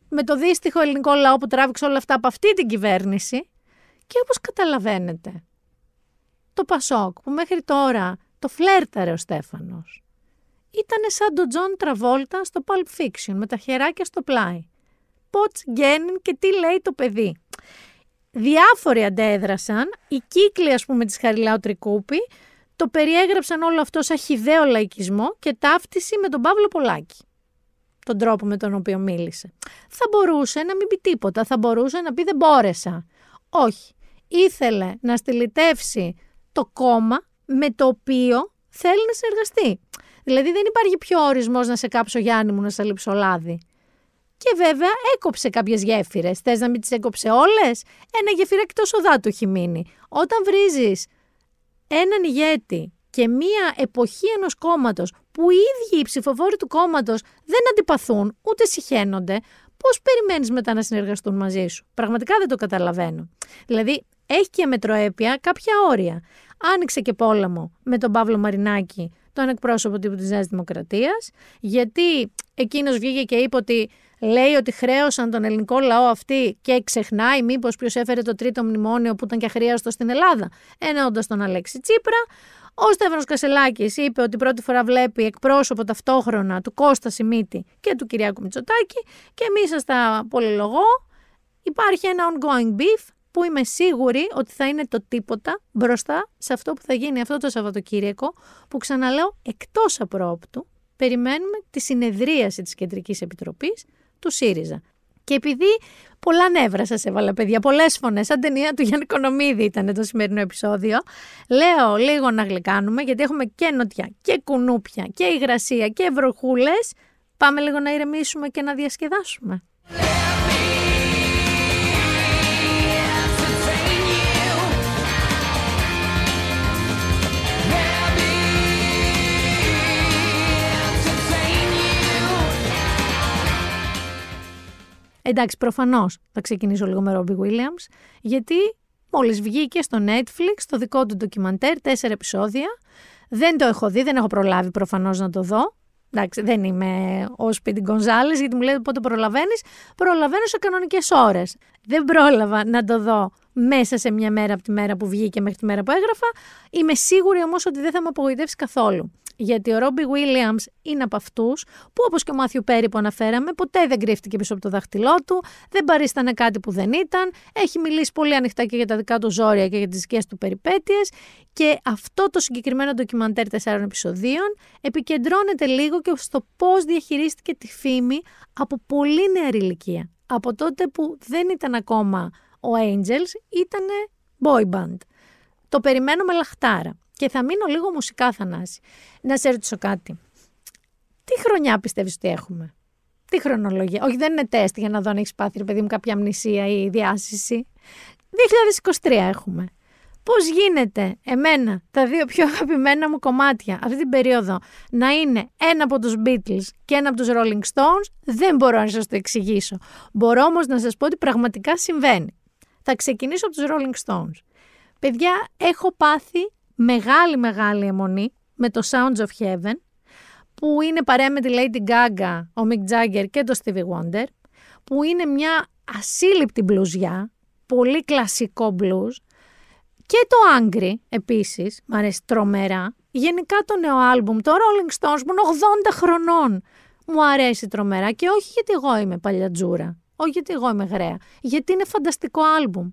με το δύστιχο ελληνικό λαό που τράβηξε όλα αυτά από αυτή την κυβέρνηση. Και όπως καταλαβαίνετε, το Πασόκ που μέχρι τώρα Το φλέρταρε ο Στέφανος. Ήτανε σαν τον Τζον Τραβόλτα στο Pulp Fiction με τα χεράκια στο πλάι. What's going on και τι λέει το παιδί. Διάφοροι αντέδρασαν, οι κύκλοι ας πούμε της Χαριλάου Τρικούπη το περιέγραψαν όλο αυτό σαν χιδαίο λαϊκισμό και ταύτιση με τον Παύλο Πολάκη. Τον τρόπο με τον οποίο μίλησε. Θα μπορούσε να μην πει τίποτα, θα μπορούσε να πει δεν μπόρεσα. Όχι. Ήθελε να στυλιτεύσει το κόμμα με το οποίο θέλει να συνεργαστεί. Δηλαδή δεν υπάρχει πιο ορισμός να σε κάψω Γιάννη μου να σε λείψω λάδι. Και βέβαια έκοψε κάποιες γέφυρες. Θες να μην τις έκοψε όλες; Ένα γεφυράκι τόσο δάτο έχει μείνει. Όταν βρίζεις έναν ηγέτη και μία εποχή ενός κόμματος που οι ίδιοι οι ψηφοφόροι του κόμματος δεν αντιπαθούν ούτε συχαίνονται, πώς περιμένεις μετά να συνεργαστούν μαζί σου; Πραγματικά δεν το καταλαβαίνω. Δηλαδή έχει και μετροέπεια κάποια όρια. Άνοιξε και πόλεμο με τον Παύλο Μαρινάκη, τον εκπρόσωπο τύπου της Νέας Δημοκρατίας, γιατί εκείνος βγήκε και είπε ότι λέει ότι χρέωσαν τον ελληνικό λαό αυτή και ξεχνάει μήπως ποιος έφερε το τρίτο μνημόνιο που ήταν και αχρίαστο στην Ελλάδα, εννοώντας τον Αλέξη Τσίπρα. Ο Στέφανος Κασελάκης είπε ότι πρώτη φορά βλέπει εκπρόσωπο ταυτόχρονα του Κώστα Σιμίτη και του Κυριάκου Μητσοτάκη και εμείς σας τα πολυλογώ. Υπάρχει ένα ongoing beef που είμαι σίγουρη ότι θα είναι το τίποτα μπροστά σε αυτό που θα γίνει αυτό το Σαββατοκύριακο, που ξαναλέω εκτός απρόπτου, περιμένουμε τη συνεδρίαση της Κεντρικής Επιτροπής του ΣΥΡΙΖΑ. Και επειδή πολλά νεύρα σας έβαλα παιδιά, πολλές φωνές, σαν ταινία του Γιάννη Κονομίδη ήταν το σημερινό επεισόδιο, λέω λίγο να γλυκάνουμε γιατί έχουμε και νοτιά και κουνούπια και υγρασία και βροχούλες. Πάμε λίγο να ηρεμήσουμε και να διασκεδάσουμε. Εντάξει, προφανώς θα ξεκινήσω λίγο με Ρόμπι Williams, γιατί μόλις βγήκε στο Netflix το δικό του ντοκιμαντέρ, τέσσερα επεισόδια. Δεν το έχω δει, δεν έχω προλάβει προφανώς να το δω. Εντάξει, δεν είμαι ο Σπίτι Γκονζάλη, γιατί μου λέτε πότε προλαβαίνεις. Προλαβαίνω σε κανονικές ώρες. Δεν πρόλαβα να το δω μέσα σε μια μέρα από τη μέρα που βγήκε μέχρι τη μέρα που έγραφα. Είμαι σίγουρη όμως ότι δεν θα με απογοητεύσει καθόλου. Γιατί ο Ρόμπι Williams είναι από αυτούς που, όπως και ο Μάθιου Πέρι που αναφέραμε, ποτέ δεν κρύφτηκε πίσω από το δάχτυλό του, δεν παρίστανε κάτι που δεν ήταν, έχει μιλήσει πολύ ανοιχτά και για τα δικά του ζόρια και για τις δικές του περιπέτειες. Και αυτό το συγκεκριμένο ντοκιμαντέρ τεσσάρων επεισοδίων επικεντρώνεται λίγο και στο πώς διαχειρίστηκε τη φήμη από πολύ νεαρή ηλικία. Από τότε που δεν ήταν ακόμα ο Angels, ήταν boy band. Το περιμένω με λαχτάρα. Και θα μείνω λίγο μουσικά, Θανάση. Να σε ρωτήσω κάτι. Τι χρονιά πιστεύεις ότι έχουμε, Τι χρονολογία; Όχι, δεν είναι τεστ για να δω αν έχεις πάθει, παιδί μου, κάποια αμνησία ή διάσηση. 2023 έχουμε. Πώς γίνεται εμένα τα δύο πιο αγαπημένα μου κομμάτια αυτή την περίοδο να είναι ένα από τους Beatles και ένα από τους Rolling Stones, δεν μπορώ να σας το εξηγήσω. Μπορώ όμως να σας πω ότι πραγματικά συμβαίνει. Θα ξεκινήσω από τους Rolling Stones. Παιδιά, έχω πάθει μεγάλη μεγάλη αιμονή με το Sounds of Heaven που είναι παρέα με τη Lady Gaga, ο Mick Jagger και το Stevie Wonder που είναι μια ασύλληπτη μπλουζιά, πολύ κλασικό blues και το Angry επίσης, μου αρέσει τρομερά. Γενικά το νέο άλμπουμ, το Rolling Stones που είναι 80 χρονών, μου αρέσει τρομερά και όχι γιατί εγώ είμαι παλιατζούρα, όχι γιατί εγώ είμαι γραία, γιατί είναι φανταστικό άλμπουμ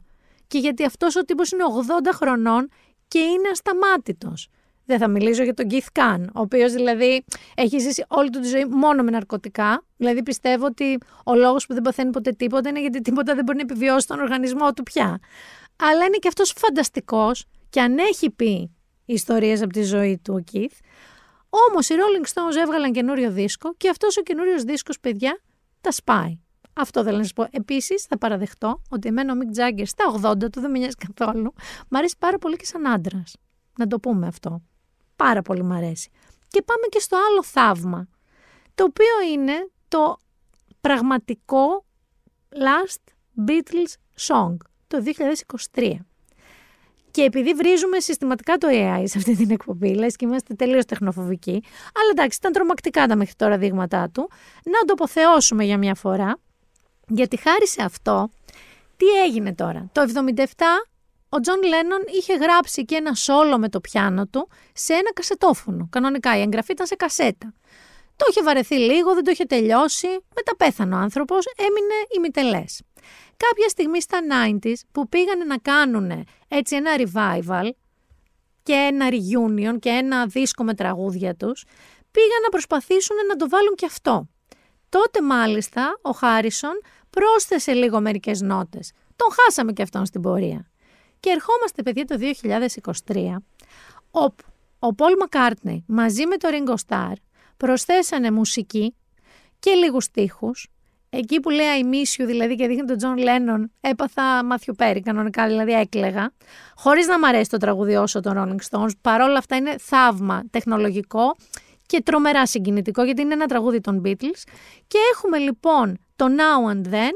και γιατί αυτός ο τύπος είναι 80 χρονών και είναι ασταμάτητος. Δεν θα μιλήσω για τον Keith Kahn, ο οποίος δηλαδή έχει ζήσει όλη του τη ζωή μόνο με ναρκωτικά. Δηλαδή πιστεύω ότι ο λόγος που δεν παθαίνει ποτέ τίποτα είναι γιατί τίποτα δεν μπορεί να επιβιώσει τον οργανισμό του πια. Αλλά είναι και αυτός φανταστικός και αν έχει πει ιστορίες από τη ζωή του ο Keith. Όμως οι Rolling Stones έβγαλαν καινούριο δίσκο και αυτός ο καινούριος δίσκος, παιδιά, τα σπάει. Αυτό θέλω να σα πω. Επίσης, θα παραδεχτώ ότι εμένα ο Μικ Τζάγκερ στα 80 του δεν με νοιάζει καθόλου. Μ' αρέσει πάρα πολύ και σαν άντρας. Να το πούμε αυτό. Πάρα πολύ μ' αρέσει. Και πάμε και στο άλλο θαύμα. Το οποίο είναι το πραγματικό Last Beatles Song το 2023. Και επειδή βρίζουμε συστηματικά το AI σε αυτή την εκπομπή, λες και είμαστε τελείως τεχνοφοβικοί, αλλά εντάξει, ήταν τρομακτικά τα μέχρι τώρα δείγματά του, να το αποθεώσουμε για μια φορά γιατί χάρη σε αυτό, τι έγινε τώρα; Το 77 ο Τζον Λένον είχε γράψει και ένα σόλο με το πιάνο του σε ένα κασετόφωνο. Κανονικά η εγγραφή ήταν σε κασέτα. Το είχε βαρεθεί λίγο, δεν το είχε τελειώσει. Μετά πέθανε ο άνθρωπος, έμεινε ημιτελές. Κάποια στιγμή στα 90s που πήγανε να κάνουν έτσι ένα revival και ένα reunion και ένα δίσκο με τραγούδια τους, πήγαν να προσπαθήσουν να το βάλουν και αυτό. Τότε μάλιστα ο Χάρισον πρόσθεσε λίγο μερικές νότες. Τον χάσαμε και αυτόν στην πορεία. Και ερχόμαστε παιδιά το 2023, όπου ο Πολ Μακάρτνεϊ μαζί με το Ringo Starr προσθέσανε μουσική και λίγους στίχους. Εκεί που λέει I miss you, δηλαδή και δείχνει τον Τζον Λένον, έπαθα Μάθιου Πέρι, κανονικά δηλαδή έκλεγα. Χωρίς να μ' αρέσει το τραγούδι όσο των Rolling Stones, παρόλα αυτά είναι θαύμα τεχνολογικό και τρομερά συγκινητικό γιατί είναι ένα τραγούδι των Beatles. Και έχουμε λοιπόν το Now and Then,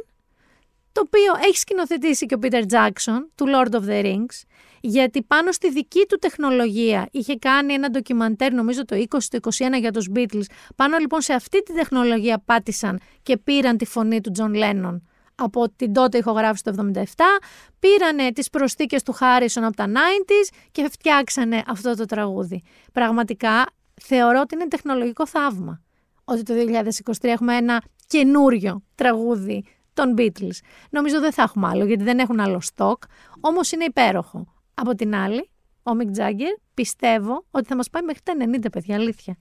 το οποίο έχει σκηνοθετήσει και ο Peter Jackson του Lord of the Rings, γιατί πάνω στη δική του τεχνολογία είχε κάνει ένα ντοκιμαντέρ, νομίζω το 20, το 21 για τους Beatles. Πάνω λοιπόν σε αυτή τη τεχνολογία πάτησαν και πήραν τη φωνή του John Lennon από την τότε ηχογράφηση του 77, πήρανε τις προσθήκες του Χάρισον από τα 90s και φτιάξανε αυτό το τραγούδι. Πραγματικά θεωρώ ότι είναι τεχνολογικό θαύμα ότι το 2023 έχουμε ένα καινούριο τραγούδι των Beatles. Νομίζω δεν θα έχουμε άλλο γιατί δεν έχουν άλλο στόκ, όμως είναι υπέροχο. Από την άλλη, ο Μικ Τζάγκερ πιστεύω ότι θα μας πάει μέχρι τα 90 παιδιά, αλήθεια.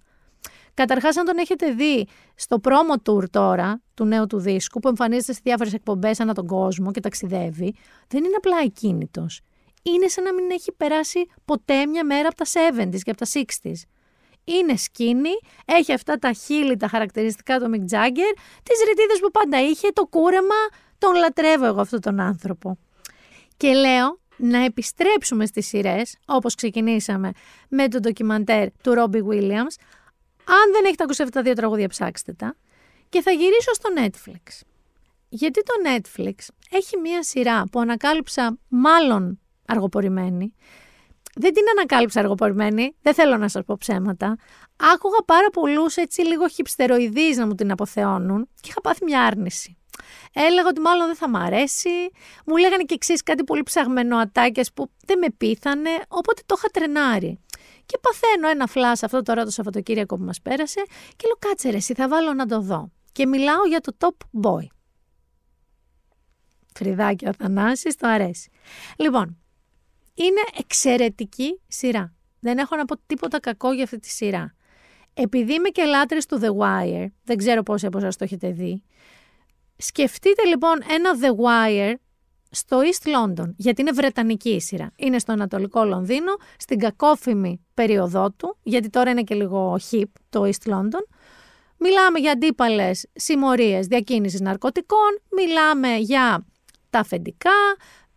Καταρχάς, αν τον έχετε δει στο promo tour τώρα του νέου του δίσκου που εμφανίζεται σε διάφορες εκπομπές ανά τον κόσμο και ταξιδεύει, δεν είναι απλά εκκίνητος. Είναι σαν να μην έχει περάσει ποτέ μια μέρα από τα 70s και από τα 60s είναι σκίνη, έχει αυτά τα χείλη, τα χαρακτηριστικά του Μικ Τζάγκερ, τις ρητίδες που πάντα είχε, το κούρεμα, τον λατρεύω εγώ αυτόν τον άνθρωπο. Και λέω να επιστρέψουμε στις σειρές, όπως ξεκινήσαμε με το ντοκιμαντέρ του Ρόμπι Williams. Αν δεν έχετε ακούσει αυτά τα δύο τραγούδια, ψάξτε τα. Και θα γυρίσω στο Netflix. Γιατί το Netflix έχει μία σειρά που ανακάλυψα μάλλον αργοπορημένη, δεν την ανακάλυψα αργοπορημένη, δεν θέλω να σας πω ψέματα. Άκουγα πάρα πολλούς έτσι λίγο χυψτεροειδείς να μου την αποθεώνουν και είχα πάθει μια άρνηση. Έλεγα ότι μάλλον δεν θα μ' αρέσει. Μου λέγανε και εξής κάτι πολύ ψαγμένο ατάκες που δεν με πείθανε, οπότε το είχα τρενάρει. Και παθαίνω ένα φλάσ αυτό τώρα το Σαββατοκύριακο που μας πέρασε και λέω κάτσε ρε, εσύ θα βάλω να το δω. Και μιλάω για το Top Boy. Φρυδάκι ο Θανάσης, το αρέσει. Λοιπόν, είναι εξαιρετική σειρά. Δεν έχω να πω τίποτα κακό για αυτή τη σειρά. Επειδή είμαι και λάτρες του The Wire, δεν ξέρω πόσοι από εσάς το έχετε δει, σκεφτείτε λοιπόν ένα The Wire στο East London, γιατί είναι βρετανική η σειρά. Είναι στο Ανατολικό Λονδίνο, στην κακόφημη περίοδό του, γιατί τώρα είναι και λίγο hip το East London. Μιλάμε για αντίπαλες συμμορίες διακίνησης ναρκωτικών, μιλάμε για τα αφεντικά,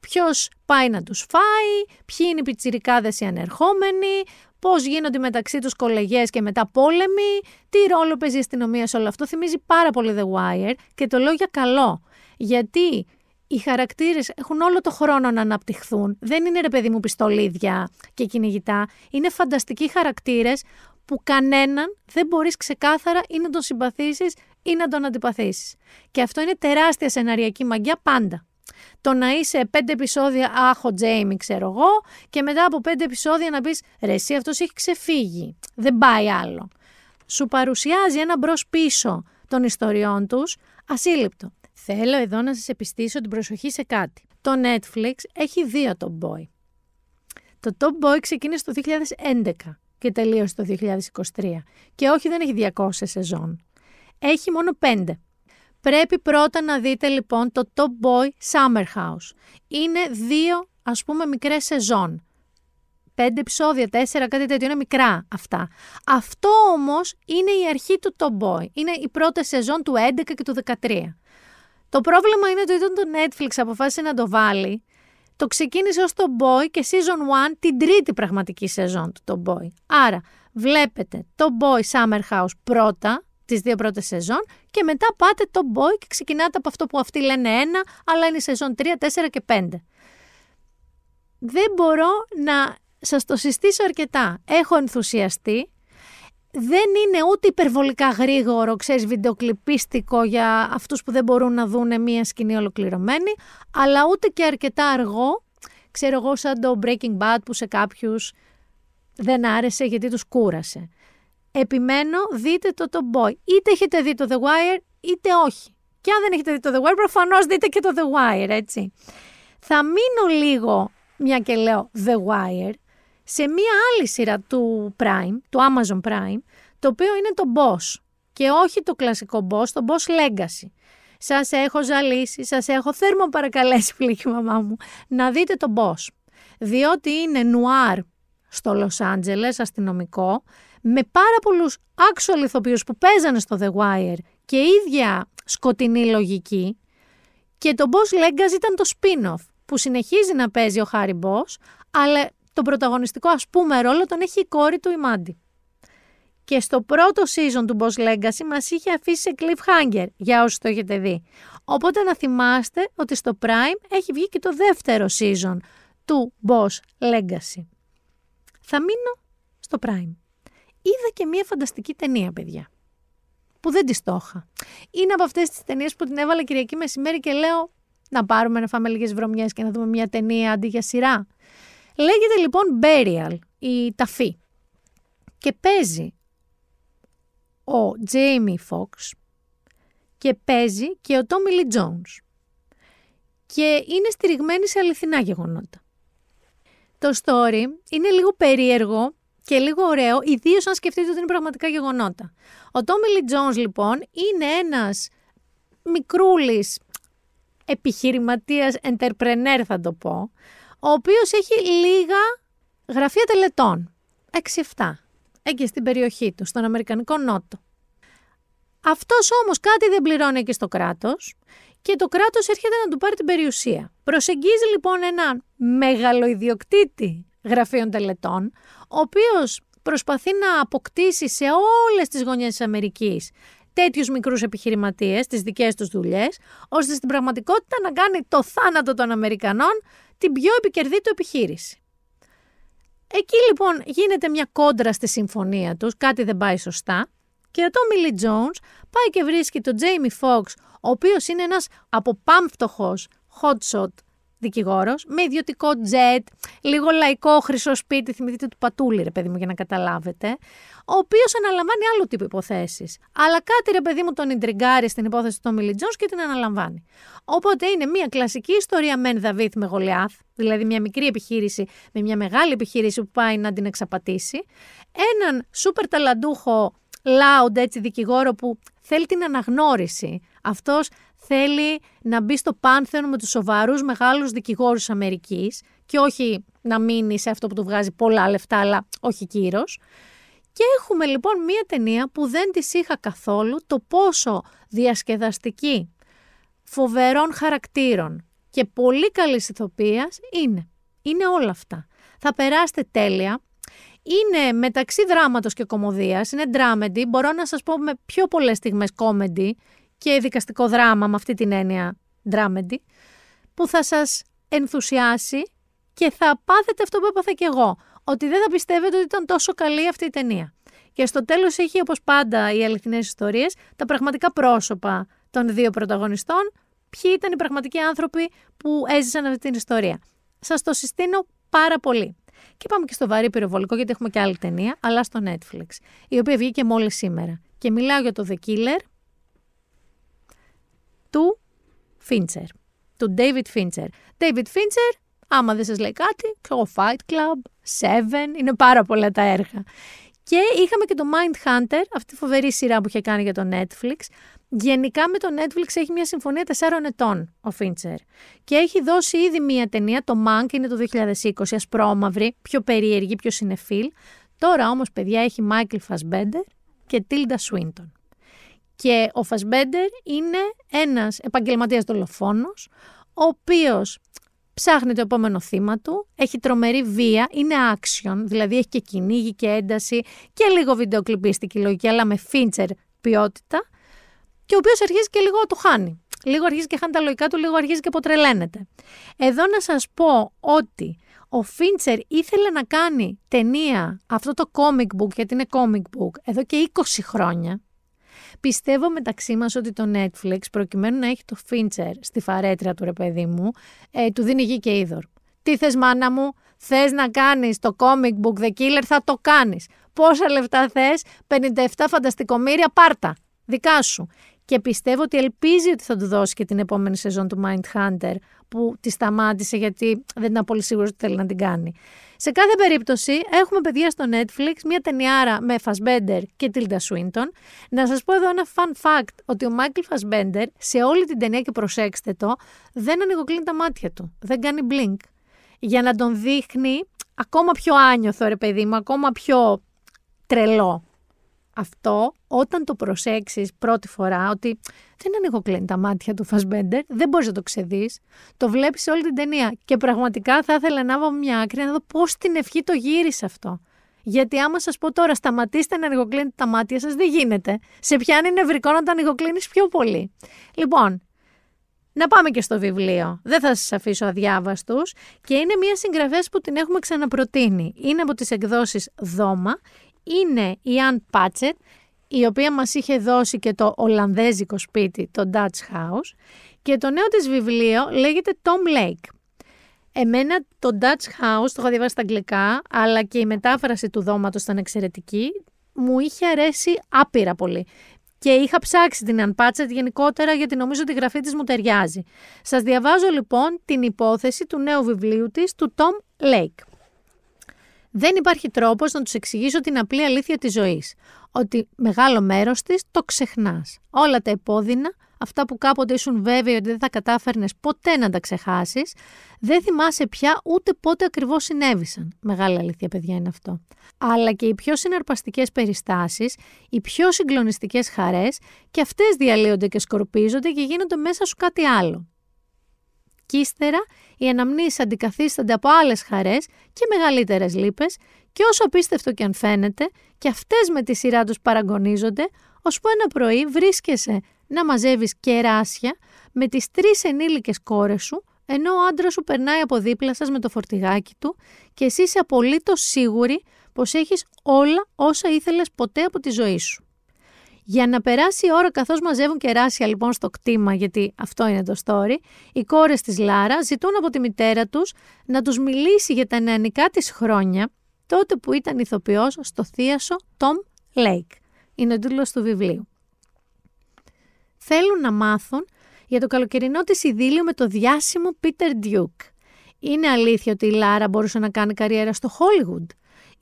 ποιος πάει να τους φάει, ποιοι είναι οι πιτσιρικάδες οι ανερχόμενοι, πώς γίνονται μεταξύ τους κολεγές και μετά πόλεμοι, τι ρόλο παίζει η αστυνομία σε όλο αυτό. Θυμίζει πάρα πολύ The Wire και το λέω για καλό. Γιατί οι χαρακτήρες έχουν όλο το χρόνο να αναπτυχθούν. Δεν είναι ρε παιδί μου πιστολίδια και κυνηγητά. Είναι φανταστικοί χαρακτήρες που κανέναν δεν μπορείς ξεκάθαρα ή να τον συμπαθήσεις ή να τον αντιπαθήσεις. Και αυτό είναι τεράστια σεναριακή μαγιά πάντα το να είσαι πέντε επεισόδια άχο Τζέιμι ξέρω εγώ και μετά από πέντε επεισόδια να πεις ρε εσύ αυτός έχει ξεφύγει, δεν πάει άλλο. Σου παρουσιάζει ένα μπρος πίσω των ιστοριών τους ασύλληπτο. Θέλω εδώ να σας επιστήσω την προσοχή σε κάτι. Το Netflix έχει δύο Top Boy. Το Top Boy ξεκίνησε το 2011 και τελείωσε το 2023. Και όχι δεν έχει 200 σεζόν. Έχει μόνο 5. Πρέπει πρώτα να δείτε λοιπόν το Top Boy Summer House. Είναι δύο ας πούμε μικρές σεζόν. Πέντε επεισόδια, τέσσερα, κάτι τέτοιο, είναι μικρά αυτά. Αυτό όμως είναι η αρχή του Top Boy. Είναι η πρώτη σεζόν του 11 και του 13. Το πρόβλημα είναι ότι όταν το Netflix αποφάσισε να το βάλει, το ξεκίνησε ως το Boy και Season 1 την τρίτη πραγματική σεζόν του το Boy. Άρα βλέπετε το Boy Summer House πρώτα, τις δύο πρώτες σεζόν και μετά πάτε το boy και ξεκινάτε από αυτό που αυτοί λένε ένα, αλλά είναι η σεζόν 3, 4 και 5. Δεν μπορώ να σας το συστήσω αρκετά. Έχω ενθουσιαστεί. Δεν είναι ούτε υπερβολικά γρήγορο, ξέρεις, βιντεοκλιπίστικο για αυτούς που δεν μπορούν να δούνε μία σκηνή ολοκληρωμένη, αλλά ούτε και αρκετά αργό. ξέρω εγώ σαν το Breaking Bad που σε κάποιους δεν άρεσε γιατί τους κούρασε. Επιμένω, δείτε το The Boy. Είτε έχετε δει το The Wire, είτε όχι. Και αν δεν έχετε δει το The Wire, προφανώς δείτε και το The Wire, έτσι. Θα μείνω λίγο, μια και λέω The Wire, σε μια άλλη σειρά του Prime, του Amazon Prime, το οποίο είναι το Boss. Και όχι το κλασικό Boss, το Boss Legacy. Σας έχω ζαλίσει, σας έχω θέρμο παρακαλέσει πλήκη μαμά μου, να δείτε το Boss. Διότι είναι νουάρ στο Λος Άντζελες, αστυνομικό, με πάρα πολλούς actual ηθοποιούς που παίζανε στο The Wire και ίδια σκοτεινή λογική. Και το Boss Legacy ήταν το spin-off που συνεχίζει να παίζει ο Χάρι Boss, αλλά τον πρωταγωνιστικό ας πούμε ρόλο τον έχει η κόρη του η Μάντι. Και στο πρώτο season του Boss Legacy μας είχε αφήσει σε cliffhanger, για όσους το έχετε δει. Οπότε να θυμάστε ότι στο Prime έχει βγει και το δεύτερο season του Boss Legacy. Θα μείνω στο Prime. Είδα και μια φανταστική ταινία, παιδιά. Που δεν της στόχα. Είναι από αυτές τις ταινίες που την έβαλα Κυριακή μεσημέρι και λέω να πάρουμε να φάμε λίγες βρωμιές και να δούμε μια ταινία αντί για σειρά. Λέγεται λοιπόν Burial, η ταφή. Και παίζει ο Jamie Fox και παίζει και ο Tommy Lee Jones. Και είναι στηριγμένη σε αληθινά γεγονότα. Το story είναι λίγο περίεργο και λίγο ωραίο, ιδίως αν σκεφτείτε ότι είναι πραγματικά γεγονότα. Ο Tommy Lee Jones λοιπόν είναι ένας μικρούλης επιχειρηματίας, entrepreneur θα το πω, ο οποίος έχει λίγα γραφεία τελετών, 6-7, εκεί στην περιοχή του, στον Αμερικανικό Νότο. Αυτός όμως κάτι δεν πληρώνει εκεί στο κράτος και το κράτος έρχεται να του πάρει την περιουσία. Προσεγγίζει λοιπόν έναν μεγαλοειδιοκτήτη γραφείων τελετών, ο οποίος προσπαθεί να αποκτήσει σε όλες τις γωνιές της Αμερικής τέτοιους μικρούς επιχειρηματίες, τις δικές τους δουλειές, ώστε στην πραγματικότητα να κάνει το θάνατο των Αμερικανών την πιο επικερδή του επιχείρηση. Εκεί λοιπόν γίνεται μια κόντρα στη συμφωνία τους, κάτι δεν πάει σωστά και ο Τόμι Λι Jones πάει και βρίσκει τον Τζέιμι Φόξ, ο οποίος είναι ένας αποπάμφτωχος hotshot δικηγόρος, με ιδιωτικό τζετ, λίγο λαϊκό χρυσό σπίτι, θυμηθείτε του Πατούλη, ρε παιδί μου, για να καταλάβετε, ο οποίος αναλαμβάνει άλλο τύπο υποθέσεις. Αλλά κάτι, ρε παιδί μου, τον ιντριγκάρει στην υπόθεση του Μίλι και την αναλαμβάνει. Οπότε είναι μια κλασική ιστορία Μεν Δαβίθ με Γολιάθ, δηλαδή μια μικρή επιχείρηση με μια μεγάλη επιχείρηση που πάει να την εξαπατήσει. Έναν σούπερ ταλαντούχο loud έτσι δικηγόρο που θέλει την αναγνώριση. Αυτός θέλει να μπει στο πάνθεο με τους σοβαρούς μεγάλους δικηγόρους Αμερικής και όχι να μείνει σε αυτό που του βγάζει πολλά λεφτά αλλά όχι κύρος. Και έχουμε λοιπόν μία ταινία που δεν της είχα καθόλου το πόσο διασκεδαστική, φοβερών χαρακτήρων και πολύ καλής ηθοποιίας είναι. Είναι όλα αυτά. Θα περάσετε τέλεια. Είναι μεταξύ δράματος και κομμωδίας, είναι dramedy, μπορώ να σας πω με πιο πολλές στιγμές comedy και δικαστικό δράμα με αυτή την έννοια dramedy, που θα σας ενθουσιάσει και θα πάθετε αυτό που έπαθα κι εγώ, ότι δεν θα πιστεύετε ότι ήταν τόσο καλή αυτή η ταινία. Και στο τέλος έχει όπως πάντα οι αληθινές ιστορίες, τα πραγματικά πρόσωπα των δύο πρωταγωνιστών, ποιοι ήταν οι πραγματικοί άνθρωποι που έζησαν αυτή την ιστορία. Σας το συστήνω πάρα πολύ. Και πάμε και στο βαρύ πυροβολικό, γιατί έχουμε και άλλη ταινία, αλλά στο Netflix, η οποία βγήκε μόλις σήμερα. Και μιλάω για το The Killer, του Fincher, του David Fincher. David Fincher, άμα δεν σας λέει κάτι, ξέρω Fight Club, Seven, είναι πάρα πολλά τα έργα. Και είχαμε και το Mind Hunter, αυτή τη φοβερή σειρά που είχε κάνει για το Netflix. Γενικά με το Netflix έχει μια συμφωνία 4 ετών ο Fincher. Και έχει δώσει ήδη μια ταινία, το Mank είναι το 2020, ασπρόμαυρη, πιο περίεργη, πιο συνεφίλ. Τώρα όμως παιδιά έχει Michael Fassbender και Tilda Swinton. Και ο Φασμπέντερ είναι ένας επαγγελματίας δολοφόνος, ο οποίος ψάχνει το επόμενο θύμα του, έχει τρομερή βία, είναι action, δηλαδή έχει και κυνήγι και ένταση και λίγο βιντεοκλειπίστικη λογική, αλλά με φίντσερ ποιότητα, και ο οποίος αρχίζει και λίγο το χάνει. Λίγο αρχίζει και χάνει τα λογικά του, λίγο αρχίζει και αποτρελαίνεται. Εδώ να σας πω ότι ο Φίντσερ ήθελε να κάνει ταινία, αυτό το comic book, γιατί είναι comic book, εδώ και 20 χρόνια, Πιστεύω μεταξύ μας ότι το Netflix, προκειμένου να έχει το Fincher στη φαρέτρια του ρε παιδί μου, ε, του δίνει γη και είδωρ. Τι Τι θες μάνα μου, θες να κάνεις το comic book The Killer, θα το κάνεις. Πόσα λεφτά θες, 57 φανταστικομήρια, πάρτα, δικά σου. Και πιστεύω ότι ελπίζει ότι θα του δώσει και την επόμενη σεζόν του Mindhunter που τη σταμάτησε γιατί δεν ήταν πολύ σίγουρος ότι θέλει να την κάνει. Σε κάθε περίπτωση έχουμε παιδιά στο Netflix μια ταινιάρα με Fassbender και Tilda Swinton. Να σας πω εδώ ένα fun fact ότι ο Michael Fassbender σε όλη την ταινία και προσέξτε το δεν ανοιγοκλίνει τα μάτια του, δεν κάνει blink για να τον δείχνει ακόμα πιο άνιωθο ρε παιδί μου, ακόμα πιο τρελό. Αυτό όταν το προσέξεις πρώτη φορά ότι δεν ανοιγοκλίνει τα μάτια του Φασμπέντερ, δεν μπορείς να το ξεδείς, το βλέπεις σε όλη την ταινία και πραγματικά θα ήθελα να βάλω μια άκρη να δω πώς την ευχή το γύρισε αυτό. Γιατί άμα σας πω τώρα σταματήστε να ανοιγοκλίνετε τα μάτια σας, δεν γίνεται. Σε πιάνει νευρικό να τα ανοιγοκλίνεις πιο πολύ. Λοιπόν, να πάμε και στο βιβλίο. Δεν θα σας αφήσω αδιάβαστους και είναι μια συγγραφέας που την έχουμε ξαναπροτείνει. Είναι από τις εκδόσεις Δώμα, είναι η Αν Πάτσετ, η οποία μας είχε δώσει και το Ολλανδέζικο σπίτι, το Dutch House και το νέο της βιβλίο λέγεται Tom Lake. Εμένα το Dutch House το είχα διαβάσει στα αγγλικά, αλλά και η μετάφραση του δώματος ήταν εξαιρετική. Μου είχε αρέσει άπειρα πολύ. Και είχα ψάξει την Unpatched γενικότερα γιατί νομίζω ότι η γραφή της μου ταιριάζει. Σας διαβάζω λοιπόν την υπόθεση του νέου βιβλίου της, του Tom Lake. Δεν υπάρχει τρόπος να τους εξηγήσω την απλή αλήθεια της ζωής. Ότι μεγάλο μέρος της το ξεχνάς. Όλα τα επώδυνα, αυτά που κάποτε ήσουν βέβαιοι ότι δεν θα κατάφερνες ποτέ να τα ξεχάσεις, δεν θυμάσαι πια ούτε πότε ακριβώς συνέβησαν. Μεγάλη αλήθεια, παιδιά, είναι αυτό. Αλλά και οι πιο συναρπαστικές περιστάσεις, οι πιο συγκλονιστικές χαρές, και αυτές διαλύονται και σκορπίζονται και γίνονται μέσα σου κάτι άλλο. Και ύστερα οι αναμνήσεις αντικαθίστανται από άλλες χαρές και μεγαλύτερες λύπες και όσο απίστευτο και αν φαίνεται, και αυτές με τη σειρά τους παραγωνίζονται, ώσπου ένα πρωί βρίσκεσαι να μαζεύεις κεράσια με τις τρεις ενήλικες κόρες σου, ενώ ο άντρας σου περνάει από δίπλα σας με το φορτηγάκι του και εσύ είσαι απολύτως σίγουρη πως έχεις όλα όσα ήθελες ποτέ από τη ζωή σου. Για να περάσει η ώρα καθώς μαζεύουν κεράσια λοιπόν στο κτήμα, γιατί αυτό είναι το story, οι κόρες της Λάρα ζητούν από τη μητέρα τους να τους μιλήσει για τα νεανικά της χρόνια, τότε που ήταν ηθοποιός στο θίασο Tom Lake. Είναι ο τίτλος του βιβλίου. Θέλουν να μάθουν για το καλοκαιρινό της ειδήλιο με το διάσημο Peter Duke. Είναι αλήθεια ότι η Λάρα μπορούσε να κάνει καριέρα στο Hollywood.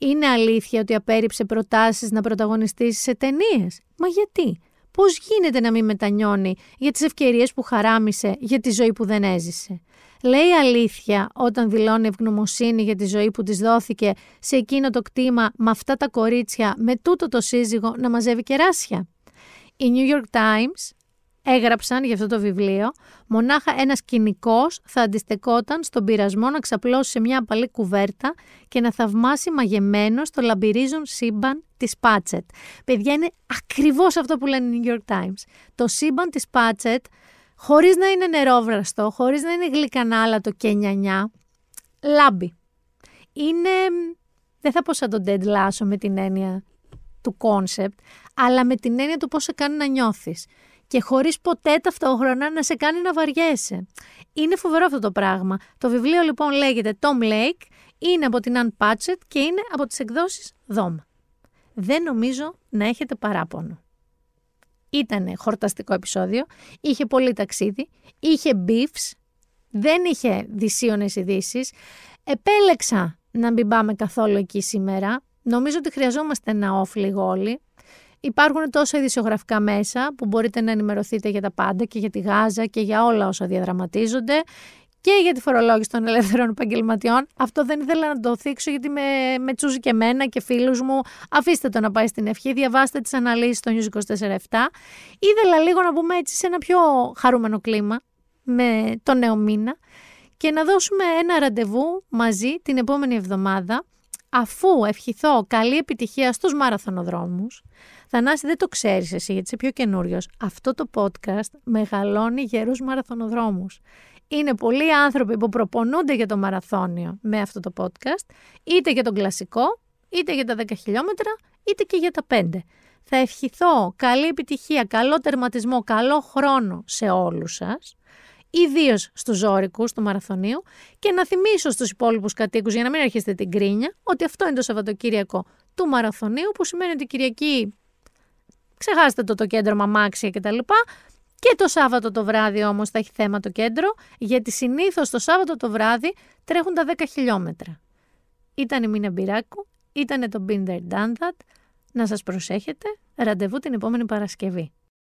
Είναι αλήθεια ότι απέρριψε προτάσεις να πρωταγωνιστήσει σε ταινίες; Μα γιατί; Πώς γίνεται να μην μετανιώνει για τις ευκαιρίες που χαράμισε για τη ζωή που δεν έζησε; Λέει αλήθεια όταν δηλώνει ευγνωμοσύνη για τη ζωή που της δόθηκε σε εκείνο το κτήμα με αυτά τα κορίτσια με τούτο το σύζυγο να μαζεύει κεράσια; Η New York Times έγραψαν για αυτό το βιβλίο, μονάχα ένας κοινικός θα αντιστεκόταν στον πειρασμό να ξαπλώσει σε μια απαλή κουβέρτα και να θαυμάσει μαγεμένο στο λαμπυρίζον σύμπαν της Πάτσετ. Παιδιά, είναι ακριβώς αυτό που λένε οι New York Times. Το σύμπαν της Πάτσετ, χωρίς να είναι νερόβραστο, χωρίς να είναι γλυκανάλατο και νιανιά, λάμπει. Είναι. Δεν θα πω σαν τον Ted Lasso με την έννοια του κόνσεπτ, αλλά με την έννοια του πώς σε κάνει να νιώθεις και χωρίς ποτέ ταυτόχρονα να σε κάνει να βαριέσαι. Είναι φοβερό αυτό το πράγμα. Το βιβλίο λοιπόν λέγεται Tom Lake, είναι από την Ann Patchett και είναι από τις εκδόσεις Δώμα. Δεν νομίζω να έχετε παράπονο. Ήταν χορταστικό επεισόδιο, είχε πολύ ταξίδι, είχε beefs, δεν είχε δυσίωνες ειδήσεις. Επέλεξα να μην πάμε καθόλου εκεί σήμερα. Νομίζω ότι χρειαζόμαστε ένα off λίγο όλοι. Υπάρχουν τόσα ειδησιογραφικά μέσα που μπορείτε να ενημερωθείτε για τα πάντα και για τη Γάζα και για όλα όσα διαδραματίζονται και για τη φορολόγηση των ελεύθερων επαγγελματιών. Αυτό δεν ήθελα να το θίξω γιατί με, με τσούζει και εμένα και φίλους μου. Αφήστε το να πάει στην ευχή, διαβάστε τις αναλύσεις στο News 24-7. Ήθελα λίγο να πούμε έτσι σε ένα πιο χαρούμενο κλίμα με το νέο μήνα και να δώσουμε ένα ραντεβού μαζί την επόμενη εβδομάδα αφού ευχηθώ καλή επιτυχία στους μαραθωνοδρόμους, Θανάση δεν το ξέρεις εσύ γιατί είσαι πιο καινούριος. Αυτό το podcast μεγαλώνει γερούς μαραθωνοδρόμους. Είναι πολλοί άνθρωποι που προπονούνται για το μαραθώνιο με αυτό το podcast, είτε για τον κλασικό, είτε για τα 10 χιλιόμετρα, είτε και για τα 5. Θα ευχηθώ καλή επιτυχία, καλό τερματισμό, καλό χρόνο σε όλους σας. ιδίως στους ζώρικους του μαραθωνίου και να θυμίσω στους υπόλοιπους κατοίκους, για να μην έρχεστε την κρίνια, ότι αυτό είναι το Σαββατοκύριακο του μαραθωνίου, που σημαίνει ότι Κυριακή ξεχάστε το το κέντρο μαμάξια κτλ. Και το Σάββατο το βράδυ όμως θα έχει θέμα το κέντρο, γιατί συνήθως το Σάββατο το βράδυ τρέχουν τα 10 χιλιόμετρα. Ήταν η Μίνα Μπυράκου, ήταν το Been There Done That. Να σας προσέχετε, ραντεβού την επόμενη Παρασκευή.